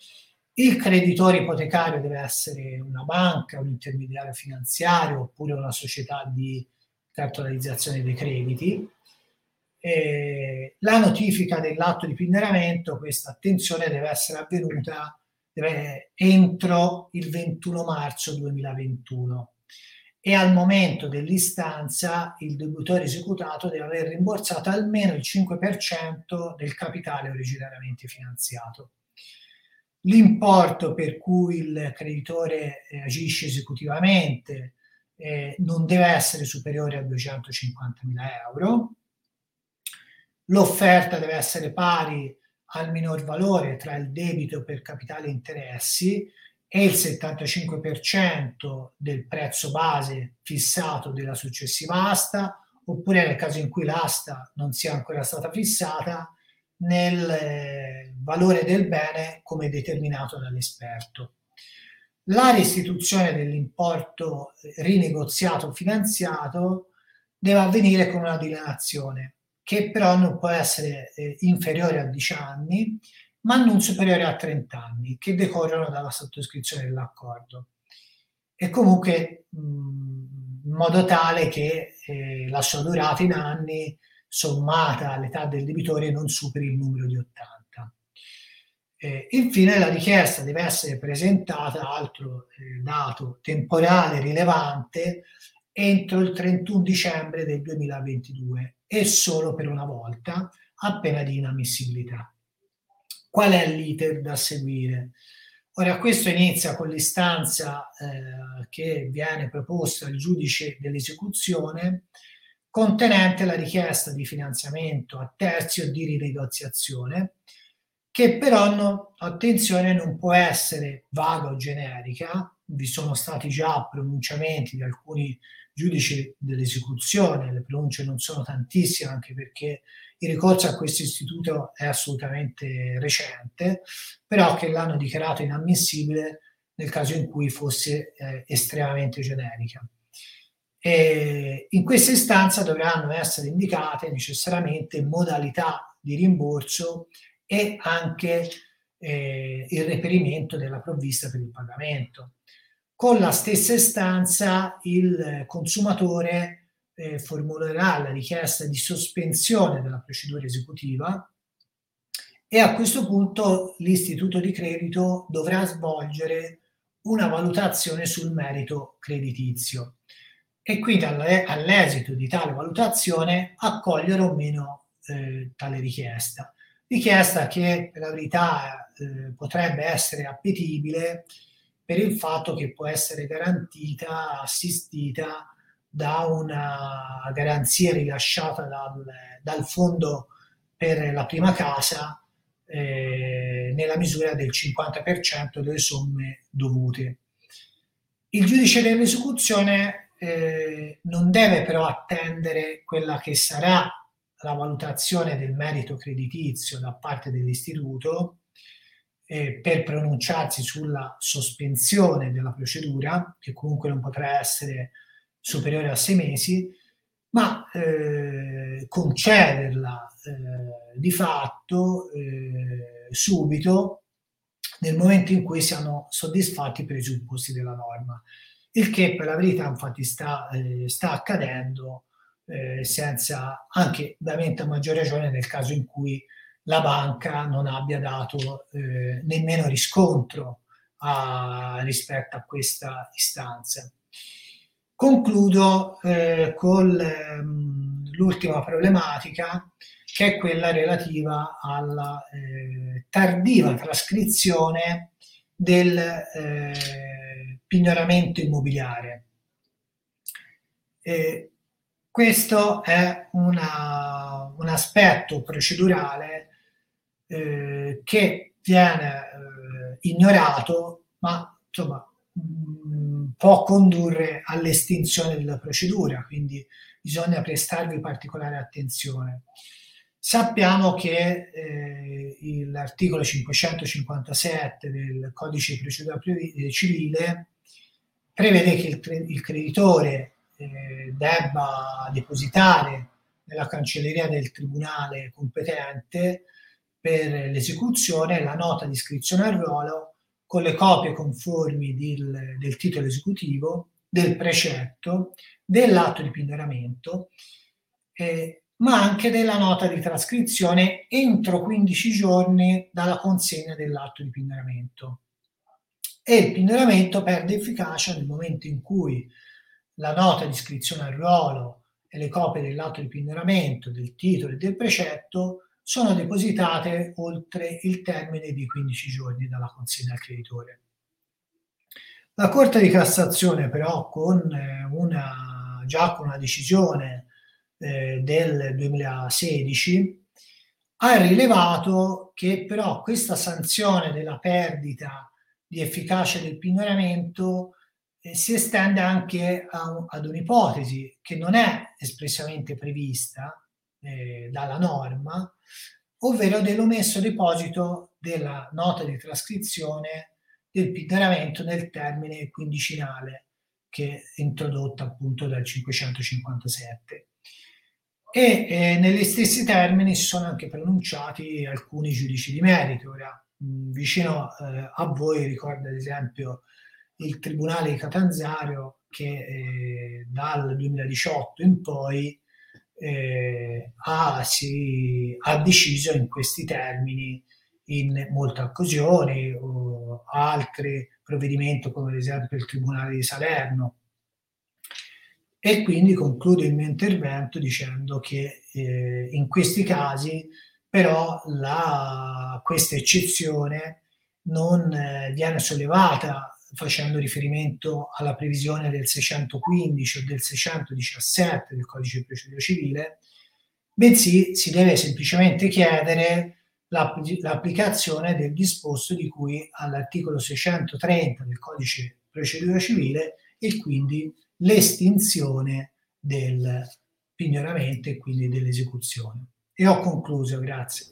Il creditore ipotecario deve essere una banca, un intermediario finanziario oppure una società di cartolarizzazione dei crediti. E la notifica dell'atto di pinneramento, questa attenzione deve essere avvenuta deve, entro il 21 marzo 2021 e al momento dell'istanza il debitore esecutato deve aver rimborsato almeno il 5% del capitale originariamente finanziato. L'importo per cui il creditore eh, agisce esecutivamente eh, non deve essere superiore a 250.000 euro. L'offerta deve essere pari al minor valore tra il debito per capitale interessi e il 75% del prezzo base fissato della successiva asta, oppure nel caso in cui l'asta non sia ancora stata fissata, nel eh, valore del bene come determinato dall'esperto. La restituzione dell'importo rinegoziato finanziato deve avvenire con una dilazione che però non può essere eh, inferiore a 10 anni ma non superiore a 30 anni, che decorrono dalla sottoscrizione dell'accordo. E comunque mh, in modo tale che eh, la sua durata in anni sommata all'età del debitore non superi il numero di 80. Eh, infine la richiesta deve essere presentata, altro eh, dato temporale rilevante, entro il 31 dicembre del 2022 e solo per una volta a pena di inammissibilità. Qual è l'iter da seguire? Ora, questo inizia con l'istanza eh, che viene proposta al giudice dell'esecuzione contenente la richiesta di finanziamento a terzi o di rinegoziazione, che però, no, attenzione, non può essere vaga o generica. Vi sono stati già pronunciamenti di alcuni giudici dell'esecuzione, le pronunce non sono tantissime anche perché il ricorso a questo istituto è assolutamente recente, però che l'hanno dichiarato inammissibile nel caso in cui fosse eh, estremamente generica. E in questa istanza dovranno essere indicate necessariamente modalità di rimborso e anche eh, il reperimento della provvista per il pagamento. Con la stessa istanza il consumatore eh, formulerà la richiesta di sospensione della procedura esecutiva e a questo punto l'istituto di credito dovrà svolgere una valutazione sul merito creditizio e quindi all'esito di tale valutazione accogliere o meno eh, tale richiesta. Richiesta che per la verità eh, potrebbe essere appetibile per il fatto che può essere garantita, assistita da una garanzia rilasciata dal, dal fondo per la prima casa eh, nella misura del 50% delle somme dovute. Il giudice dell'esecuzione eh, non deve però attendere quella che sarà la valutazione del merito creditizio da parte dell'istituto eh, per pronunciarsi sulla sospensione della procedura, che comunque non potrà essere superiore a sei mesi, ma eh, concederla eh, di fatto eh, subito nel momento in cui siano soddisfatti i presupposti della norma, il che per la verità infatti sta, eh, sta accadendo eh, senza anche ovviamente a maggior ragione nel caso in cui la banca non abbia dato eh, nemmeno riscontro a, rispetto a questa istanza. Concludo eh, con ehm, l'ultima problematica che è quella relativa alla eh, tardiva trascrizione del eh, pignoramento immobiliare. Eh, questo è una, un aspetto procedurale eh, che viene eh, ignorato, ma insomma mh, mm, può condurre all'estinzione della procedura, quindi bisogna prestarvi particolare attenzione. Sappiamo che eh, l'articolo 557 del codice di procedura eh, civile prevede che il, il creditore eh, debba depositare nella cancelleria del tribunale competente per l'esecuzione la nota di iscrizione al ruolo con le copie conformi del, del titolo esecutivo, del precetto, dell'atto di pinneramento eh, ma anche della nota di trascrizione entro 15 giorni dalla consegna dell'atto di pinneramento. E il pinneramento perde efficacia nel momento in cui la nota di iscrizione al ruolo e le copie dell'atto di pinneramento, del titolo e del precetto sono depositate oltre il termine di 15 giorni dalla consegna al creditore. La Corte di Cassazione però con una, già con una decisione eh, del 2016 ha rilevato che però questa sanzione della perdita di efficacia del pignoramento eh, si estende anche a, ad un'ipotesi che non è espressamente prevista eh, dalla norma, ovvero dell'omesso deposito della nota di trascrizione del pignoramento nel termine quindicinale che è introdotta appunto dal 557 e eh, negli stessi termini si sono anche pronunciati alcuni giudici di merito. Ora, mh, vicino eh, a voi ricordo ad esempio il Tribunale di Catanzaro che eh, dal 2018 in poi eh, ha, si, ha, deciso in questi termini in molte occasioni, o altri provvedimenti come ad esempio il Tribunale di Salerno e quindi concludo il mio intervento dicendo che eh, in questi casi però la, questa eccezione non eh, viene sollevata facendo riferimento alla previsione del 615 o del 617 del codice di procedura civile, bensì si deve semplicemente chiedere l'app- l'applicazione del disposto di cui all'articolo 630 del codice di procedura civile e quindi l'estinzione del pignoramento e quindi dell'esecuzione. E ho concluso, grazie.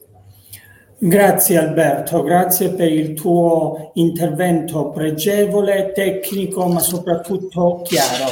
Grazie Alberto, grazie per il tuo intervento pregevole, tecnico, ma soprattutto chiaro,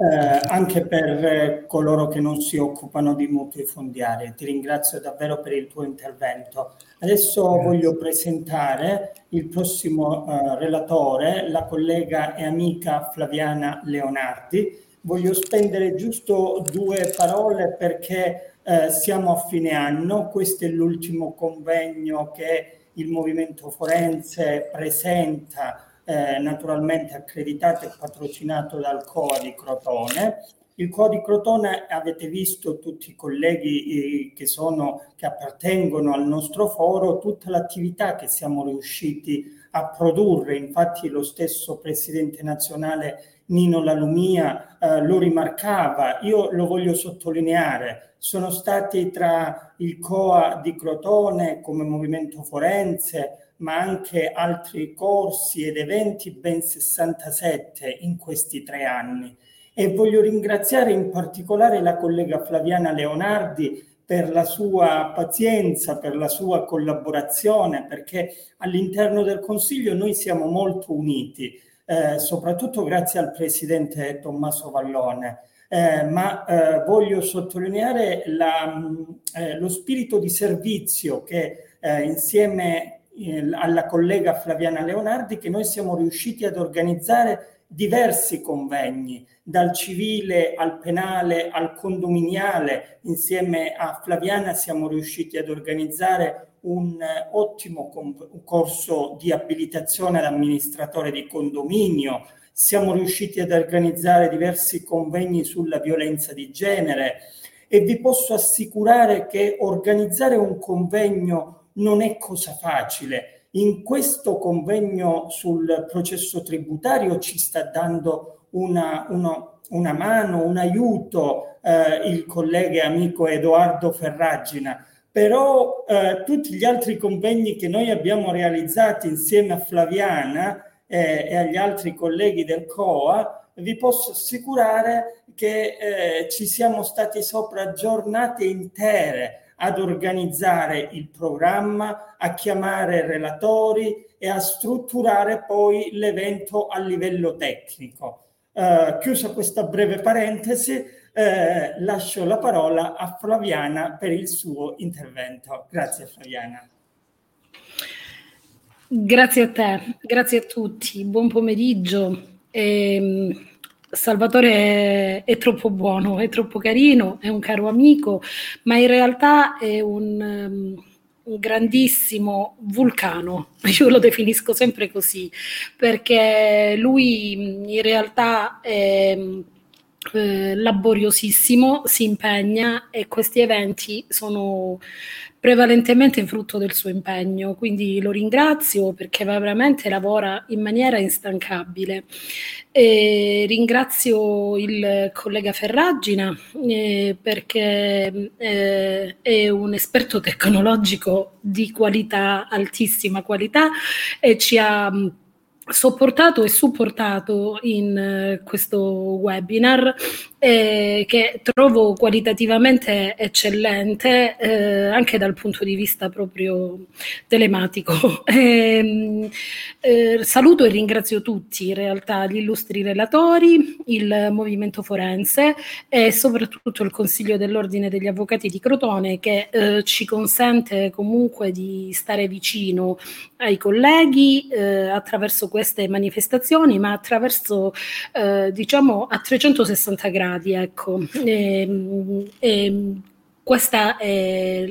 eh, anche per coloro che non si occupano di mutui fondiari. Ti ringrazio davvero per il tuo intervento. Adesso grazie. voglio presentare il prossimo eh, relatore, la collega e amica Flaviana Leonardi. Voglio spendere giusto due parole perché eh, siamo a fine anno, questo è l'ultimo convegno che il Movimento Forense presenta, eh, naturalmente accreditato e patrocinato dal COA di Crotone. Il COA di Crotone avete visto tutti i colleghi eh, che, sono, che appartengono al nostro foro, tutta l'attività che siamo riusciti a produrre, infatti lo stesso Presidente nazionale Nino Lalumia eh, lo rimarcava, io lo voglio sottolineare, sono stati tra il COA di Crotone come movimento forense, ma anche altri corsi ed eventi, ben 67 in questi tre anni. E voglio ringraziare in particolare la collega Flaviana Leonardi per la sua pazienza, per la sua collaborazione, perché all'interno del Consiglio noi siamo molto uniti, eh, soprattutto grazie al Presidente Tommaso Vallone. Eh, ma eh, voglio sottolineare la, mm, eh, lo spirito di servizio che eh, insieme eh, alla collega Flaviana Leonardi che noi siamo riusciti ad organizzare diversi convegni, dal civile al penale al condominiale. Insieme a Flaviana siamo riusciti ad organizzare un ottimo corso di abilitazione ad amministratore di condominio, siamo riusciti ad organizzare diversi convegni sulla violenza di genere e vi posso assicurare che organizzare un convegno non è cosa facile. In questo convegno sul processo tributario ci sta dando una, una, una mano, un aiuto eh, il collega e amico Edoardo Ferragina, però eh, tutti gli altri convegni che noi abbiamo realizzato insieme a Flaviana eh, e agli altri colleghi del COA, vi posso assicurare che eh, ci siamo stati sopra giornate intere ad organizzare il programma, a chiamare relatori e a strutturare poi l'evento a livello tecnico. Uh, chiusa questa breve parentesi, eh, lascio la parola a Flaviana per il suo intervento. Grazie Flaviana. Grazie a te, grazie a tutti, buon pomeriggio. Eh, Salvatore è, è, troppo buono, è troppo carino, è un caro amico, ma in realtà è un, um, grandissimo vulcano, io lo definisco sempre così, perché lui in realtà è eh, laboriosissimo, si impegna e questi eventi sono prevalentemente frutto del suo impegno, quindi lo ringrazio perché veramente lavora in maniera instancabile. E ringrazio il collega Ferragina eh, perché eh, è un esperto tecnologico di qualità, altissima qualità e ci ha sopportato e supportato in uh, questo webinar eh, che trovo qualitativamente eccellente eh, anche dal punto di vista proprio telematico. Ehm, eh, saluto e ringrazio tutti, in realtà gli illustri relatori, il Movimento Forense e soprattutto il Consiglio dell'Ordine degli Avvocati di Crotone che eh, ci consente comunque di stare vicino ai colleghi eh, attraverso queste manifestazioni, ma attraverso eh, diciamo a 360 gradi gradi, ecco. E, ehm, e ehm, questa è,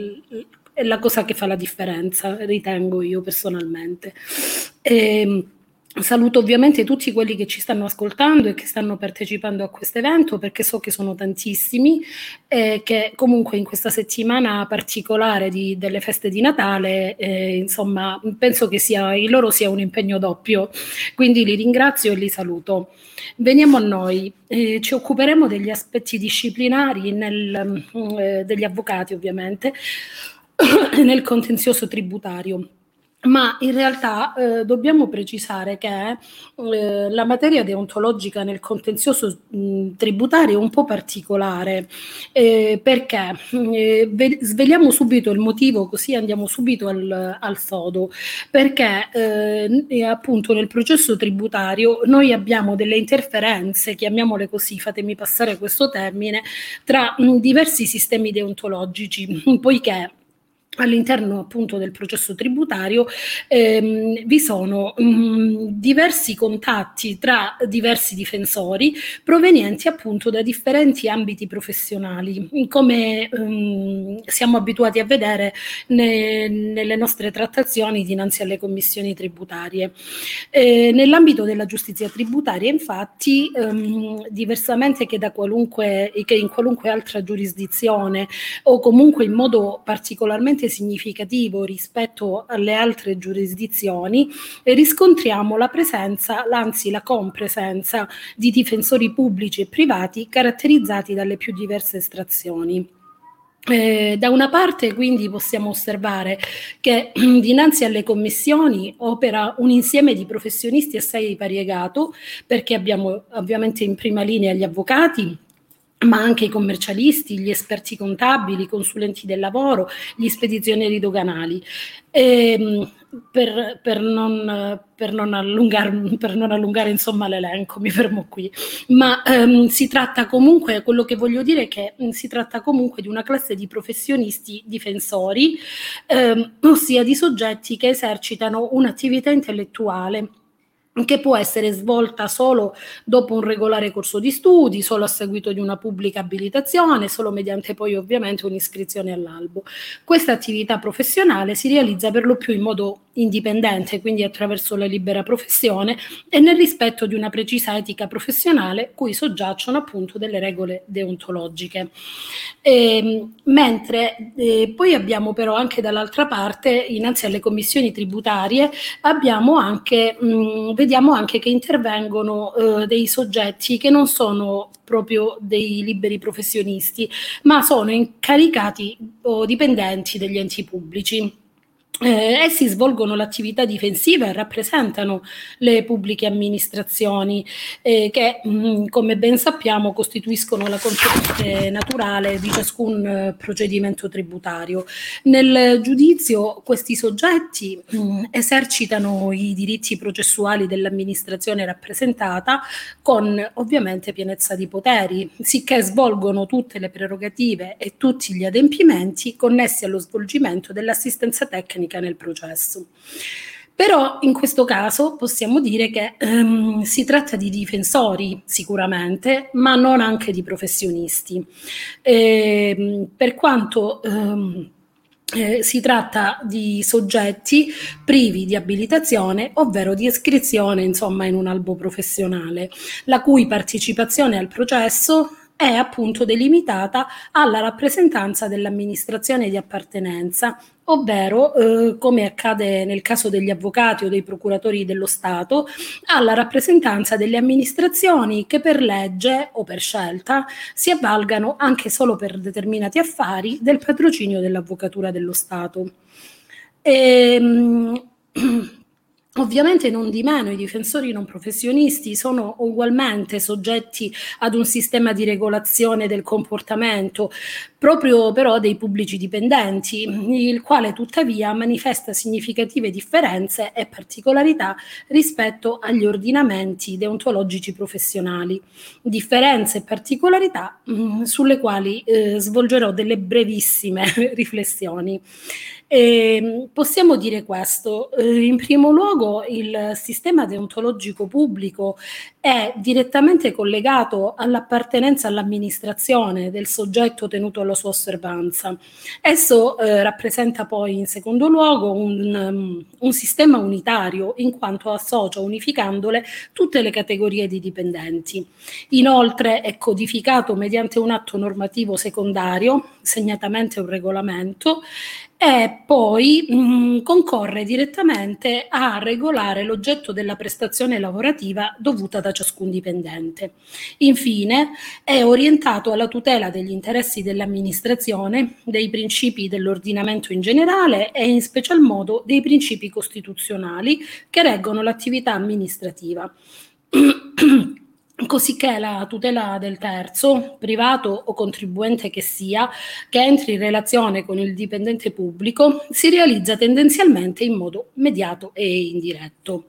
è, la cosa che fa la differenza, ritengo io personalmente. E, ehm, Saluto ovviamente tutti quelli che ci stanno ascoltando e che stanno partecipando a questo evento perché so che sono tantissimi e che comunque in questa settimana particolare di, delle feste di Natale, eh, insomma, penso che sia, il loro sia un impegno doppio. Quindi li ringrazio e li saluto. Veniamo a noi, eh, ci occuperemo degli aspetti disciplinari nel, eh, degli avvocati ovviamente nel contenzioso tributario ma in realtà eh, dobbiamo precisare che eh, la materia deontologica nel contenzioso mh, tributario è un po' particolare eh, perché eh, ve- sveliamo subito il motivo così andiamo subito al, al sodo perché eh, appunto nel processo tributario noi abbiamo delle interferenze chiamiamole così fatemi passare questo termine tra mh, diversi sistemi deontologici poiché all'interno appunto del processo tributario ehm, vi sono mh, mm, diversi contatti tra diversi difensori provenienti appunto da differenti ambiti professionali. Come mh, mm, siamo abituati a vedere ne, nelle nostre trattazioni dinanzi alle commissioni tributarie. Eh, nell'ambito della giustizia tributaria infatti ehm, diversamente che da qualunque che in qualunque altra giurisdizione o comunque in modo particolarmente significativo rispetto alle altre giurisdizioni e riscontriamo la presenza, anzi la compresenza di difensori pubblici e privati caratterizzati dalle più diverse estrazioni. Eh, da una parte quindi possiamo osservare che dinanzi alle commissioni opera un insieme di professionisti assai variegato perché abbiamo ovviamente in prima linea gli avvocati, ma anche i commercialisti, gli esperti contabili, i consulenti del lavoro, gli spedizionieri doganali. E, ehm, per, per, non, per, non allungare, per non allungare insomma l'elenco, mi fermo qui, ma ehm, si tratta comunque, quello che voglio dire è che mh, si tratta comunque di una classe di professionisti difensori, ehm, ossia di soggetti che esercitano un'attività intellettuale che può essere svolta solo dopo un regolare corso di studi, solo a seguito di una pubblica abilitazione, solo mediante poi ovviamente un'iscrizione all'albo. Questa attività professionale si realizza per lo più in modo indipendente, quindi attraverso la libera professione e nel rispetto di una precisa etica professionale cui soggiacciono appunto delle regole deontologiche. E, ehm, mentre eh, poi abbiamo però anche dall'altra parte, innanzi alle commissioni tributarie, abbiamo anche, mh, vediamo anche che intervengono eh, dei soggetti che non sono proprio dei liberi professionisti, ma sono incaricati o dipendenti degli enti pubblici. Eh, essi svolgono l'attività difensiva e rappresentano le pubbliche amministrazioni eh, che, mh, mm, come ben sappiamo, costituiscono la conseguenza naturale di ciascun eh, procedimento tributario. Nel giudizio questi soggetti mh, mm, esercitano i diritti processuali dell'amministrazione rappresentata con ovviamente pienezza di poteri, sicché svolgono tutte le prerogative e tutti gli adempimenti connessi allo svolgimento dell'assistenza tecnica tecnica nel processo. Però in questo caso possiamo dire che ehm, si tratta di difensori sicuramente, ma non anche di professionisti. E, ehm, per quanto ehm, eh, si tratta di soggetti privi di abilitazione, ovvero di iscrizione insomma, in un albo professionale, la cui partecipazione al processo è appunto delimitata alla rappresentanza dell'amministrazione di appartenenza, ovvero, eh, come accade nel caso degli avvocati o dei procuratori dello Stato, alla rappresentanza delle amministrazioni che per legge o per scelta si avvalgano anche solo per determinati affari del patrocinio dell'avvocatura dello Stato. E, ehm, Ovviamente non di meno i difensori non professionisti sono ugualmente soggetti ad un sistema di regolazione del comportamento proprio però dei pubblici dipendenti, il quale tuttavia manifesta significative differenze e particolarità rispetto agli ordinamenti deontologici professionali. Differenze e particolarità mh, mm, sulle quali eh, svolgerò delle brevissime riflessioni. E ehm, possiamo dire questo, eh, in primo luogo il sistema deontologico pubblico è direttamente collegato all'appartenenza all'amministrazione del soggetto tenuto alla sua osservanza. Esso eh, rappresenta poi in secondo luogo un, um, un sistema unitario in quanto associa unificandole tutte le categorie di dipendenti. Inoltre è codificato mediante un atto normativo secondario, segnatamente un regolamento, e poi mh, concorre direttamente a regolare l'oggetto della prestazione lavorativa dovuta da ciascun dipendente. Infine è orientato alla tutela degli interessi dell'amministrazione, dei principi dell'ordinamento in generale e in special modo dei principi costituzionali che reggono l'attività amministrativa. cosicché la tutela del terzo, privato o contribuente che sia, che entri in relazione con il dipendente pubblico, si realizza tendenzialmente in modo mediato e indiretto.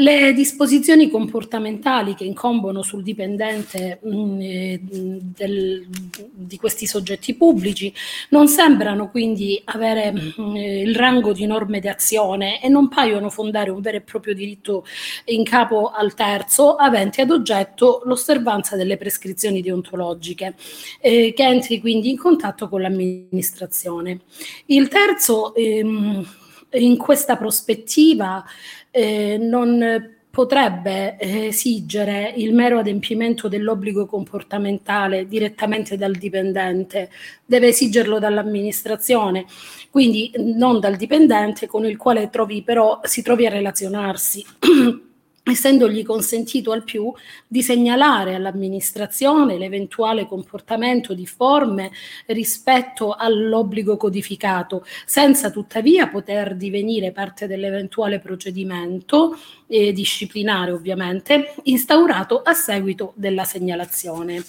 Le disposizioni comportamentali che incombono sul dipendente mh, mm, eh, del, di questi soggetti pubblici non sembrano quindi avere mh, mm, il rango di norme d'azione e non paiono fondare un vero e proprio diritto in capo al terzo, avente ad oggetto l'osservanza delle prescrizioni deontologiche, eh, che entri quindi in contatto con l'amministrazione. Il terzo, ehm, in questa prospettiva, eh, non potrebbe esigere il mero adempimento dell'obbligo comportamentale direttamente dal dipendente, deve esigerlo dall'amministrazione, quindi non dal dipendente con il quale trovi però, si trovi a relazionarsi. essendogli consentito al più di segnalare all'amministrazione l'eventuale comportamento difforme rispetto all'obbligo codificato, senza tuttavia poter divenire parte dell'eventuale procedimento eh, disciplinare ovviamente, instaurato a seguito della segnalazione.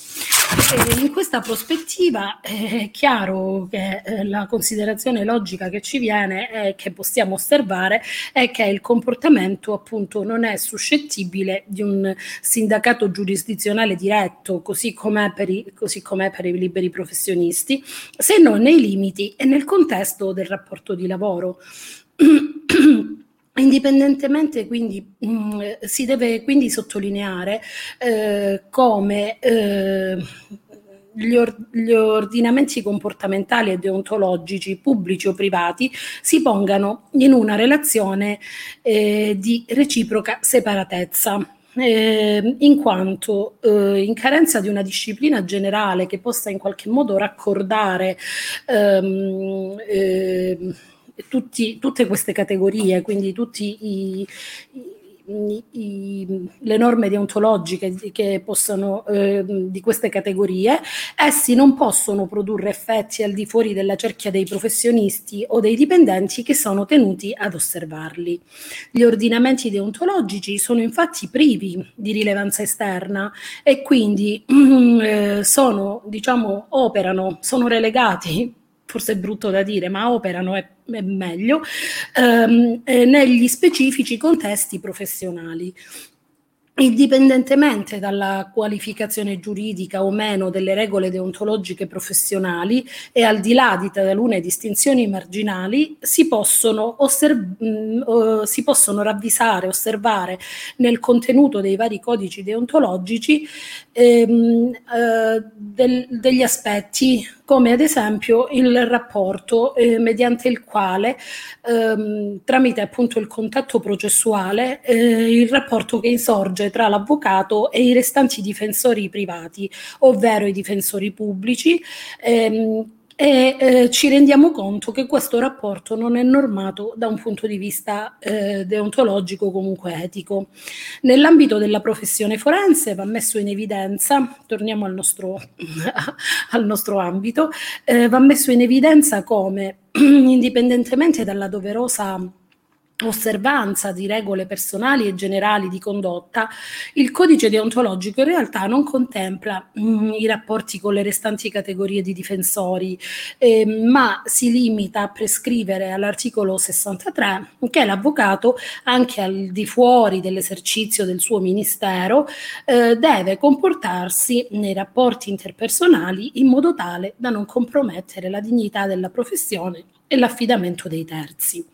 In questa prospettiva è chiaro che eh, la considerazione logica che ci viene e che possiamo osservare è che il comportamento appunto non è suscettibile di un sindacato giurisdizionale diretto, così com'è per i, così com'è per i liberi professionisti, se non nei limiti e nel contesto del rapporto di lavoro. Indipendentemente, quindi, mh, mm, si deve quindi sottolineare eh, come eh, gli, or- gli, ordinamenti comportamentali e deontologici, pubblici o privati, si pongano in una relazione eh, di reciproca separatezza. Eh, in quanto eh, in carenza di una disciplina generale che possa in qualche modo raccordare ehm, eh, tutti, tutte queste categorie, quindi i, le norme deontologiche che possono, eh, di queste categorie, essi non possono produrre effetti al di fuori della cerchia dei professionisti o dei dipendenti che sono tenuti ad osservarli. Gli ordinamenti deontologici sono infatti privi di rilevanza esterna e quindi eh, sono, diciamo, operano, sono relegati forse è brutto da dire, ma operano è, è meglio, ehm, eh, negli specifici contesti professionali. Indipendentemente dalla qualificazione giuridica o meno delle regole deontologiche professionali e al di là di talune distinzioni marginali, si possono, osserv- mh, mm, si possono ravvisare, osservare nel contenuto dei vari codici deontologici ehm, uh, del, degli aspetti come ad esempio il rapporto eh, mediante il quale ehm, tramite appunto il contatto processuale eh, il rapporto che insorge tra l'avvocato e i restanti difensori privati, ovvero i difensori pubblici. Ehm, e eh, ci rendiamo conto che questo rapporto non è normato da un punto di vista eh, deontologico comunque etico. Nell'ambito della professione forense va messo in evidenza, torniamo al nostro, al nostro ambito, eh, va messo in evidenza come indipendentemente dalla doverosa osservanza di regole personali e generali di condotta, il codice deontologico in realtà non contempla mh, mm, i rapporti con le restanti categorie di difensori, eh, ma si limita a prescrivere all'articolo 63 che l'avvocato, anche al di fuori dell'esercizio del suo ministero, eh, deve comportarsi nei rapporti interpersonali in modo tale da non compromettere la dignità della professione e l'affidamento dei terzi.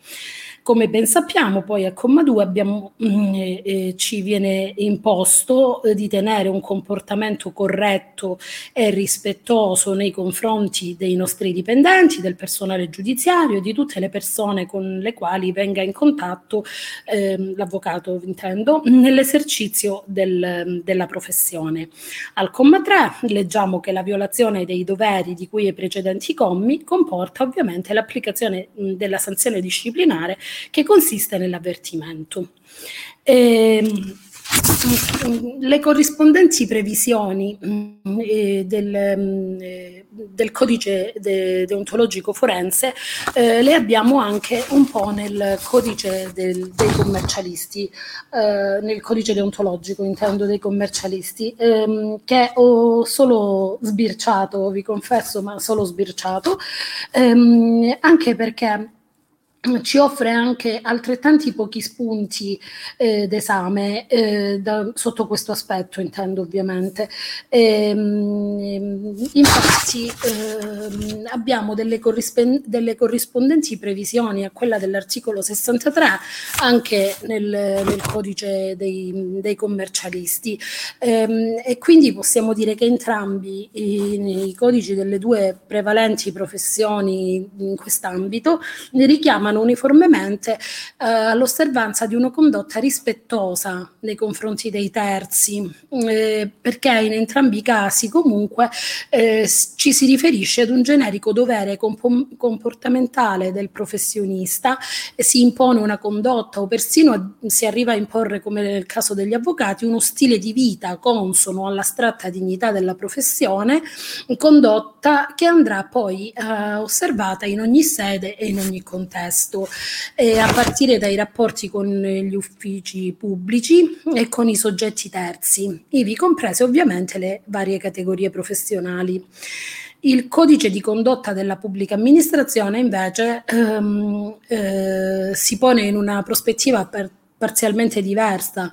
Come ben sappiamo, poi a comma 2 abbiamo, mm, eh, eh, ci viene imposto eh, di tenere un comportamento corretto e rispettoso nei confronti dei nostri dipendenti, del personale giudiziario, di tutte le persone con le quali venga in contatto ehm, l'avvocato, intendo, nell'esercizio del, della professione. Al comma 3 leggiamo che la violazione dei doveri di cui ai precedenti commi comporta ovviamente l'applicazione mh, della sanzione disciplinare che consiste nell'avvertimento. E, ehm, le corrispondenti previsioni mm, eh, del, mm, eh, del, codice de, deontologico forense eh, le abbiamo anche un po' nel codice del, dei commercialisti, eh, nel codice deontologico intendo dei commercialisti, ehm, che ho solo sbirciato, vi confesso, ma solo sbirciato, ehm, anche perché ci offre anche altrettanti pochi spunti eh, d'esame eh, da, sotto questo aspetto, intendo ovviamente. E, ehm, infatti ehm, abbiamo delle, corrispen- delle, corrispondenti previsioni a quella dell'articolo 63 anche nel, nel codice dei, dei commercialisti ehm, e quindi possiamo dire che entrambi i, i codici delle due prevalenti professioni in quest'ambito richiamano richiamano uniformemente eh, all'osservanza di una condotta rispettosa nei confronti dei terzi, eh, perché in entrambi i casi comunque eh, ci si riferisce ad un generico dovere comp- comportamentale del professionista, si impone una condotta o persino si arriva a imporre, come nel caso degli avvocati, uno stile di vita consono alla stratta dignità della professione, condotta che andrà poi eh, osservata in ogni sede e in ogni contesto contesto, eh, a partire dai rapporti con gli uffici pubblici e con i soggetti terzi, ivi comprese ovviamente le varie categorie professionali. Il codice di condotta della pubblica amministrazione invece ehm, eh, si pone in una prospettiva per, parzialmente diversa.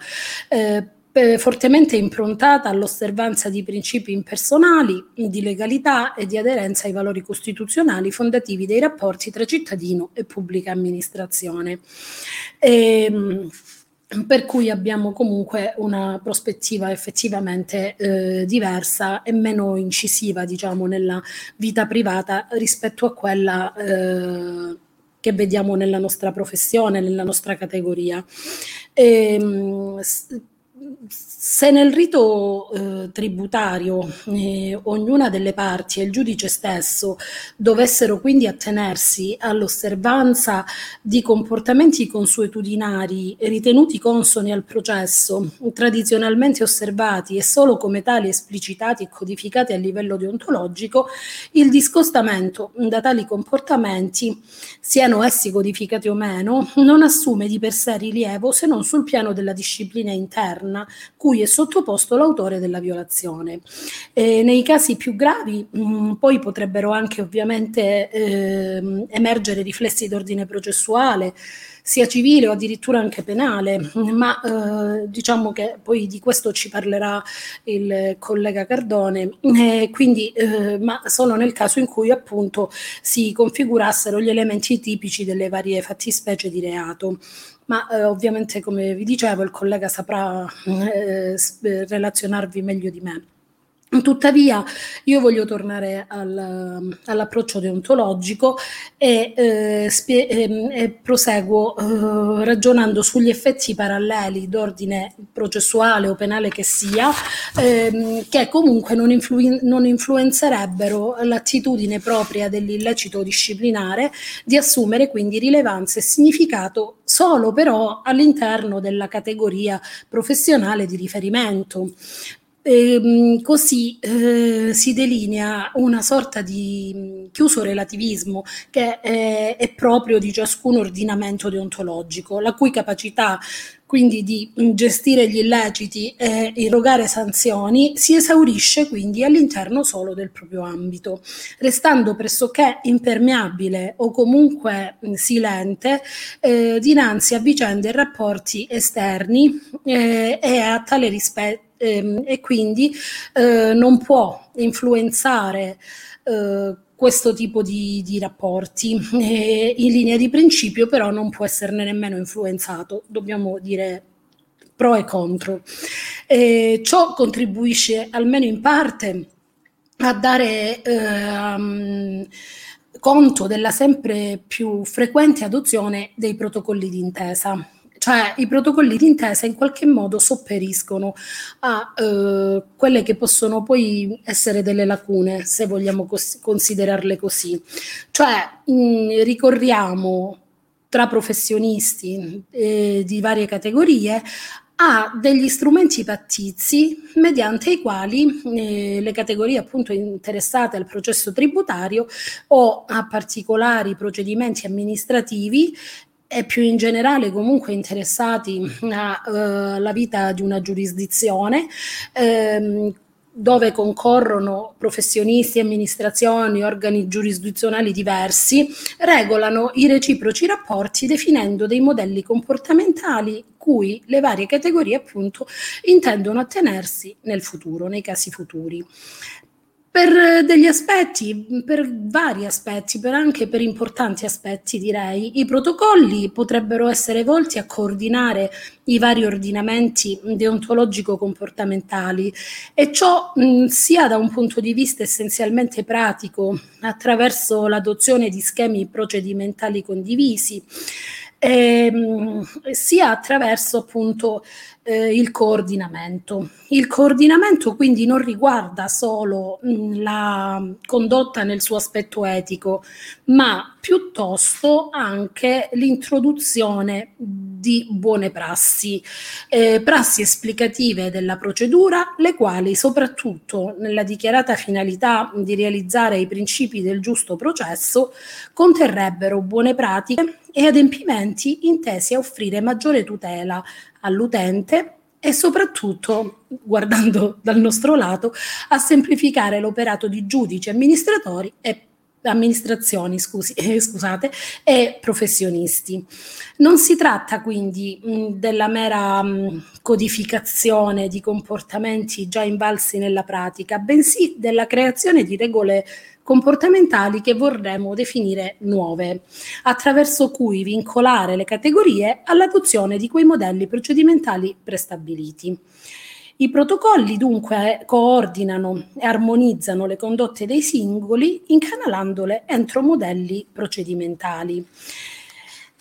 Eh, eh, fortemente improntata all'osservanza di principi impersonali, di legalità e di aderenza ai valori costituzionali fondativi dei rapporti tra cittadino e pubblica amministrazione. E, ehm, per cui abbiamo comunque una prospettiva effettivamente eh, diversa e meno incisiva, diciamo, nella vita privata rispetto a quella eh, che vediamo nella nostra professione, nella nostra categoria. E, ehm, se nel rito eh, tributario eh, ognuna delle parti e il giudice stesso dovessero quindi attenersi all'osservanza di comportamenti consuetudinari ritenuti consoni al processo, tradizionalmente osservati e solo come tali esplicitati e codificati a livello deontologico, il discostamento da tali comportamenti, siano essi codificati o meno, non assume di per sé rilievo se non sul piano della disciplina interna, cui cui è sottoposto l'autore della violazione. Eh, nei casi più gravi mh, mm, poi potrebbero anche ovviamente eh, emergere riflessi d'ordine processuale, sia civile o addirittura anche penale, ma eh, diciamo che poi di questo ci parlerà il collega Cardone, eh, quindi, eh, ma solo nel caso in cui appunto si configurassero gli elementi tipici delle varie fattispecie di reato ma eh, ovviamente come vi dicevo il collega saprà eh, relazionarvi meglio di me. Tuttavia io voglio tornare al, all'approccio deontologico e, eh, spie- ehm, e proseguo eh, ragionando sugli effetti paralleli d'ordine processuale o penale che sia, ehm, che comunque non, influ- non influenzerebbero l'attitudine propria dell'illecito disciplinare di assumere quindi rilevanza e significato solo però all'interno della categoria professionale di riferimento. E, ehm, così eh, si delinea una sorta di mm, chiuso relativismo che è, è, proprio di ciascun ordinamento deontologico, la cui capacità quindi di mm, gestire gli illeciti e irrogare sanzioni si esaurisce quindi all'interno solo del proprio ambito, restando pressoché impermeabile o comunque mm, silente eh, dinanzi a vicende e rapporti esterni eh, e a tale rispetto ehm, e quindi eh, non può influenzare eh, questo tipo di, di rapporti. E in linea di principio però non può esserne nemmeno influenzato, dobbiamo dire pro e contro. E ciò contribuisce almeno in parte a dare eh, conto della sempre più frequente adozione dei protocolli d'intesa cioè i protocolli d'intesa in qualche modo sopperiscono a eh, quelle che possono poi essere delle lacune, se vogliamo cos- considerarle così. Cioè mh, ricorriamo tra professionisti eh, di varie categorie a degli strumenti pattizi mediante i quali eh, le categorie appunto interessate al processo tributario o a particolari procedimenti amministrativi e più in generale comunque interessati alla uh, vita di una giurisdizione ehm, dove concorrono professionisti, amministrazioni, organi giurisdizionali diversi, regolano i reciproci rapporti definendo dei modelli comportamentali cui le varie categorie appunto intendono attenersi nel futuro, nei casi futuri per degli aspetti, per vari aspetti, per anche per importanti aspetti direi. I protocolli potrebbero essere volti a coordinare i vari ordinamenti deontologico-comportamentali e ciò mh, sia da un punto di vista essenzialmente pratico attraverso l'adozione di schemi procedimentali condivisi, ehm, sia attraverso appunto eh, il coordinamento. Il coordinamento quindi non riguarda solo mh, mm, la condotta nel suo aspetto etico, ma piuttosto anche l'introduzione di buone prassi, eh, prassi esplicative della procedura, le quali soprattutto nella dichiarata finalità di realizzare i principi del giusto processo conterrebbero buone pratiche e adempimenti intesi a offrire maggiore tutela all'utente e soprattutto, guardando dal nostro lato, a semplificare l'operato di giudici, amministratori e amministrazioni scusi, eh, scusate, e professionisti. Non si tratta quindi mh, della mera mh, codificazione di comportamenti già invalsi nella pratica, bensì della creazione di regole comportamentali che vorremmo definire nuove, attraverso cui vincolare le categorie all'adozione di quei modelli procedimentali prestabiliti. I protocolli dunque coordinano e armonizzano le condotte dei singoli incanalandole entro modelli procedimentali.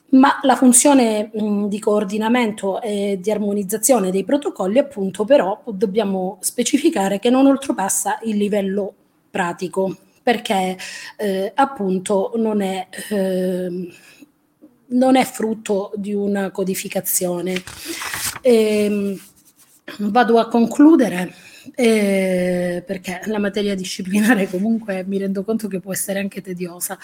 Ma la funzione mh, di coordinamento e di armonizzazione dei protocolli, appunto, però dobbiamo specificare che non oltrepassa il livello pratico, perché eh, appunto non è, eh, non è frutto di una codificazione. E, ehm, vado a concludere eh, perché la materia disciplinare comunque mi rendo conto che può essere anche tediosa,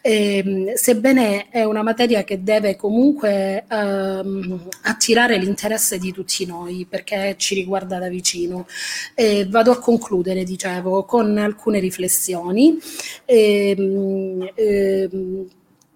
eh, sebbene è una materia che deve comunque ehm, attirare l'interesse di tutti noi perché ci riguarda da vicino. Eh, vado a concludere, dicevo, con alcune riflessioni. Ehm,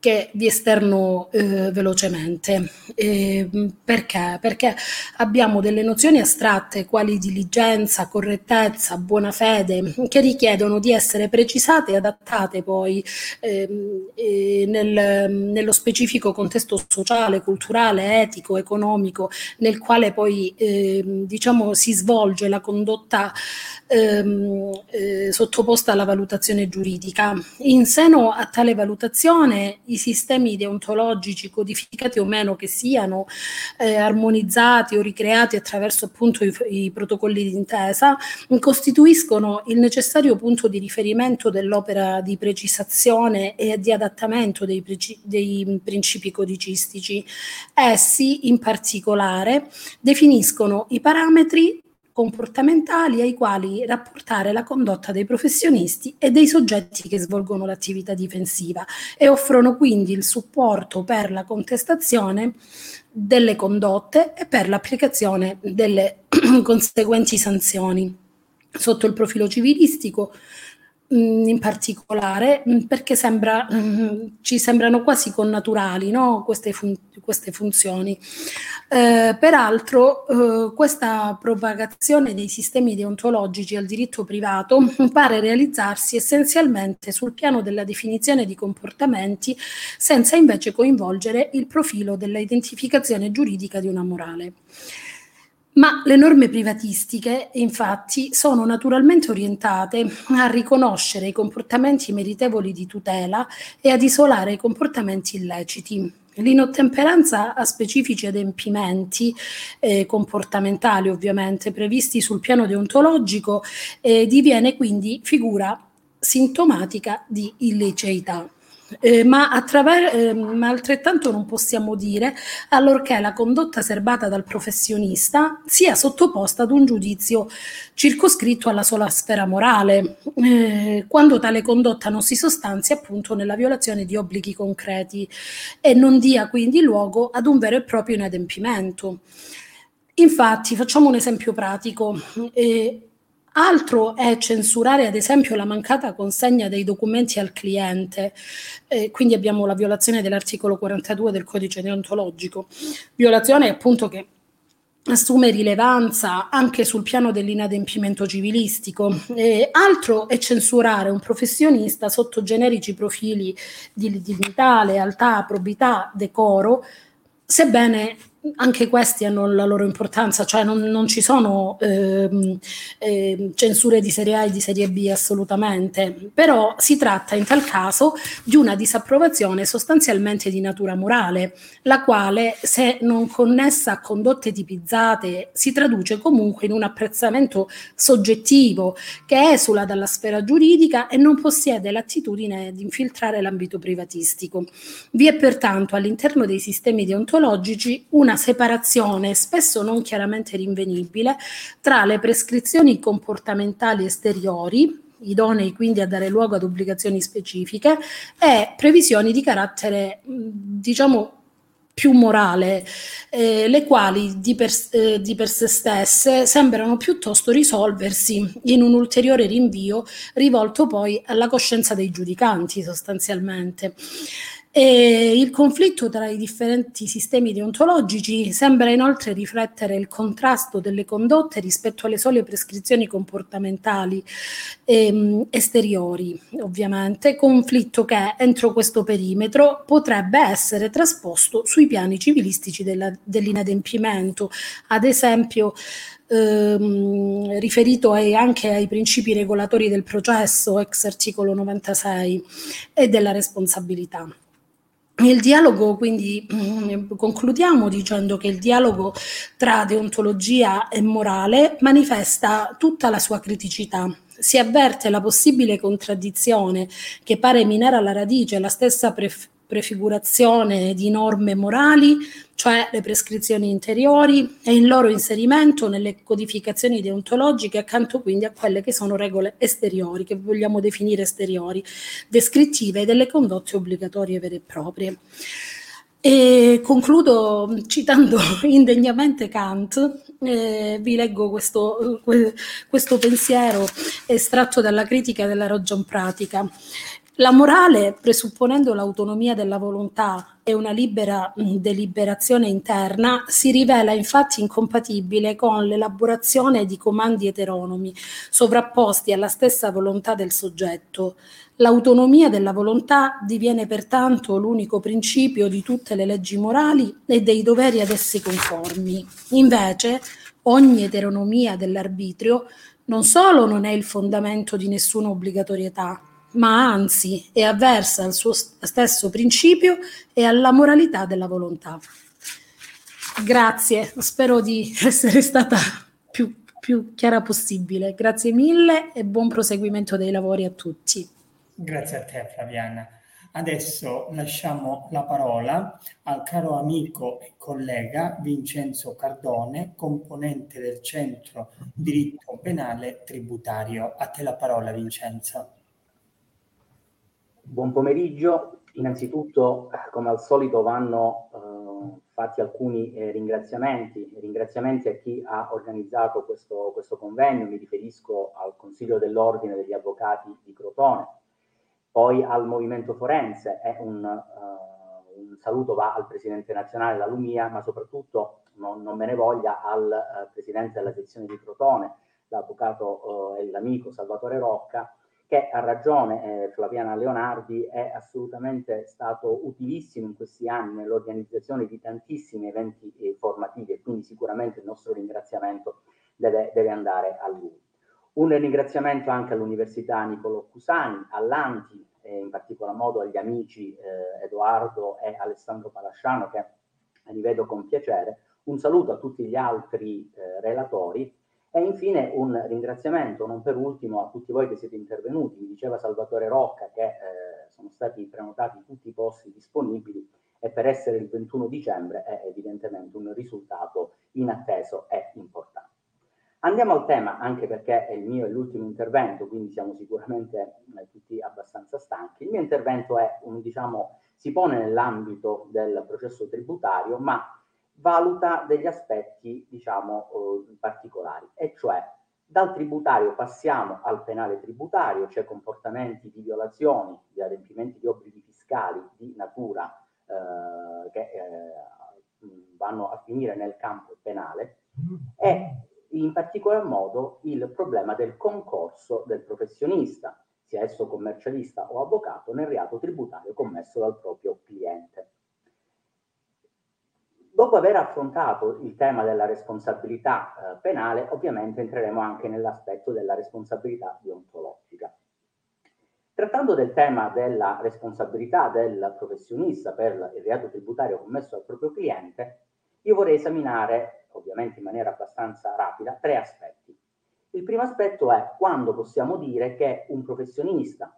che vi esterno eh, velocemente. Eh, perché? Perché abbiamo delle nozioni astratte quali diligenza, correttezza, buona fede, che richiedono di essere precisate e adattate poi eh, nel, nello specifico contesto sociale, culturale, etico, economico, nel quale poi ehm, diciamo, si svolge la condotta ehm, eh, sottoposta alla valutazione giuridica. In seno a tale valutazione i sistemi deontologici, codificati o meno che siano, eh, armonizzati o ricreati attraverso appunto i, i protocolli d'intesa, costituiscono il necessario punto di riferimento dell'opera di precisazione e di adattamento dei, preci- dei principi codicistici. Essi, in particolare, definiscono i parametri comportamentali ai quali rapportare la condotta dei professionisti e dei soggetti che svolgono l'attività difensiva e offrono quindi il supporto per la contestazione delle condotte e per l'applicazione delle conseguenti sanzioni. Sotto il profilo civilistico in particolare mm, perché sembra, mm, ci sembrano quasi connaturali no? queste, fun- queste, funzioni. Eh, peraltro eh, questa propagazione dei sistemi deontologici al diritto privato pare realizzarsi essenzialmente sul piano della definizione di comportamenti senza invece coinvolgere il profilo della identificazione giuridica di una morale. Ma le norme privatistiche, infatti, sono naturalmente orientate a riconoscere i comportamenti meritevoli di tutela e ad isolare i comportamenti illeciti. L'inottemperanza a specifici adempimenti eh, comportamentali, ovviamente, previsti sul piano deontologico, eh, diviene quindi figura sintomatica di illiceità. Eh, ma, attraver- eh, ma, altrettanto non possiamo dire allorché la condotta serbata dal professionista sia sottoposta ad un giudizio circoscritto alla sola sfera morale, eh, quando tale condotta non si sostanzia appunto nella violazione di obblighi concreti e non dia quindi luogo ad un vero e proprio inadempimento. Infatti, facciamo un esempio pratico. Eh, Altro è censurare ad esempio la mancata consegna dei documenti al cliente, eh, quindi abbiamo la violazione dell'articolo 42 del codice deontologico, violazione appunto che assume rilevanza anche sul piano dell'inadempimento civilistico. Eh, altro è censurare un professionista sotto generici profili di dignità, lealtà, probità, decoro, sebbene anche questi hanno la loro importanza, cioè non, non ci sono eh, eh, censure di serie A e di serie B assolutamente, però si tratta in tal caso di una disapprovazione sostanzialmente di natura morale, la quale se non connessa a condotte tipizzate si traduce comunque in un apprezzamento soggettivo che esula dalla sfera giuridica e non possiede l'attitudine di infiltrare l'ambito privatistico. Vi è pertanto all'interno dei sistemi deontologici una una separazione, spesso non chiaramente rinvenibile, tra le prescrizioni comportamentali esteriori, idonei quindi a dare luogo ad obbligazioni specifiche, e previsioni di carattere, diciamo, più morale, eh, le quali di per, eh, di per sé stesse sembrano piuttosto risolversi in un ulteriore rinvio rivolto poi alla coscienza dei giudicanti sostanzialmente. E il conflitto tra i differenti sistemi deontologici sembra inoltre riflettere il contrasto delle condotte rispetto alle sole prescrizioni comportamentali ehm, esteriori, ovviamente, conflitto che entro questo perimetro potrebbe essere trasposto sui piani civilistici della, dell'inadempimento, ad esempio ehm, riferito ai, anche ai principi regolatori del processo ex articolo 96 e della responsabilità. Il dialogo, quindi mm, concludiamo dicendo che il dialogo tra deontologia e morale manifesta tutta la sua criticità. Si avverte la possibile contraddizione che pare minare alla radice la stessa pref- prefigurazione di norme morali, cioè le prescrizioni interiori e il loro inserimento nelle codificazioni deontologiche accanto quindi a quelle che sono regole esteriori, che vogliamo definire esteriori, descrittive delle condotte obbligatorie vere e proprie. E concludo citando indegnamente Kant, eh, vi leggo questo, questo pensiero estratto dalla critica della ragion pratica. La morale, presupponendo l'autonomia della volontà e una libera deliberazione interna, si rivela infatti incompatibile con l'elaborazione di comandi eteronomi, sovrapposti alla stessa volontà del soggetto. L'autonomia della volontà diviene pertanto l'unico principio di tutte le leggi morali e dei doveri ad essi conformi. Invece, ogni eteronomia dell'arbitrio non solo non è il fondamento di nessuna obbligatorietà, ma anzi è avversa al suo stesso principio e alla moralità della volontà. Grazie, spero di essere stata più, più chiara possibile. Grazie mille e buon proseguimento dei lavori a tutti. Grazie a te Flaviana. Adesso lasciamo la parola al caro amico e collega Vincenzo Cardone, componente del Centro Diritto Penale Tributario. A te la parola Vincenzo. Buon pomeriggio. Innanzitutto, come al solito, vanno eh, fatti alcuni eh, ringraziamenti. Ringraziamenti a chi ha organizzato questo, questo, convegno, mi riferisco al Consiglio dell'Ordine degli Avvocati di Crotone, poi al Movimento Forense. Un, uh, un, saluto va al Presidente nazionale, la Lumia, ma soprattutto non, non me ne voglia al uh, Presidente della sezione di Crotone, l'Avvocato uh, e l'amico Salvatore Rocca, che ha ragione eh, Flaviana Leonardi, è assolutamente stato utilissimo in questi anni nell'organizzazione di tantissimi eventi eh, formativi e quindi sicuramente il nostro ringraziamento deve, deve andare a lui. Un ringraziamento anche all'Università Nicolo Cusani, all'Anti, e in particolar modo agli amici eh, Edoardo e Alessandro Palasciano che rivedo con piacere. Un saluto a tutti gli altri eh, relatori e infine un ringraziamento, non per ultimo, a tutti voi che siete intervenuti. Mi diceva Salvatore Rocca che eh, sono stati prenotati tutti i posti disponibili e per essere il 21 dicembre è evidentemente un risultato inatteso e importante. Andiamo al tema, anche perché è il mio e l'ultimo intervento, quindi siamo sicuramente eh, tutti abbastanza stanchi. Il mio intervento è un, diciamo, si pone nell'ambito del processo tributario, ma valuta degli aspetti, diciamo, eh, particolari, e cioè dal tributario passiamo al penale tributario, cioè comportamenti di violazioni, di adempimenti di obblighi fiscali di natura eh, che eh, vanno a finire nel campo penale e in particolar modo il problema del concorso del professionista, sia esso commercialista o avvocato, nel reato tributario commesso dal proprio cliente. Dopo aver affrontato il tema della responsabilità eh, penale, ovviamente entreremo anche nell'aspetto della responsabilità deontologica. Trattando del tema della responsabilità del professionista per il reato tributario commesso dal proprio cliente, io vorrei esaminare, ovviamente in maniera abbastanza rapida, tre aspetti. Il primo aspetto è quando possiamo dire che un professionista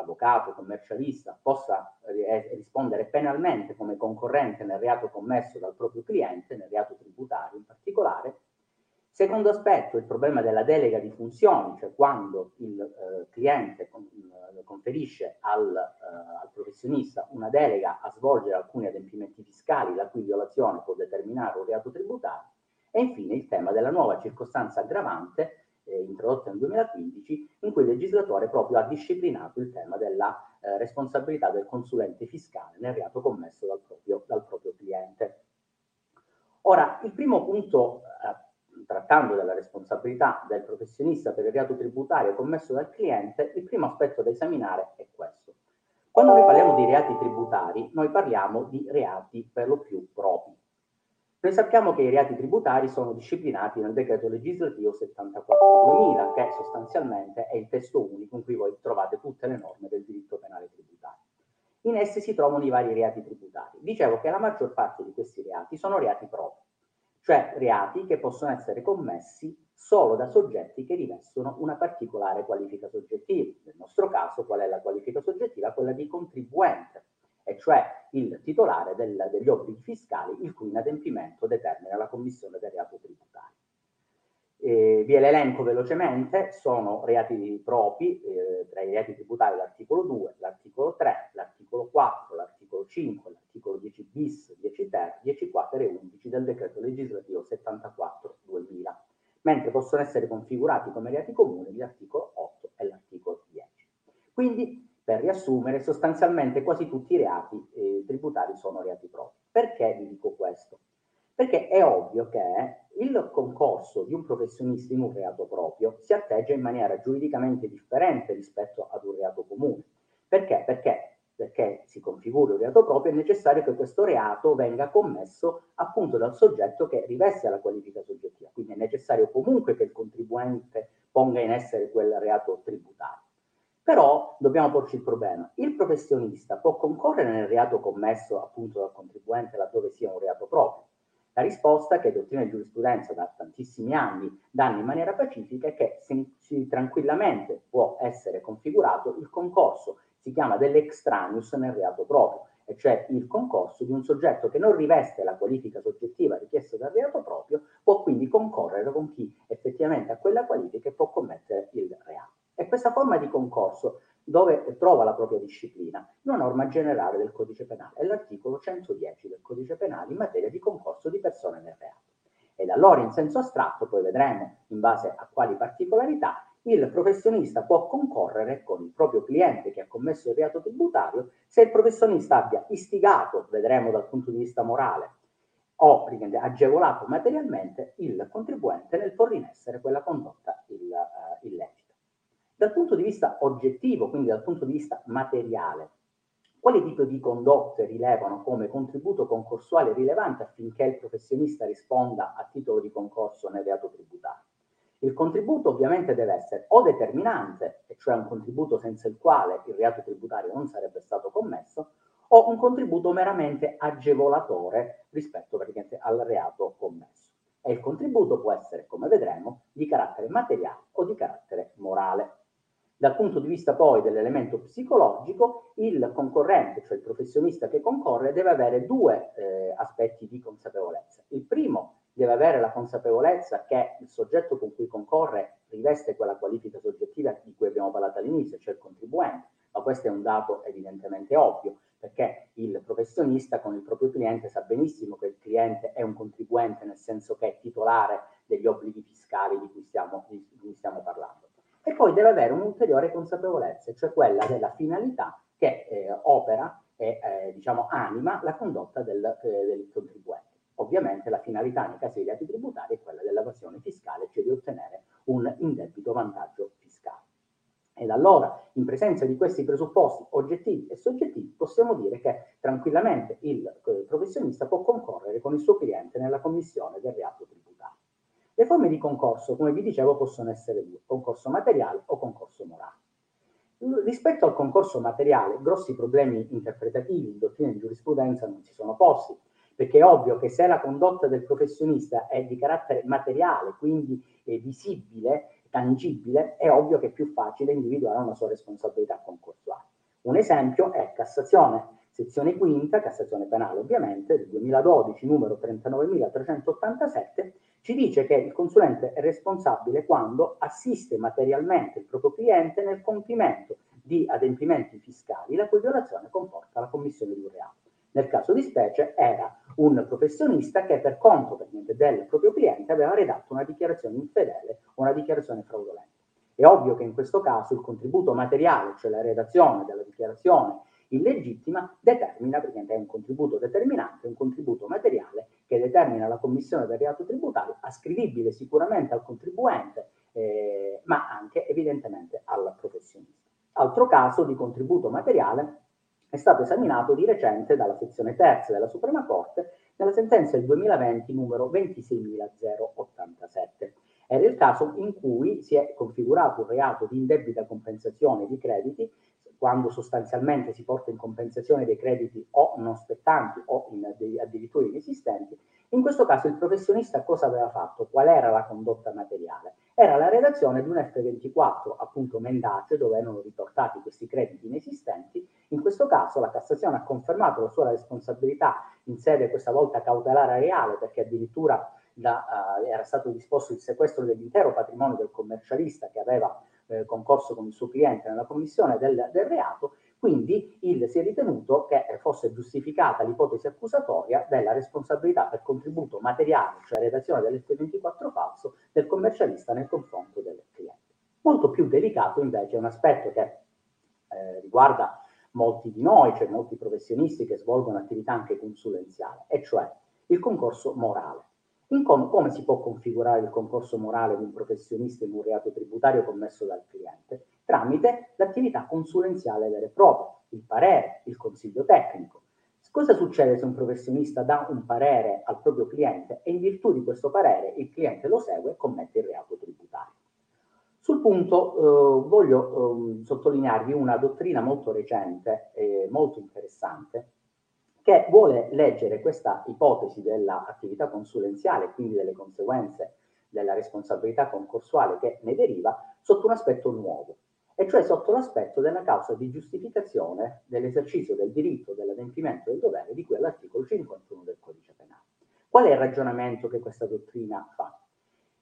avvocato, commercialista, possa eh, rispondere penalmente come concorrente nel reato commesso dal proprio cliente, nel reato tributario in particolare. Secondo aspetto, il problema della delega di funzioni, cioè quando il eh, cliente eh, conferisce al, eh, al, professionista una delega a svolgere alcuni adempimenti fiscali la cui violazione può determinare un reato tributario e infine il tema della nuova circostanza aggravante eh, introdotta nel 2015 in cui il legislatore proprio ha disciplinato il tema della eh, responsabilità del consulente fiscale nel reato commesso dal proprio, dal proprio cliente. Ora, il primo punto eh, trattando della responsabilità del professionista per il reato tributario commesso dal cliente, il primo aspetto da esaminare è questo. Quando noi parliamo di reati tributari, noi parliamo di reati per lo più propri. Noi sappiamo che i reati tributari sono disciplinati nel decreto legislativo 74-2000, che sostanzialmente è il testo unico in cui voi trovate tutte le norme del diritto penale tributario. In essi si trovano i vari reati tributari. Dicevo che la maggior parte di questi reati sono reati propri cioè reati che possono essere commessi solo da soggetti che rivestono una particolare qualifica soggettiva. Nel nostro caso, qual è la qualifica soggettiva? Quella di contribuente, e cioè il titolare del, degli obblighi fiscali il cui inadempimento determina la commissione del reato tributario. Eh, vi elenco velocemente, sono reati propri, eh, tra i reati tributari l'articolo 2, l'articolo 3, l'articolo 4, l'articolo 5, l'articolo 10 bis, 10 ter, 10 quater e 11 del decreto legislativo 74-2000, mentre possono essere configurati come reati comuni l'articolo 8 e l'articolo 10. Quindi, per riassumere, sostanzialmente quasi tutti i reati eh, tributari sono reati propri. Perché vi dico questo? Perché è ovvio che il concorso di un professionista in un reato proprio si atteggia in maniera giuridicamente differente rispetto ad un reato comune. Perché? Perché, perché si configura un reato proprio è necessario che questo reato venga commesso appunto dal soggetto che riveste la qualifica soggettiva. Quindi è necessario comunque che il contribuente ponga in essere quel reato tributario. Però dobbiamo porci il problema. Il professionista può concorrere nel reato commesso appunto dal contribuente laddove sia un reato proprio la risposta che dottrina di giurisprudenza da tantissimi anni danno in maniera pacifica è che si, tranquillamente può essere configurato il concorso, si chiama dell'extraneus nel reato proprio, e cioè il concorso di un soggetto che non riveste la qualifica soggettiva richiesta dal reato proprio, può quindi concorrere con chi effettivamente ha quella qualifica e può commettere il reato. E questa forma di concorso dove trova la propria disciplina? Una norma generale del codice penale, è l'articolo 110 del codice penale in materia di concorso di persone nel reato. Ed allora in senso astratto, poi vedremo in base a quali particolarità, il professionista può concorrere con il proprio cliente che ha commesso il reato tributario se il professionista abbia istigato, vedremo dal punto di vista morale, o agevolato materialmente il contribuente nel porre in essere quella condotta il, uh. Dal punto di vista oggettivo, quindi dal punto di vista materiale, quali tipi di condotte rilevano come contributo concorsuale rilevante affinché il professionista risponda a titolo di concorso nel reato tributario? Il contributo ovviamente deve essere o determinante, e cioè un contributo senza il quale il reato tributario non sarebbe stato commesso, o un contributo meramente agevolatore rispetto al reato commesso. E il contributo può essere, come vedremo, di carattere materiale o di carattere morale. Dal punto di vista poi dell'elemento psicologico, il concorrente, cioè il professionista che concorre, deve avere due eh, aspetti di consapevolezza. Il primo deve avere la consapevolezza che il soggetto con cui concorre riveste quella qualifica soggettiva di cui abbiamo parlato all'inizio, cioè il contribuente, ma questo è un dato evidentemente ovvio, perché il professionista con il proprio cliente sa benissimo che il cliente è un contribuente, nel senso che è titolare degli obblighi fiscali di cui stiamo, di cui stiamo parlando e poi deve avere un'ulteriore consapevolezza, cioè quella della finalità che eh, opera e eh, diciamo, anima la condotta del, eh, del, contribuente. Ovviamente la finalità nei casi di reati tributari è quella dell'evasione fiscale, cioè di ottenere un indebito vantaggio fiscale. Ed allora, in presenza di questi presupposti oggettivi e soggettivi, possiamo dire che tranquillamente il eh, professionista può concorrere con il suo cliente nella commissione del reato tributario. Le forme di concorso, come vi dicevo, possono essere due, concorso materiale o concorso morale. Rispetto al concorso materiale, grossi problemi interpretativi in dottrina e giurisprudenza non si sono posti, perché è ovvio che se la condotta del professionista è di carattere materiale, quindi visibile, tangibile, è ovvio che è più facile individuare una sua responsabilità concorsuale. Un esempio è Cassazione, sezione quinta, Cassazione penale ovviamente, del 2012, numero 39.387, ci dice che il consulente è responsabile quando assiste materialmente il proprio cliente nel compimento di adempimenti fiscali la cui violazione comporta la commissione di un reato. Nel caso di specie era un professionista che per conto del proprio cliente aveva redatto una dichiarazione infedele o una dichiarazione fraudolenta. È ovvio che in questo caso il contributo materiale, cioè la redazione della dichiarazione illegittima, determina, perché è un contributo determinante, un contributo materiale che determina la commissione del reato tributario, ascrivibile sicuramente al contribuente, eh, ma anche evidentemente al professionista. Altro caso di contributo materiale è stato esaminato di recente dalla sezione terza della Suprema Corte nella sentenza del 2020 numero 26.087. Era il caso in cui si è configurato un reato di indebita compensazione di crediti quando sostanzialmente si porta in compensazione dei crediti o non spettanti o in, addirittura inesistenti, in questo caso il professionista cosa aveva fatto? Qual era la condotta materiale? Era la redazione di un F24, appunto mendace, dove erano riportati questi crediti inesistenti. In questo caso la Cassazione ha confermato la sua responsabilità in sede questa volta cautelare reale, perché addirittura da, uh, era stato disposto il sequestro dell'intero patrimonio del commercialista che aveva eh, concorso con il suo cliente nella commissione del, del reato, quindi il, si è ritenuto che fosse giustificata l'ipotesi accusatoria della responsabilità per contributo materiale, cioè redazione dell'F24 falso, del commercialista nel confronto del cliente. Molto più delicato invece è un aspetto che eh, riguarda molti di noi, cioè molti professionisti che svolgono attività anche consulenziale, e cioè il concorso morale. Com- come si può configurare il concorso morale di un professionista in un reato tributario commesso dal cliente? Tramite l'attività consulenziale vera e propria, il parere, il consiglio tecnico. Cosa succede se un professionista dà un parere al proprio cliente e in virtù di questo parere il cliente lo segue e commette il reato tributario? Sul punto eh, voglio eh, sottolinearvi una dottrina molto recente e molto interessante che vuole leggere questa ipotesi dell'attività consulenziale, quindi delle conseguenze della responsabilità concorsuale che ne deriva, sotto un aspetto nuovo, e cioè sotto l'aspetto della causa di giustificazione dell'esercizio del diritto dell'adempimento del dovere di cui all'articolo 51 del codice penale. Qual è il ragionamento che questa dottrina fa?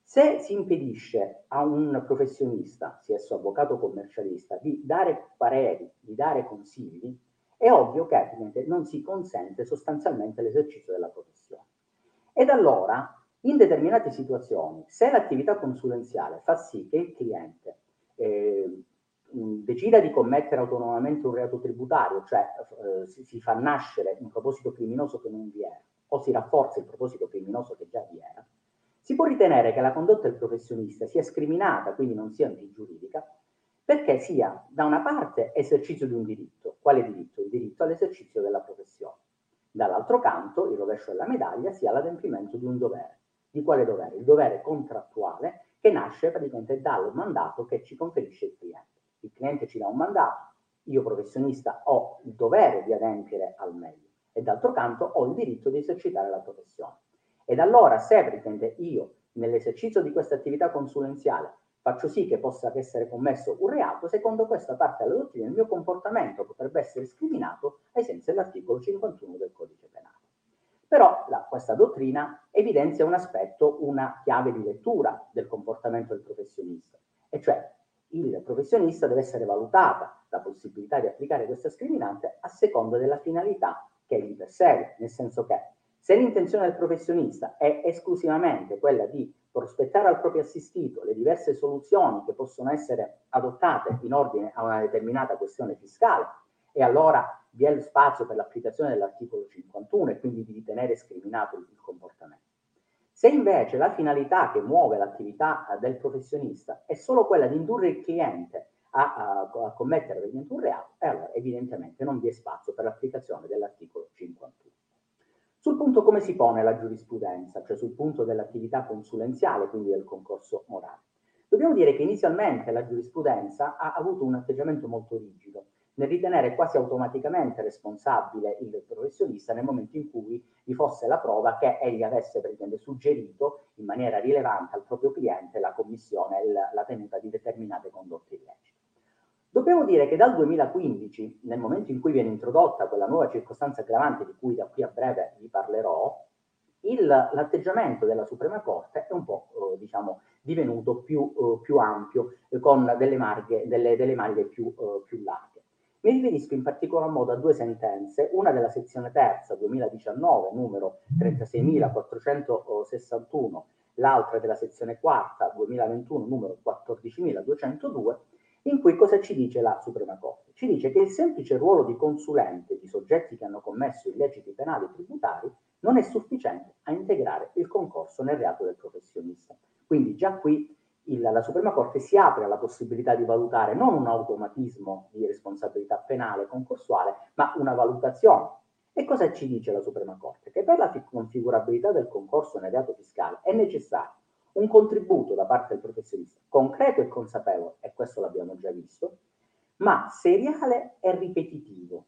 Se si impedisce a un professionista, sia esso avvocato commercialista, di dare pareri, di dare consigli, è ovvio che non si consente sostanzialmente l'esercizio della professione. Ed allora, in determinate situazioni, se l'attività consulenziale fa sì che il cliente eh, decida di commettere autonomamente un reato tributario, cioè eh, si, si, fa nascere un proposito criminoso che non vi era, o si rafforza il proposito criminoso che già vi era, si può ritenere che la condotta del professionista sia scriminata, quindi non sia antigiuridica, perché sia da una parte esercizio di un diritto. Quale diritto? Il diritto all'esercizio della professione. Dall'altro canto, il rovescio della medaglia sia l'adempimento di un dovere. Di quale dovere? Il dovere contrattuale che nasce praticamente dal mandato che ci conferisce il cliente. Il cliente ci dà un mandato, io professionista ho il dovere di adempiere al meglio e d'altro canto ho il diritto di esercitare la professione. Ed allora se praticamente io nell'esercizio di questa attività consulenziale faccio sì che possa essere commesso un reato, secondo questa parte della dottrina il mio comportamento potrebbe essere scriminato ai sensi dell'articolo 51 del codice penale. Però la, questa dottrina evidenzia un aspetto, una chiave di lettura del comportamento del professionista, e cioè il professionista deve essere valutata la possibilità di applicare questa scriminante a seconda della finalità che egli persegue, nel senso che se l'intenzione del professionista è esclusivamente quella di prospettare al proprio assistito le diverse soluzioni che possono essere adottate in ordine a una determinata questione fiscale e allora vi è lo spazio per l'applicazione dell'articolo 51 e quindi di ritenere scriminato il comportamento. Se invece la finalità che muove l'attività eh, del professionista è solo quella di indurre il cliente a, a, a commettere un reato, allora evidentemente non vi è spazio per l'applicazione dell'articolo 51. Sul punto come si pone la giurisprudenza, cioè sul punto dell'attività consulenziale, quindi del concorso morale. Dobbiamo dire che inizialmente la giurisprudenza ha avuto un atteggiamento molto rigido, nel ritenere quasi automaticamente responsabile il professionista nel momento in cui vi fosse la prova che egli avesse praticamente suggerito in maniera rilevante al proprio cliente la commissione, la, la tenuta di determinate condotte illecite. Dobbiamo dire che dal 2015, nel momento in cui viene introdotta quella nuova circostanza aggravante di cui da qui a breve vi parlerò, il, l'atteggiamento della Suprema Corte è un po' eh, diciamo, divenuto più, eh, più ampio, eh, con delle, marghe, delle, delle maglie più, eh, più larghe. Mi riferisco in particolar modo a due sentenze, una della sezione terza 2019, numero 36.461, l'altra della sezione quarta 2021, numero 14.202, in cui cosa ci dice la Suprema Corte? Ci dice che il semplice ruolo di consulente di soggetti che hanno commesso illeciti penali e tributari non è sufficiente a integrare il concorso nel reato del professionista. Quindi già qui il, la Suprema Corte si apre alla possibilità di valutare non un automatismo di responsabilità penale concorsuale, ma una valutazione. E cosa ci dice la Suprema Corte? Che per la configurabilità del concorso nel reato fiscale è necessario un contributo da parte del professionista concreto e consapevole, e questo l'abbiamo già visto, ma seriale e ripetitivo,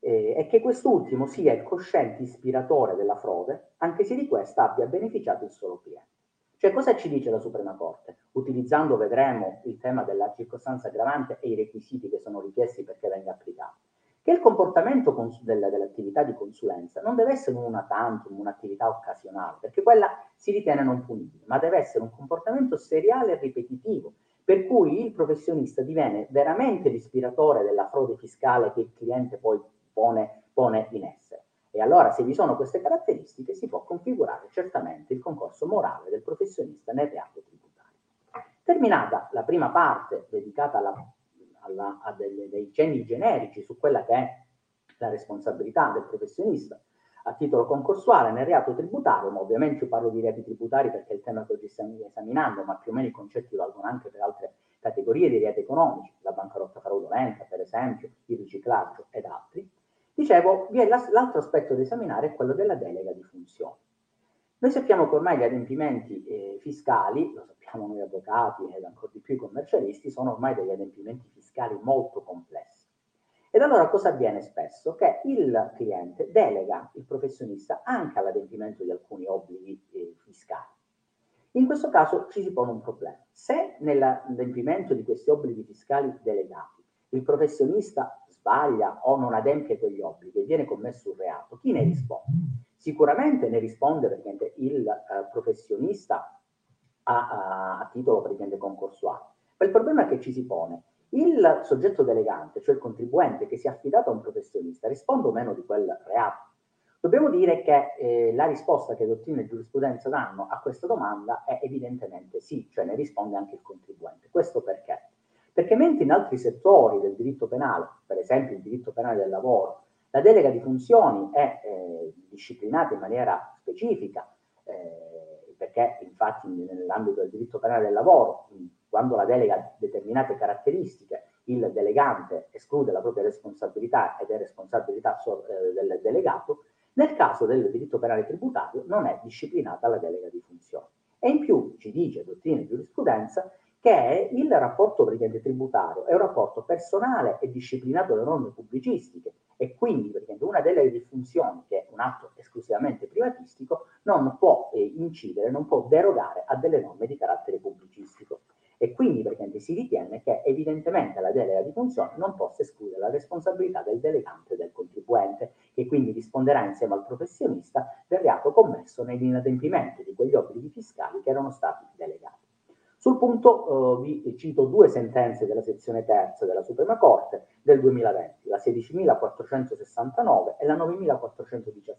eh, e che quest'ultimo sia il cosciente ispiratore della frode, anche se di questa abbia beneficiato il solo cliente. Cioè, cosa ci dice la Suprema Corte? Utilizzando, vedremo, il tema della circostanza aggravante e i requisiti che sono richiesti perché venga applicato. Che il comportamento cons- della, dell'attività di consulenza non deve essere una tantum, un'attività occasionale, perché quella si ritiene non punibile, ma deve essere un comportamento seriale e ripetitivo, per cui il professionista diviene veramente l'ispiratore della frode fiscale che il cliente poi pone, pone in essere. E allora se vi sono queste caratteristiche si può configurare certamente il concorso morale del professionista nel reato tributario. Terminata la prima parte dedicata alla, alla, a delle, dei cenni generici su quella che è la responsabilità del professionista a titolo concorsuale nel reato tributario, ma ovviamente io parlo di reati tributari perché è il tema che oggi stiamo esaminando, ma più o meno i concetti valgono anche per altre categorie di reati economici, la bancarotta fraudolenta per esempio, il riciclaggio ed altri. Dicevo, l'altro aspetto da esaminare è quello della delega di funzioni. Noi sappiamo che ormai gli adempimenti eh, fiscali, lo sappiamo noi avvocati ed ancora di più i commercialisti, sono ormai degli adempimenti fiscali molto complessi. Ed allora cosa avviene spesso? Che il cliente delega il professionista anche all'adempimento di alcuni obblighi eh, fiscali. In questo caso ci si pone un problema. Se nell'adempimento di questi obblighi fiscali delegati il professionista sbaglia o non adempie quegli obblighi e viene commesso un reato, chi ne risponde? Sicuramente ne risponde perché il eh, professionista a, a, a titolo praticamente concorsuale. Ma il problema che ci si pone, il soggetto delegante, cioè il contribuente che si è affidato a un professionista, risponde o meno di quel reato? Dobbiamo dire che eh, la risposta che dottrina e giurisprudenza danno a questa domanda è evidentemente sì, cioè ne risponde anche il contribuente. Questo perché? Perché mentre in altri settori del diritto penale, per esempio il diritto penale del lavoro, la delega di funzioni è eh, disciplinata in maniera specifica, eh, perché infatti nell'ambito del diritto penale del lavoro, quando la delega ha determinate caratteristiche, il delegante esclude la propria responsabilità ed è responsabilità so, eh, del delegato, nel caso del diritto penale tributario non è disciplinata la delega di funzioni. E in più ci dice dottrina e giurisprudenza che il rapporto praticamente tributario è un rapporto personale e disciplinato da norme pubblicistiche e quindi praticamente una delle disfunzioni, che è un atto esclusivamente privatistico, non può eh, incidere, non può derogare a delle norme di carattere pubblicistico. E quindi praticamente si ritiene che evidentemente la delega di funzione non possa escludere la responsabilità del delegante e del contribuente, che quindi risponderà insieme al professionista del reato commesso nell'inadempimento di quegli obblighi fiscali che erano stati. Sul punto eh, vi cito due sentenze della sezione terza della Suprema Corte del 2020, la 16.469 e la 9.417,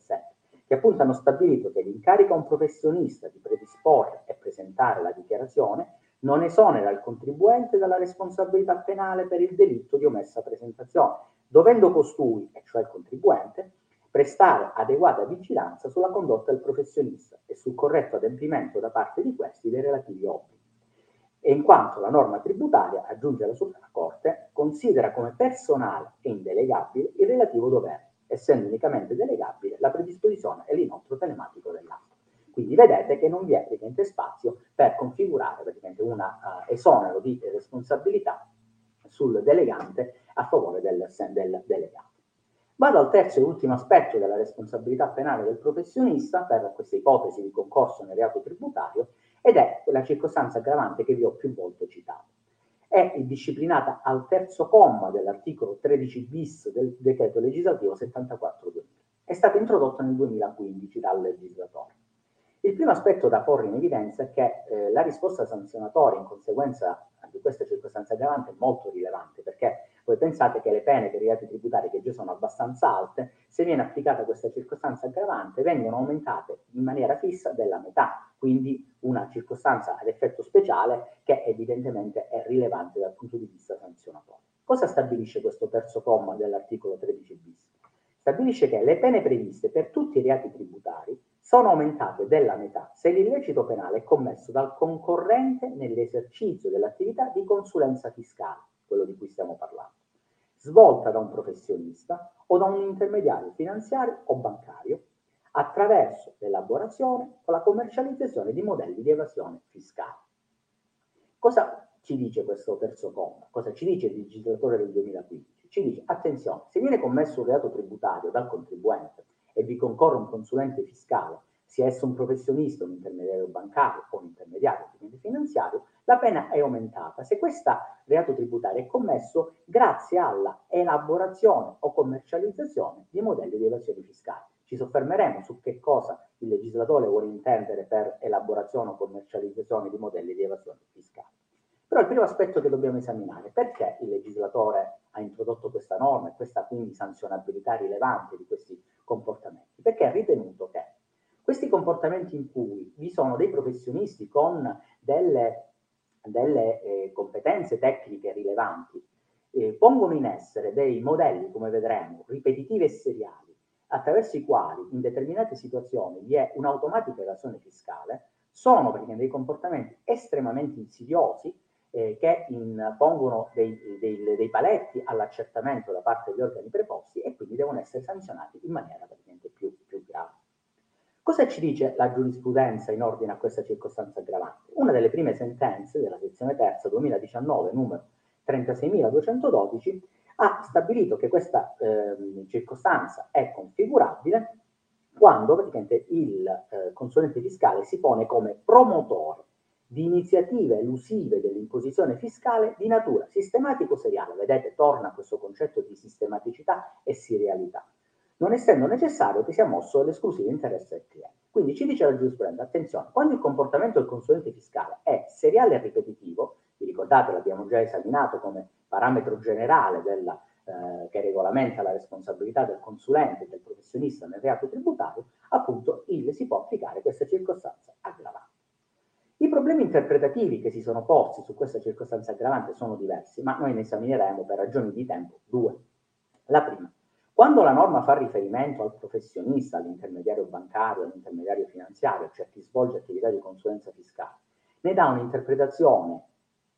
che appunto hanno stabilito che l'incarico a un professionista di predisporre e presentare la dichiarazione non esonera il contribuente dalla responsabilità penale per il delitto di omessa presentazione, dovendo costui, e cioè il contribuente, prestare adeguata vigilanza sulla condotta del professionista e sul corretto adempimento da parte di questi dei relativi obblighi e in quanto la norma tributaria, aggiunge la Suprema Corte, considera come personale e indelegabile il relativo dovere, essendo unicamente delegabile la predisposizione e l'inoltro telematico dell'atto. Quindi vedete che non vi è praticamente spazio per configurare praticamente un uh, esonero di responsabilità sul delegante a favore del, del delegato. Vado al terzo e ultimo aspetto della responsabilità penale del professionista per questa ipotesi di concorso nel reato tributario ed è quella circostanza aggravante che vi ho più volte citato. È disciplinata al terzo comma dell'articolo 13 bis del decreto legislativo 74 2000. è stato introdotto nel 2015 dal legislatore. Il primo aspetto da porre in evidenza è che eh, la risposta sanzionatoria in conseguenza di questa circostanza aggravante è molto rilevante, perché voi pensate che le pene per i reati tributari, che già sono abbastanza alte, se viene applicata questa circostanza aggravante, vengono aumentate in maniera fissa della metà, quindi una circostanza ad effetto speciale che evidentemente è rilevante dal punto di vista sanzionatorio. Cosa stabilisce questo terzo comma dell'articolo 13 bis? Stabilisce che le pene previste per tutti i reati tributari sono aumentate della metà se l'illecito penale è commesso dal concorrente nell'esercizio dell'attività di consulenza fiscale, quello di cui stiamo parlando, svolta da un professionista o da un intermediario finanziario o bancario attraverso l'elaborazione o la commercializzazione di modelli di evasione fiscale. Cosa ci dice questo terzo comma? Cosa ci dice il legislatore del 2015? Ci dice, attenzione, se viene commesso un reato tributario dal contribuente e vi concorre un consulente fiscale, sia esso un professionista, un intermediario bancario o un intermediario finanziario, la pena è aumentata se questo reato tributario è commesso grazie alla elaborazione o commercializzazione di modelli di evasione fiscale. Ci soffermeremo su che cosa il legislatore vuole intendere per elaborazione o commercializzazione di modelli di evasione fiscale. Però il primo aspetto che dobbiamo esaminare è perché il legislatore ha introdotto questa norma e questa quindi sanzionabilità rilevante di questi comportamenti? Perché ha ritenuto che questi comportamenti in cui vi sono dei professionisti con delle, delle eh, competenze tecniche rilevanti eh, pongono in essere dei modelli, come vedremo, ripetitivi e seriali, attraverso i quali in determinate situazioni vi è un'automatica evasione fiscale, sono perché dei comportamenti estremamente insidiosi eh, che pongono dei, dei, dei, paletti all'accertamento da parte degli organi preposti e quindi devono essere sanzionati in maniera praticamente più. Cosa ci dice la giurisprudenza in ordine a questa circostanza aggravante? Una delle prime sentenze della sezione terza 2019, numero 36.212, ha stabilito che questa eh, circostanza è configurabile quando praticamente il eh, consulente fiscale si pone come promotore di iniziative elusive dell'imposizione fiscale di natura sistematico-seriale. Vedete, torna questo concetto di sistematicità e serialità, non essendo necessario che sia mosso l'esclusivo interesse del cliente. Quindi ci dice la giurisprudenza, attenzione, quando il comportamento del consulente fiscale è seriale e ripetitivo, vi ricordate, l'abbiamo già esaminato come parametro generale della, eh, che regolamenta la responsabilità del consulente del professionista nel reato tributario, appunto il, si può applicare questa circostanza aggravante. I problemi interpretativi che si sono posti su questa circostanza aggravante sono diversi, ma noi ne esamineremo per ragioni di tempo due. La prima, quando la norma fa riferimento al professionista, all'intermediario bancario, all'intermediario finanziario, cioè chi svolge attività di consulenza fiscale, ne dà un'interpretazione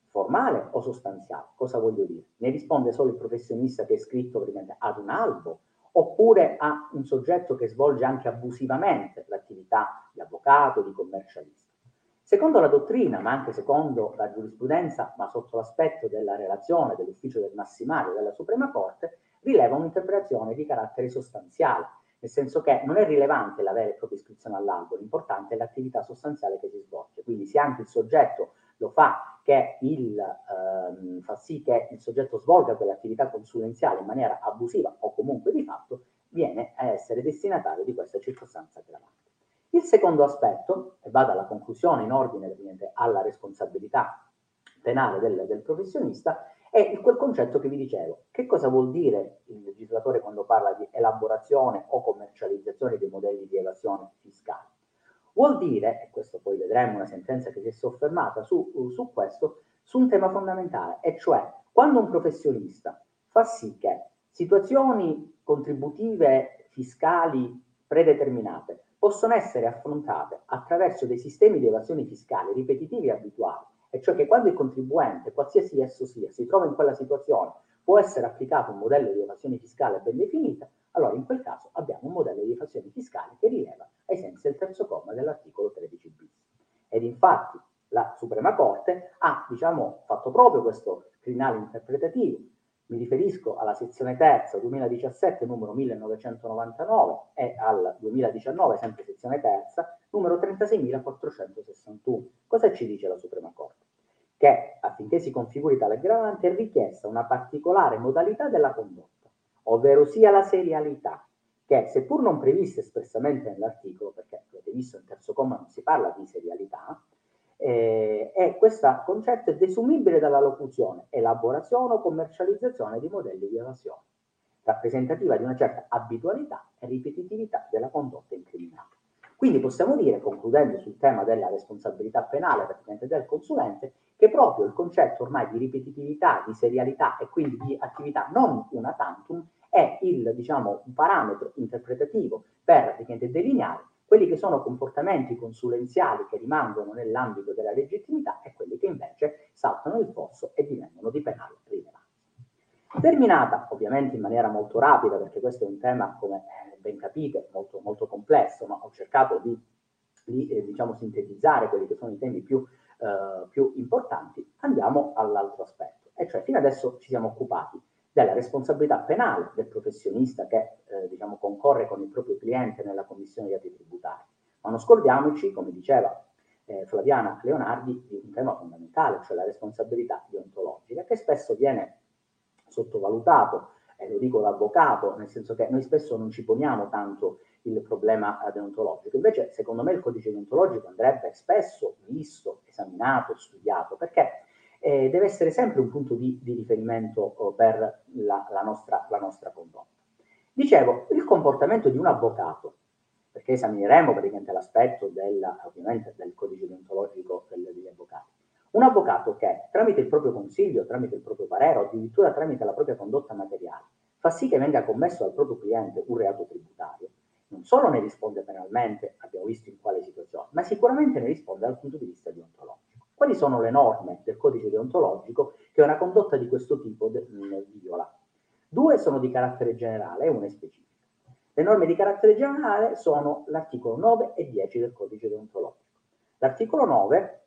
formale o sostanziale. Cosa voglio dire? Ne risponde solo il professionista che è iscritto ad un albo oppure a un soggetto che svolge anche abusivamente l'attività di avvocato, di commercialista. Secondo la dottrina, ma anche secondo la giurisprudenza, ma sotto l'aspetto della relazione dell'ufficio del Massimario della Suprema Corte, rileva un'interpretazione di carattere sostanziale, nel senso che non è rilevante la vera e propria iscrizione all'albo, l'importante è l'attività sostanziale che si svolge. Quindi se anche il soggetto lo fa, che il, ehm, fa sì che il soggetto svolga quell'attività consulenziale in maniera abusiva o comunque di fatto, viene a essere destinatario di questa circostanza aggravante. Il secondo aspetto, e vado alla conclusione in ordine alla responsabilità penale del, del professionista, è quel concetto che vi dicevo. Che cosa vuol dire il legislatore quando parla di elaborazione o commercializzazione dei modelli di evasione fiscale? Vuol dire, e questo poi vedremo una sentenza che si è soffermata su, su questo, su un tema fondamentale, e cioè quando un professionista fa sì che situazioni contributive fiscali predeterminate possono essere affrontate attraverso dei sistemi di evasione fiscale ripetitivi e abituali, e cioè che quando il contribuente, qualsiasi esso sia, si trova in quella situazione, può essere applicato un modello di evasione fiscale ben definita, allora in quel caso abbiamo un modello di evasione fiscale che rileva ai sensi del terzo comma dell'articolo 13 bis. Ed infatti la Suprema Corte ha, diciamo, fatto proprio questo crinale interpretativo mi riferisco alla sezione terza 2017 numero 1999 e al 2019 sempre sezione terza numero 36.461. Cosa ci dice la Suprema Corte? Che affinché si configuri tale aggravante è richiesta una particolare modalità della condotta, ovvero sia la serialità, che seppur non previste espressamente nell'articolo, perché avete visto nel terzo comma non si parla di serialità, eh, e questo concetto desumibile dalla locuzione elaborazione o commercializzazione di modelli di evasione, rappresentativa di una certa abitualità e ripetitività della condotta incriminata. Quindi possiamo dire, concludendo sul tema della responsabilità penale praticamente del consulente, che proprio il concetto ormai di ripetitività, di serialità e quindi di attività non una tantum è il, diciamo, un parametro interpretativo per delineare quelli che sono comportamenti consulenziali che rimangono nell'ambito della legittimità e quelli che invece saltano il fosso e divengono di penale rilevanza. Terminata ovviamente in maniera molto rapida, perché questo è un tema, come ben capite, molto, molto complesso, ma ho cercato di, di eh, diciamo, sintetizzare quelli che sono i temi più, eh, più importanti, andiamo all'altro aspetto. E cioè fino adesso ci siamo occupati della responsabilità penale del professionista che eh, diciamo, concorre con il proprio cliente nella commissione di atti tributari. Ma non scordiamoci, come diceva eh, Flaviana Leonardi, di un tema fondamentale, cioè la responsabilità deontologica, che spesso viene sottovalutato, e lo dico da avvocato, nel senso che noi spesso non ci poniamo tanto il problema deontologico. Invece, secondo me, il codice deontologico andrebbe spesso visto, esaminato, studiato, perché eh, deve essere sempre un punto di, di riferimento oh, per la, la, nostra, la nostra condotta. Dicevo, il comportamento di un avvocato, perché esamineremo praticamente l'aspetto del, del codice deontologico degli avvocati. Un avvocato che tramite il proprio consiglio, tramite il proprio parere o addirittura tramite la propria condotta materiale fa sì che venga commesso dal proprio cliente un reato tributario, non solo ne risponde penalmente, abbiamo visto in quale situazione, ma sicuramente ne risponde dal punto di vista deontologico. Quali sono le norme del codice deontologico che una condotta di questo tipo de- viola? Due sono di carattere generale e una è specifica. Le norme di carattere generale sono l'articolo 9 e 10 del codice deontologico. L'articolo 9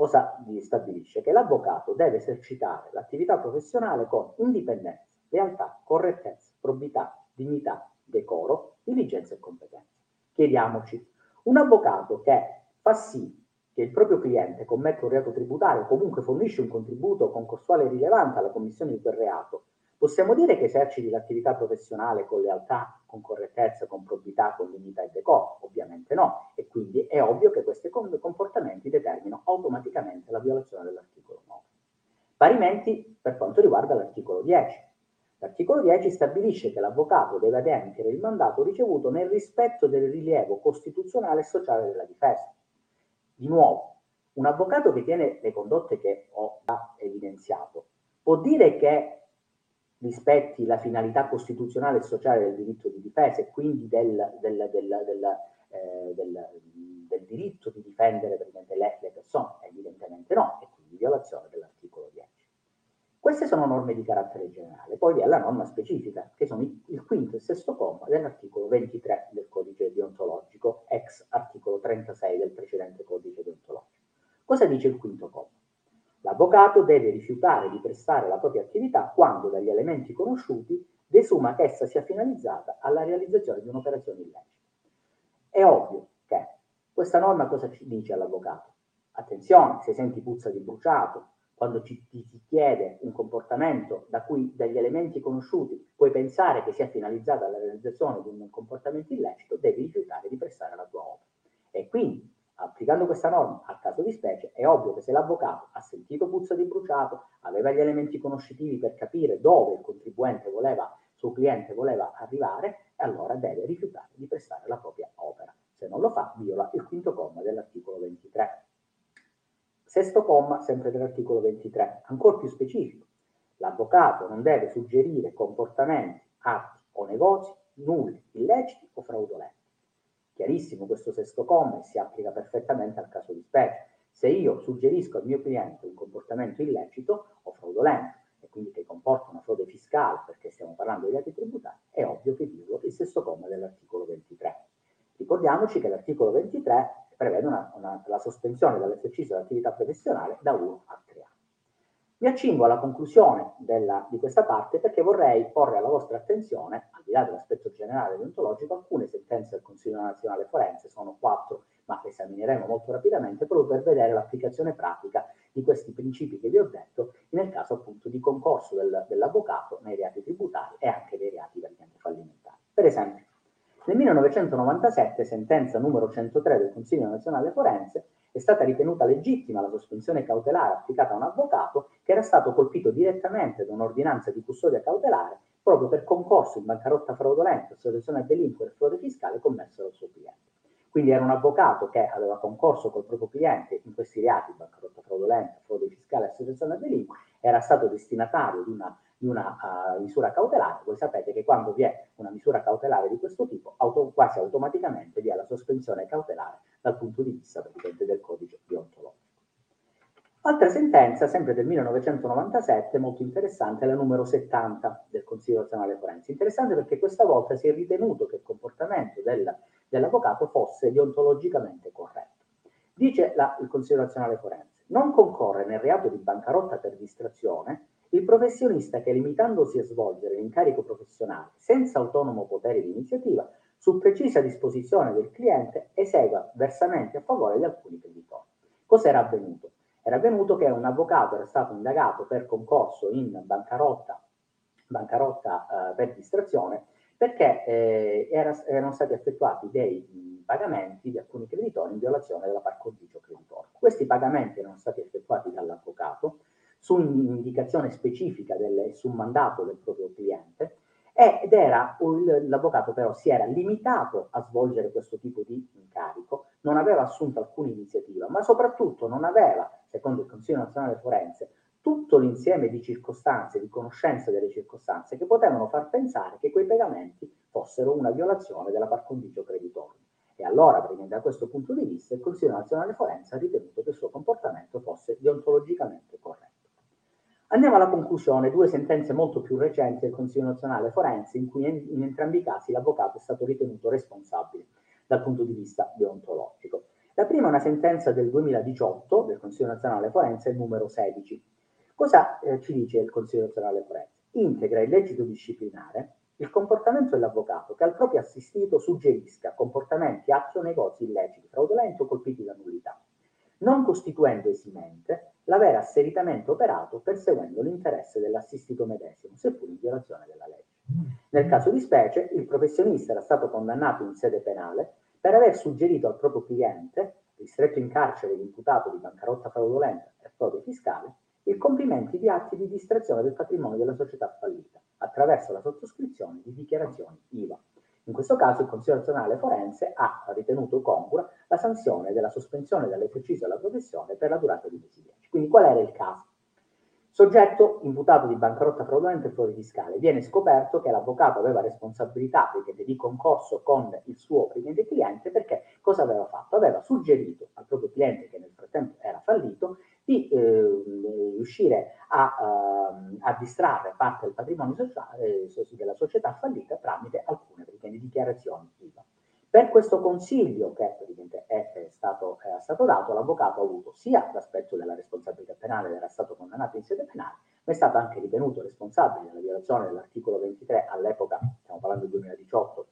cosa stabilisce? Che l'avvocato deve esercitare l'attività professionale con indipendenza, lealtà, correttezza, probità, dignità, decoro, diligenza e competenza. Chiediamoci, un avvocato che fa sì che il proprio cliente commette un reato tributario o comunque fornisce un contributo concorsuale rilevante alla commissione di quel reato, possiamo dire che eserciti l'attività professionale con lealtà, con correttezza, con probità, con dignità e decoro? Ovviamente no, e quindi è ovvio che questi comportamenti determinano automaticamente la violazione dell'articolo 9. Parimenti per quanto riguarda l'articolo 10. L'articolo 10 stabilisce che l'avvocato deve adempiere il mandato ricevuto nel rispetto del rilievo costituzionale e sociale della difesa di nuovo, un avvocato che tiene le condotte che ho evidenziato può dire che rispetti la finalità costituzionale e sociale del diritto di difesa e quindi del, del, del, eh, del diritto di difendere le, le persone? Evidentemente no, e quindi violazione dell'articolo 10. Queste sono norme di carattere generale, poi vi è la norma specifica, che sono il quinto e sesto comma dell'articolo 23 del codice deontologico, ex articolo 36 del precedente codice deontologico. Cosa dice il quinto comma? L'avvocato deve rifiutare di prestare la propria attività quando dagli elementi conosciuti desuma che essa sia finalizzata alla realizzazione di un'operazione illecita. È ovvio che questa norma cosa ci dice all'avvocato? Attenzione, se senti puzza di bruciato, quando ci, ti si chiede un comportamento da cui dagli elementi conosciuti puoi pensare che sia finalizzato alla realizzazione di un comportamento illecito, devi rifiutare di prestare la tua opera. E quindi, applicando questa norma al caso di specie, è ovvio che se l'avvocato ha sentito puzza di bruciato, aveva gli elementi conoscitivi per capire dove il contribuente voleva, suo cliente voleva arrivare, allora deve rifiutare di prestare la propria opera. Se non lo fa, viola il quinto comma dell'articolo 23. Sesto comma, sempre dell'articolo 23, ancora più specifico. L'avvocato non deve suggerire comportamenti, atti o negozi nulli, illeciti o fraudolenti. Chiarissimo questo sesto comma si applica perfettamente al caso di specie. Se io suggerisco al mio cliente un comportamento illecito o fraudolento e quindi che comporta una frode fiscale perché stiamo parlando di atti tributari, è ovvio che violo il sesto comma dell'articolo 23. Ricordiamoci che l'articolo 23 prevede una, una, la sospensione dall'esercizio dell'attività professionale da 1 a 3 anni. Mi accingo alla conclusione della, di questa parte perché vorrei porre alla vostra attenzione, al di là dell'aspetto generale deontologico, alcune sentenze del Consiglio nazionale forense, sono quattro, ma le esamineremo molto rapidamente proprio per vedere l'applicazione pratica di questi principi che vi ho detto nel caso appunto di concorso del, dell'avvocato nei reati tributari e anche dei reati fallimentari. Per esempio, Nel 1997, sentenza numero 103 del Consiglio nazionale forense, è stata ritenuta legittima la sospensione cautelare applicata a un avvocato che era stato colpito direttamente da un'ordinanza di custodia cautelare proprio per concorso in bancarotta fraudolenta, associazione a delinquere e frode fiscale commesso dal suo cliente. Quindi era un avvocato che aveva concorso col proprio cliente in questi reati, bancarotta fraudolenta, frode fiscale e associazione a delinquere, era stato destinatario di una, di una uh, misura cautelare. Voi sapete che quando vi è una misura cautelare di questo tipo, auto, quasi automaticamente vi è la sospensione cautelare dal punto di vista del codice deontologico. Altra sentenza, sempre del 1997, molto interessante, è la numero 70 del Consiglio nazionale forense. Interessante perché questa volta si è ritenuto che il comportamento del, dell'avvocato fosse deontologicamente corretto. Dice la, il Consiglio nazionale forense, non concorre nel reato di bancarotta per distrazione il professionista che limitandosi a svolgere l'incarico professionale senza autonomo potere di iniziativa, su precisa disposizione del cliente, esegua versamenti a favore di alcuni creditori. Cos'era avvenuto? Era avvenuto che un avvocato era stato indagato per concorso in bancarotta, bancarotta eh, per distrazione perché eh, era, erano stati effettuati dei pagamenti di alcuni creditori in violazione della par condicio creditore. Questi pagamenti erano stati effettuati dall'avvocato su indicazione specifica del, su mandato del proprio cliente ed era l'avvocato però si era limitato a svolgere questo tipo di incarico, non aveva assunto alcuna iniziativa, ma soprattutto non aveva, secondo il Consiglio nazionale forense, tutto l'insieme di circostanze, di conoscenza delle circostanze che potevano far pensare che quei pagamenti fossero una violazione della par condicio creditorio. E allora, da questo punto di vista, il Consiglio nazionale forense ha ritenuto che il suo comportamento fosse deontologicamente corretto. Andiamo alla conclusione, due sentenze molto più recenti del Consiglio nazionale forense in cui in, in entrambi i casi l'avvocato è stato ritenuto responsabile dal punto di vista deontologico. La prima è una sentenza del 2018 del Consiglio nazionale forense, numero 16. Cosa eh, ci dice il Consiglio nazionale forense? Integra il legito disciplinare il comportamento dell'avvocato che al proprio assistito suggerisca comportamenti, atti o negozi illeciti, fraudolenti o colpiti da nullità, non costituendo esimente l'aver asseritamente operato perseguendo l'interesse dell'assistito medesimo, seppur in violazione della legge. Nel caso di specie, il professionista era stato condannato in sede penale per aver suggerito al proprio cliente, ristretto in carcere l'imputato di bancarotta fraudolenta e frode fiscale, il compimento di atti di distrazione del patrimonio della società fallita attraverso la sottoscrizione di dichiarazioni IVA. In questo caso il Consiglio nazionale forense ha ritenuto congrua la sanzione della sospensione dall'esercizio della professione per la durata di mesi 10. Quindi qual era il caso? Soggetto imputato di bancarotta fraudolenta e frode fiscale. Viene scoperto che l'avvocato aveva responsabilità di concorso con il suo cliente perché cosa aveva fatto? Aveva suggerito al proprio cliente, che nel frattempo era fallito, di eh, riuscire a, uh, a, distrarre parte del patrimonio sociale, della società fallita tramite alcune dichiarazioni. Per questo consiglio che è, è, stato, è stato dato, l'avvocato ha avuto sia l'aspetto della responsabilità penale, era stato condannato in sede penale, ma è stato anche ritenuto responsabile della violazione dell'articolo 23, all'epoca, stiamo parlando del 2018,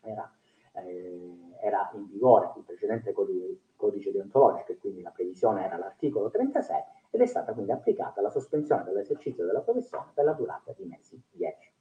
era, eh, era in vigore il precedente codice, codice deontologico e quindi la previsione era l'articolo 36 ed è stata quindi applicata la sospensione dell'esercizio della professione per la durata di mesi 10.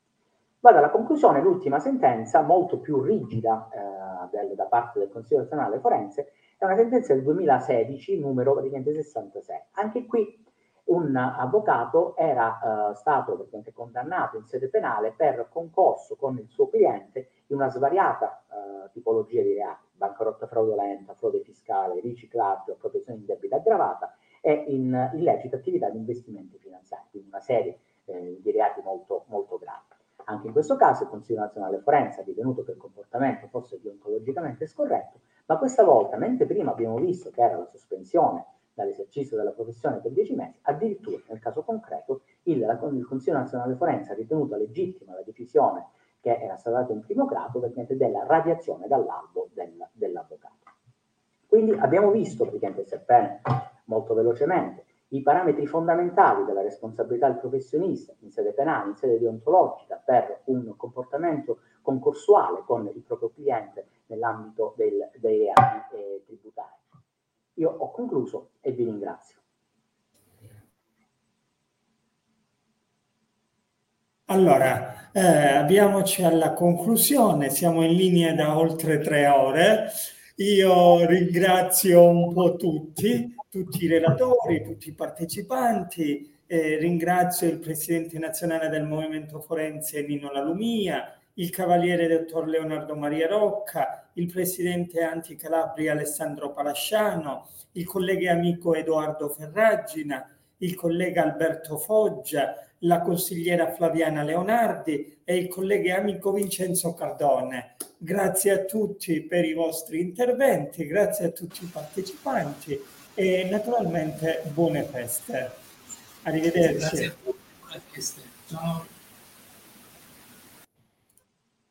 Vado alla conclusione, l'ultima sentenza, molto più rigida eh, del, da parte del Consiglio nazionale forense, è una sentenza del 2016, numero praticamente 66. Anche qui un avvocato era eh, stato praticamente condannato in sede penale per concorso con il suo cliente in una svariata eh, tipologia di reati, bancarotta fraudolenta, frode fiscale, riciclaggio, appropriazione di debito aggravata e in illecita attività di investimenti finanziari, quindi una serie eh, di reati molto, molto gravi. Anche in questo caso il Consiglio nazionale forense ha ritenuto che il comportamento fosse deontologicamente scorretto, ma questa volta, mentre prima abbiamo visto che era la sospensione dall'esercizio della professione per dieci mesi, addirittura nel caso concreto il, il Consiglio nazionale forense ha ritenuto legittima la decisione che era stata data in primo grado praticamente della radiazione dall'albo del, dell'avvocato. Quindi abbiamo visto, praticamente, sebbene molto velocemente, i parametri fondamentali della responsabilità del professionista in sede penale, in sede deontologica, per un comportamento concorsuale con il proprio cliente nell'ambito del, dei reati eh, tributari. Io ho concluso e vi ringrazio. Allora, Eh, abbiamoci alla conclusione, siamo in linea da oltre tre ore. Io ringrazio un po' tutti, tutti i relatori, tutti i partecipanti, eh, ringrazio il Presidente nazionale del Movimento Forense Nino Lalumia, il Cavaliere Dottor Leonardo Maria Rocca, il Presidente Anticalabria Alessandro Palasciano, il collega e amico Edoardo Ferragina, il collega Alberto Foggia, la consigliera Flaviana Leonardi e il collega e amico Vincenzo Cardone. Grazie a tutti per i vostri interventi, grazie a tutti i partecipanti e naturalmente buone feste. Arrivederci. Grazie a tutti, buone feste. Ciao.